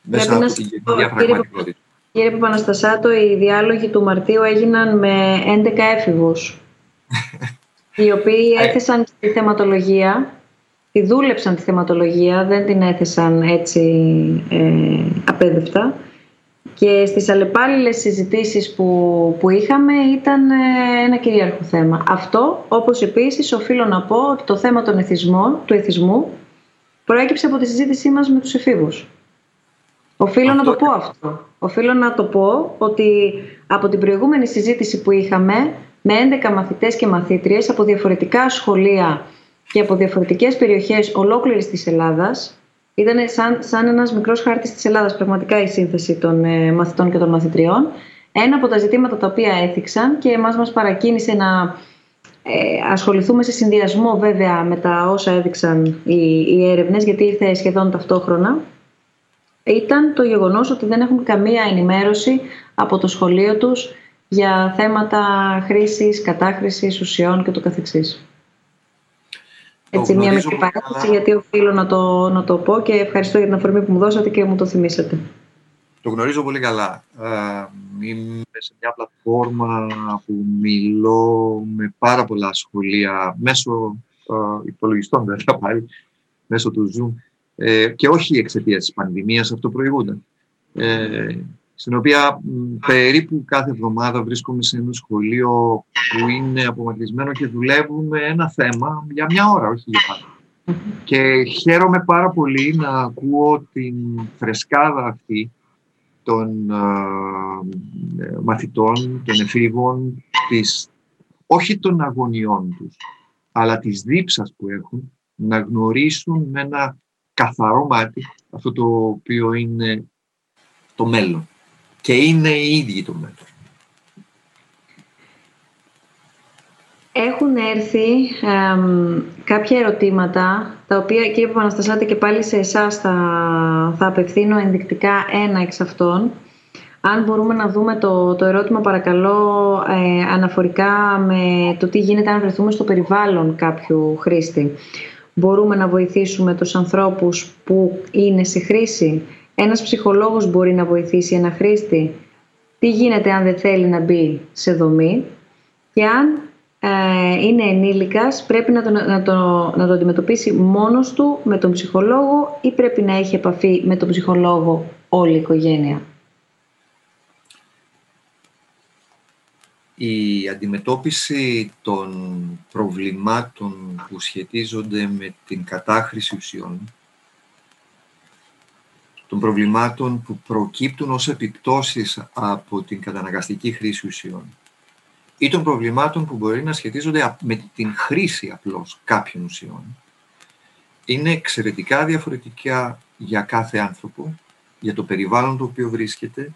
μέσα από την κοινωνία πραγματικότητα. Κύριε Παπαναστασάτο, οι διάλογοι του Μαρτίου έγιναν με 11 έφηβους, οι οποίοι <laughs> ε. έθεσαν τη θεματολογία, τη δούλεψαν τη θεματολογία, δεν την έθεσαν έτσι ε, απέδευτα και στις αλλεπάλληλες συζητήσεις που, που είχαμε ήταν ε, ένα κυρίαρχο θέμα. Αυτό, όπως επίσης, οφείλω να πω ότι το θέμα των εθισμών, του εθισμού προέκυψε από τη συζήτησή μας με τους εφήβους. Οφείλω να το πω αυτό. Οφείλω να το πω ότι από την προηγούμενη συζήτηση που είχαμε με 11 μαθητές και μαθήτριες από διαφορετικά σχολεία και από διαφορετικές περιοχές ολόκληρης της Ελλάδας ήταν σαν, σαν ένας μικρός χάρτης της Ελλάδας πραγματικά η σύνθεση των ε, μαθητών και των μαθητριών. Ένα από τα ζητήματα τα οποία έθιξαν και εμάς μας παρακίνησε να ε, ασχοληθούμε σε συνδυασμό βέβαια με τα όσα έδειξαν οι, οι έρευνες γιατί ήρθε σχεδόν ταυτόχρονα ήταν το γεγονός ότι δεν έχουν καμία ενημέρωση από το σχολείο τους για θέματα χρήσης, κατάχρησης ουσιών και το καθεξής. Έτσι, μια μικρή παράδοση, γιατί οφείλω να το, να το πω και ευχαριστώ για την αφορμή που μου δώσατε και μου το θυμήσατε. Το γνωρίζω πολύ καλά. Είμαι σε μια πλατφόρμα που μιλώ με πάρα πολλά σχολεία μέσω υπολογιστών, βέβαια πάλι, μέσω του Zoom ε, και όχι εξαιτίας της πανδημίας, αυτό προηγούνται. Ε, στην οποία περίπου κάθε εβδομάδα βρίσκομαι σε ένα σχολείο που είναι απομακρυσμένο και δουλεύουμε ένα θέμα για μια ώρα, όχι για πάντα. Και χαίρομαι πάρα πολύ να ακούω την φρεσκάδα αυτή των ε, μαθητών, των εφήβων, της, όχι των αγωνιών τους, αλλά της δίψας που έχουν να γνωρίσουν με ένα καθαρό μάτι αυτό το οποίο είναι το μέλλον και είναι οι ίδιοι το μέλλον. Έχουν έρθει κάποια ερωτήματα, τα οποία κύριε Παπαναστασάτη και πάλι σε εσάς θα, θα απευθύνω ενδεικτικά ένα εξ αυτών. Αν μπορούμε να δούμε το, το ερώτημα παρακαλώ ε, αναφορικά με το τι γίνεται αν βρεθούμε στο περιβάλλον κάποιου χρήστη. Μπορούμε να βοηθήσουμε τους ανθρώπους που είναι σε χρήση; Ένας ψυχολόγος μπορεί να βοηθήσει ένα χρήστη; Τι γίνεται αν δεν θέλει να μπει σε δομή; Και αν ε, είναι ενήλικας, πρέπει να το, να, το, να το αντιμετωπίσει μόνος του με τον ψυχολόγο ή πρέπει να έχει επαφή με τον ψυχολόγο όλη η οικογένεια; Η αντιμετώπιση των προβλημάτων που σχετίζονται με την κατάχρηση ουσιών, των προβλημάτων που προκύπτουν ως επιπτώσεις από την καταναγκαστική χρήση ουσιών, ή των προβλημάτων που μπορεί να σχετίζονται με την χρήση απλώς κάποιων ουσιών είναι εξαιρετικά διαφορετικά για κάθε άνθρωπο, για το περιβάλλον το οποίο βρίσκεται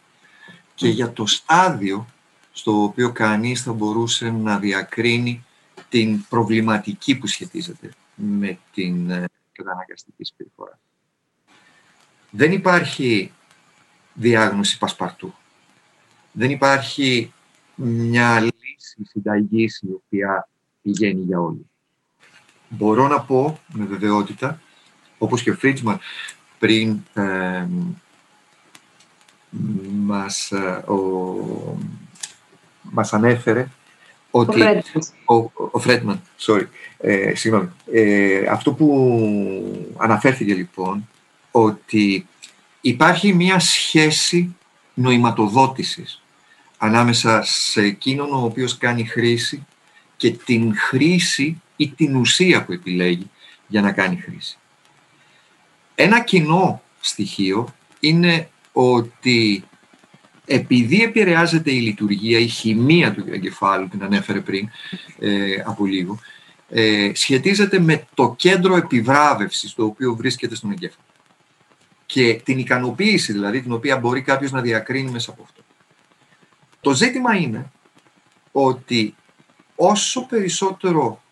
και για το στάδιο στο οποίο κανείς θα μπορούσε να διακρίνει την προβληματική που σχετίζεται με την ε, καταναγκαστική συμπεριφορά. Δεν υπάρχει διάγνωση πασπαρτού. Δεν υπάρχει μια συνταγής η οποία πηγαίνει για όλους. Μπορώ να πω με βεβαιότητα, όπως και ο Φρίτσμαν πριν ε, μας, ο, μας ανέφερε ότι... Ο, ο Φρέτμαν, sorry, ε, συγγνώμη. Ε, αυτό που αναφέρθηκε λοιπόν, ότι υπάρχει μια σχέση νοηματοδότησης ανάμεσα σε εκείνον ο οποίος κάνει χρήση και την χρήση ή την ουσία που επιλέγει για να κάνει χρήση. Ένα κοινό στοιχείο είναι ότι επειδή επηρεάζεται η λειτουργία, η χημεία του εγκεφάλου, την ανέφερε πριν ε, από λίγο, ε, σχετίζεται με το κέντρο επιβράβευσης το οποίο βρίσκεται στον εγκέφαλο. Και την ικανοποίηση δηλαδή, την οποία μπορεί κάποιος να διακρίνει μέσα από αυτό. Το ζήτημα είναι ότι όσο περισσότερο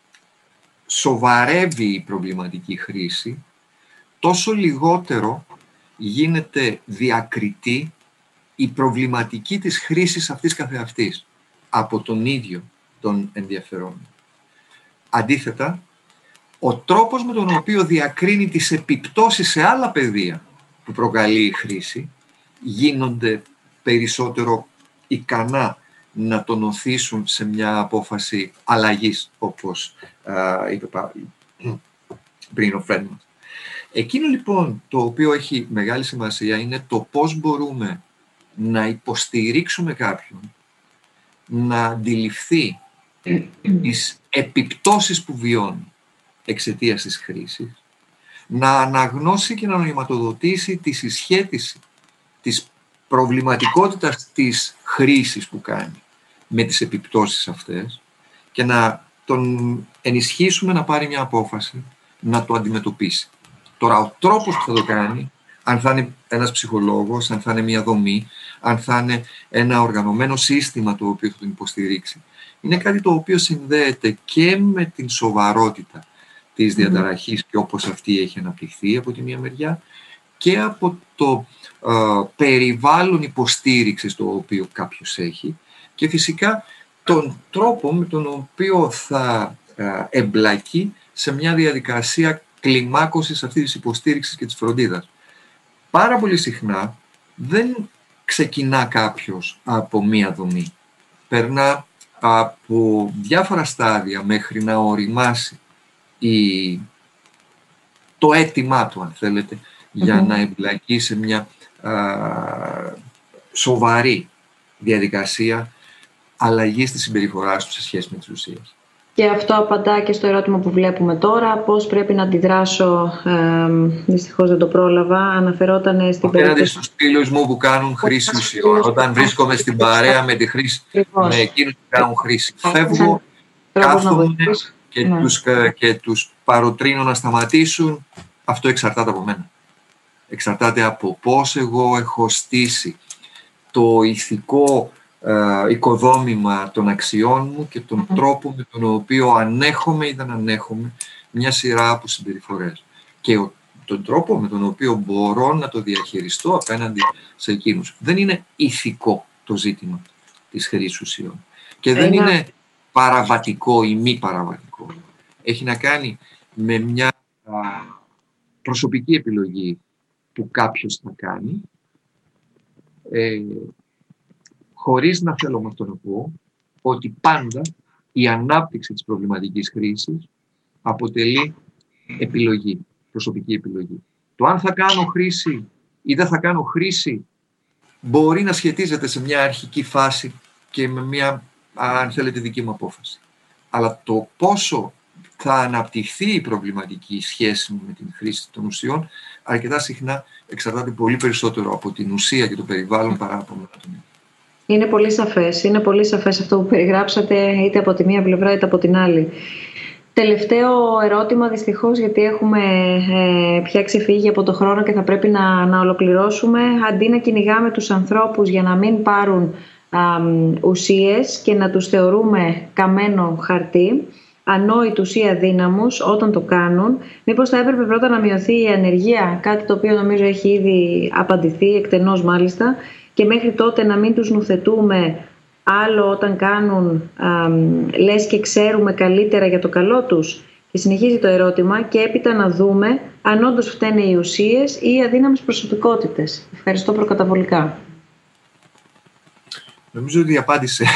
σοβαρεύει η προβληματική χρήση, τόσο λιγότερο γίνεται διακριτή η προβληματική της χρήσης αυτής καθεαυτής από τον ίδιο τον ενδιαφερόμενο. Αντίθετα, ο τρόπος με τον οποίο διακρίνει τις επιπτώσεις σε άλλα πεδία που προκαλεί η χρήση γίνονται περισσότερο ικανά να τον οθήσουν σε μια απόφαση αλλαγής, όπως α, είπε πριν ο Φρέντμαν. Εκείνο λοιπόν το οποίο έχει μεγάλη σημασία είναι το πώς μπορούμε να υποστηρίξουμε κάποιον να αντιληφθεί <clears throat> τις επιπτώσεις που βιώνει εξαιτίας της χρήσης, να αναγνώσει και να νοηματοδοτήσει τη συσχέτιση της προβληματικότητας της χρήσης που κάνει με τις επιπτώσεις αυτές και να τον ενισχύσουμε να πάρει μια απόφαση να το αντιμετωπίσει. Τώρα, ο τρόπος που θα το κάνει, αν θα είναι ένας ψυχολόγος, αν θα είναι μια δομή, αν θα είναι ένα οργανωμένο σύστημα το οποίο θα τον υποστηρίξει, είναι κάτι το οποίο συνδέεται και με την σοβαρότητα της διαταραχής και όπως αυτή έχει αναπτυχθεί από τη μία μεριά και από το ε, περιβάλλον υποστήριξης το οποίο κάποιος έχει και φυσικά τον τρόπο με τον οποίο θα ε, εμπλακεί σε μια διαδικασία κλιμάκωσης αυτής της υποστήριξης και της φροντίδας. Πάρα πολύ συχνά δεν ξεκινά κάποιος από μία δομή. Περνά από διάφορα στάδια μέχρι να οριμάσει η... το αίτημά του, αν θέλετε, για να εμπλακεί σε μια σοβαρή διαδικασία αλλαγής της συμπεριφοράς του σε σχέση με τις ουσίες. Και αυτό απαντά και στο ερώτημα που βλέπουμε τώρα, πώς πρέπει να αντιδράσω, ε, δυστυχώς δεν το πρόλαβα, αναφερόταν στην περίπτωση... Απέναντι στους φίλους μου που κάνουν χρήση ουσιών, όταν βρίσκομαι στην παρέα με, τη χρήση, με εκείνους που κάνουν χρήση. Φεύγω, κάθομαι και, ναι. τους, και τους παροτρύνω να σταματήσουν, αυτό εξαρτάται από μένα εξαρτάται από πώς εγώ έχω στήσει το ηθικό ε, οικοδόμημα των αξιών μου και τον τρόπο με τον οποίο ανέχομαι ή δεν ανέχομαι μια σειρά από συμπεριφορές. Και ο, τον τρόπο με τον οποίο μπορώ να το διαχειριστώ απέναντι σε εκείνους. Δεν είναι ηθικό το ζήτημα της χρήσης ουσιών. Και δεν είναι παραβατικό ή μη παραβατικό. Έχει να κάνει με μια προσωπική επιλογή που κάποιος θα κάνει, ε, χωρίς να θέλω με αυτό να πω, ότι πάντα η ανάπτυξη της προβληματικής χρήσης αποτελεί επιλογή, προσωπική επιλογή. Το αν θα κάνω χρήση ή δεν θα κάνω χρήση μπορεί να σχετίζεται σε μια αρχική φάση και με μια, αν θέλετε, δική μου απόφαση. Αλλά το πόσο θα αναπτυχθεί η προβληματική σχέση μου με την χρήση των ουσιών αρκετά συχνά εξαρτάται πολύ περισσότερο από την ουσία και το περιβάλλον παρά από μένα Είναι πολύ σαφές. Είναι πολύ σαφές αυτό που περιγράψατε είτε από τη μία πλευρά είτε από την άλλη. Τελευταίο ερώτημα δυστυχώς γιατί έχουμε ε, πια ξεφύγει από το χρόνο και θα πρέπει να, να ολοκληρώσουμε. Αντί να κυνηγάμε τους ανθρώπους για να μην πάρουν α, ουσίες και να τους θεωρούμε καμένο χαρτί, ανόητους ή αδύναμους όταν το κάνουν, μήπως θα έπρεπε πρώτα να μειωθεί η ανεργία, κάτι το οποίο νομίζω έχει ήδη απαντηθεί, εκτενώς μάλιστα, και μέχρι τότε να μην τους νουθετούμε άλλο όταν κάνουν α, λες και ξέρουμε καλύτερα για το καλό τους και συνεχίζει το ερώτημα και έπειτα να δούμε αν όντως φταίνε οι ουσίες ή οι αδύναμες προσωπικότητες. Ευχαριστώ προκαταβολικά. Νομίζω ότι απάντησε.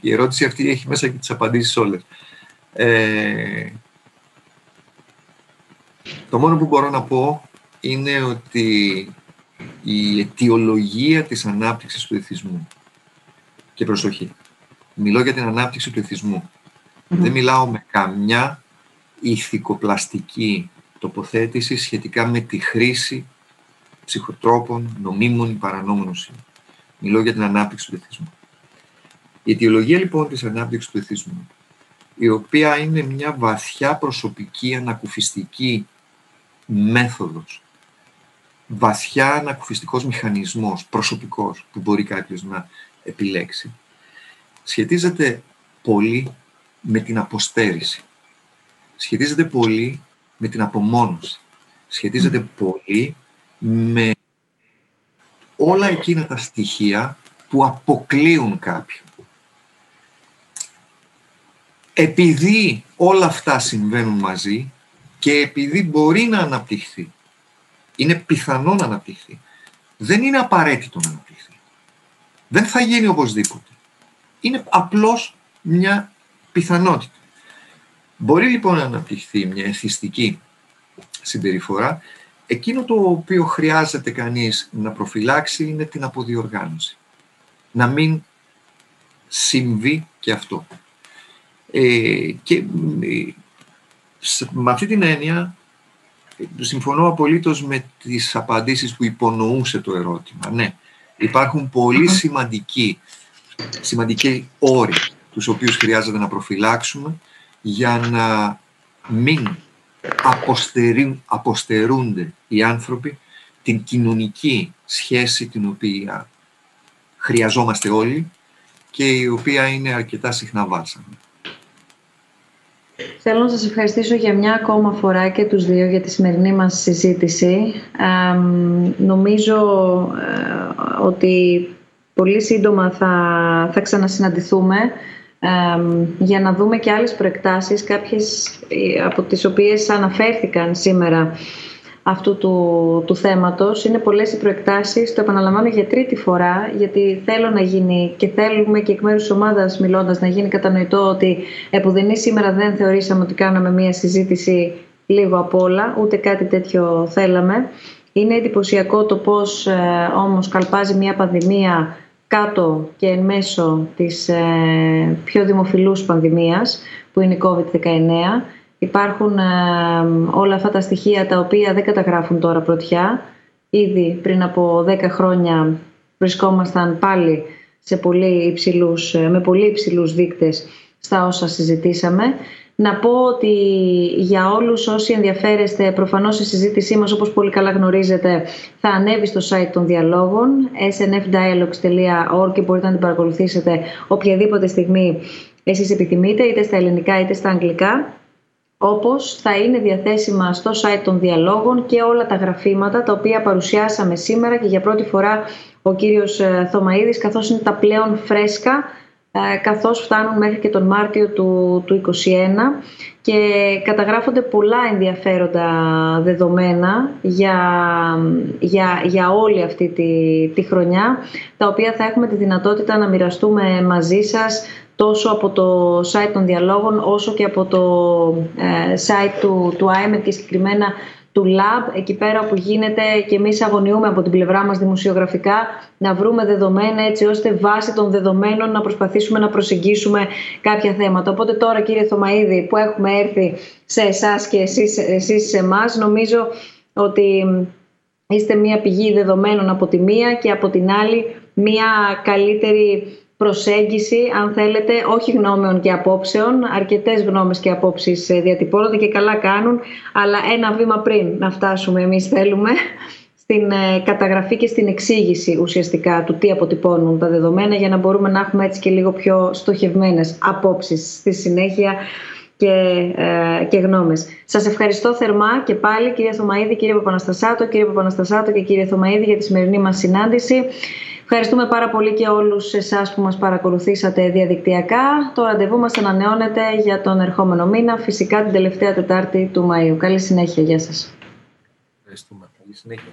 η ερώτηση αυτή έχει μέσα και τις απαντήσεις όλες. Ε, το μόνο που μπορώ να πω είναι ότι η αιτιολογία της ανάπτυξης του εθισμού και προσοχή. Μιλώ για την ανάπτυξη του εθισμου Δεν μιλάω με καμιά ηθικοπλαστική τοποθέτηση σχετικά με τη χρήση ψυχοτρόπων, νομίμων ή παρανόμων ουσιών. Μιλώ για την ανάπτυξη του εθισμού. Η αιτιολογία λοιπόν της ανάπτυξης του εθισμού, η οποία είναι μια βαθιά προσωπική ανακουφιστική μέθοδος, βαθιά ανακουφιστικός μηχανισμός, προσωπικός, που μπορεί κάποιος να επιλέξει σχετίζεται πολύ με την αποστέρηση. Σχετίζεται πολύ με την απομόνωση. Σχετίζεται πολύ με όλα εκείνα τα στοιχεία που αποκλείουν κάποιον. Επειδή όλα αυτά συμβαίνουν μαζί και επειδή μπορεί να αναπτυχθεί, είναι πιθανό να αναπτυχθεί, δεν είναι απαραίτητο να αναπτυχθεί. Δεν θα γίνει οπωσδήποτε. Είναι απλώς μια πιθανότητα. Μπορεί λοιπόν να αναπτυχθεί μια εθιστική συμπεριφορά. Εκείνο το οποίο χρειάζεται κανείς να προφυλάξει είναι την αποδιοργάνωση. Να μην συμβεί και αυτό. Ε, και ε, με αυτή την έννοια συμφωνώ απολύτως με τις απαντήσεις που υπονοούσε το ερώτημα. Ναι, υπάρχουν πολύ σημαντικοί, σημαντικοί όροι τους οποίους χρειάζεται να προφυλάξουμε για να μην αποστερούνται οι άνθρωποι την κοινωνική σχέση την οποία χρειαζόμαστε όλοι και η οποία είναι αρκετά συχνά βάσαμε. Θέλω να σας ευχαριστήσω για μια ακόμα φορά και τους δύο για τη σημερινή μας συζήτηση. νομίζω ε, ότι πολύ σύντομα θα, θα ξανασυναντηθούμε για να δούμε και άλλες προεκτάσεις, κάποιες ε, από τις οποίες αναφέρθηκαν σήμερα αυτού του, του θέματος. Είναι πολλές οι προεκτάσεις, το επαναλαμβάνω για τρίτη φορά, γιατί θέλω να γίνει και θέλουμε και εκ μέρους της ομάδας μιλώντας να γίνει κατανοητό ότι επουδενή σήμερα δεν θεωρήσαμε ότι κάναμε μία συζήτηση λίγο απ' όλα, ούτε κάτι τέτοιο θέλαμε. Είναι εντυπωσιακό το πώς ε, όμως καλπάζει μια πανδημία κάτω και εν μέσω της ε, πιο δημοφιλούς πανδημίας που είναι η COVID-19 Υπάρχουν ε, όλα αυτά τα στοιχεία τα οποία δεν καταγράφουν τώρα πρωτιά. Ήδη πριν από 10 χρόνια βρισκόμασταν πάλι σε πολύ υψηλούς, ε, με πολύ υψηλούς δείκτες στα όσα συζητήσαμε. Να πω ότι για όλους όσοι ενδιαφέρεστε, προφανώς η συζήτησή μας, όπως πολύ καλά γνωρίζετε, θα ανέβει στο site των διαλόγων, snfdialogues.org και μπορείτε να την παρακολουθήσετε οποιαδήποτε στιγμή εσείς επιθυμείτε, είτε στα ελληνικά είτε στα αγγλικά όπως θα είναι διαθέσιμα στο site των διαλόγων και όλα τα γραφήματα τα οποία παρουσιάσαμε σήμερα και για πρώτη φορά ο κύριος ε, Θωμαίδης καθώς είναι τα πλέον φρέσκα ε, καθώς φτάνουν μέχρι και τον Μάρτιο του, του 2021 και καταγράφονται πολλά ενδιαφέροντα δεδομένα για, για, για όλη αυτή τη, τη χρονιά τα οποία θα έχουμε τη δυνατότητα να μοιραστούμε μαζί σας τόσο από το site των διαλόγων όσο και από το ε, site του, του IMED και συγκεκριμένα του Lab, εκεί πέρα που γίνεται και εμείς αγωνιούμε από την πλευρά μας δημοσιογραφικά να βρούμε δεδομένα έτσι ώστε βάσει των δεδομένων να προσπαθήσουμε να προσεγγίσουμε κάποια θέματα. Οπότε τώρα κύριε Θωμαίδη που έχουμε έρθει σε εσάς και εσείς, εσείς σε εμάς, νομίζω ότι είστε μια πηγή δεδομένων από τη μία και από την άλλη μια καλύτερη προσέγγιση, αν θέλετε, όχι γνώμεων και απόψεων. Αρκετές γνώμες και απόψεις ε, διατυπώνονται και καλά κάνουν, αλλά ένα βήμα πριν να φτάσουμε εμείς θέλουμε στην ε, καταγραφή και στην εξήγηση ουσιαστικά του τι αποτυπώνουν τα δεδομένα για να μπορούμε να έχουμε έτσι και λίγο πιο στοχευμένες απόψεις στη συνέχεια και, ε, και γνώμες. Σας ευχαριστώ θερμά και πάλι κύριε Θωμαίδη, κύριε Παπαναστασάτο, κύριε Παπαναστασάτο και κύριε Θωμαίδη για τη σημερινή μας συνάντηση. Ευχαριστούμε πάρα πολύ και όλους εσάς που μας παρακολουθήσατε διαδικτυακά. Το ραντεβού μας ανανεώνεται για τον ερχόμενο μήνα, φυσικά την τελευταία Τετάρτη του Μαΐου. Καλή συνέχεια. Γεια σας. Ευχαριστούμε. Καλή συνέχεια.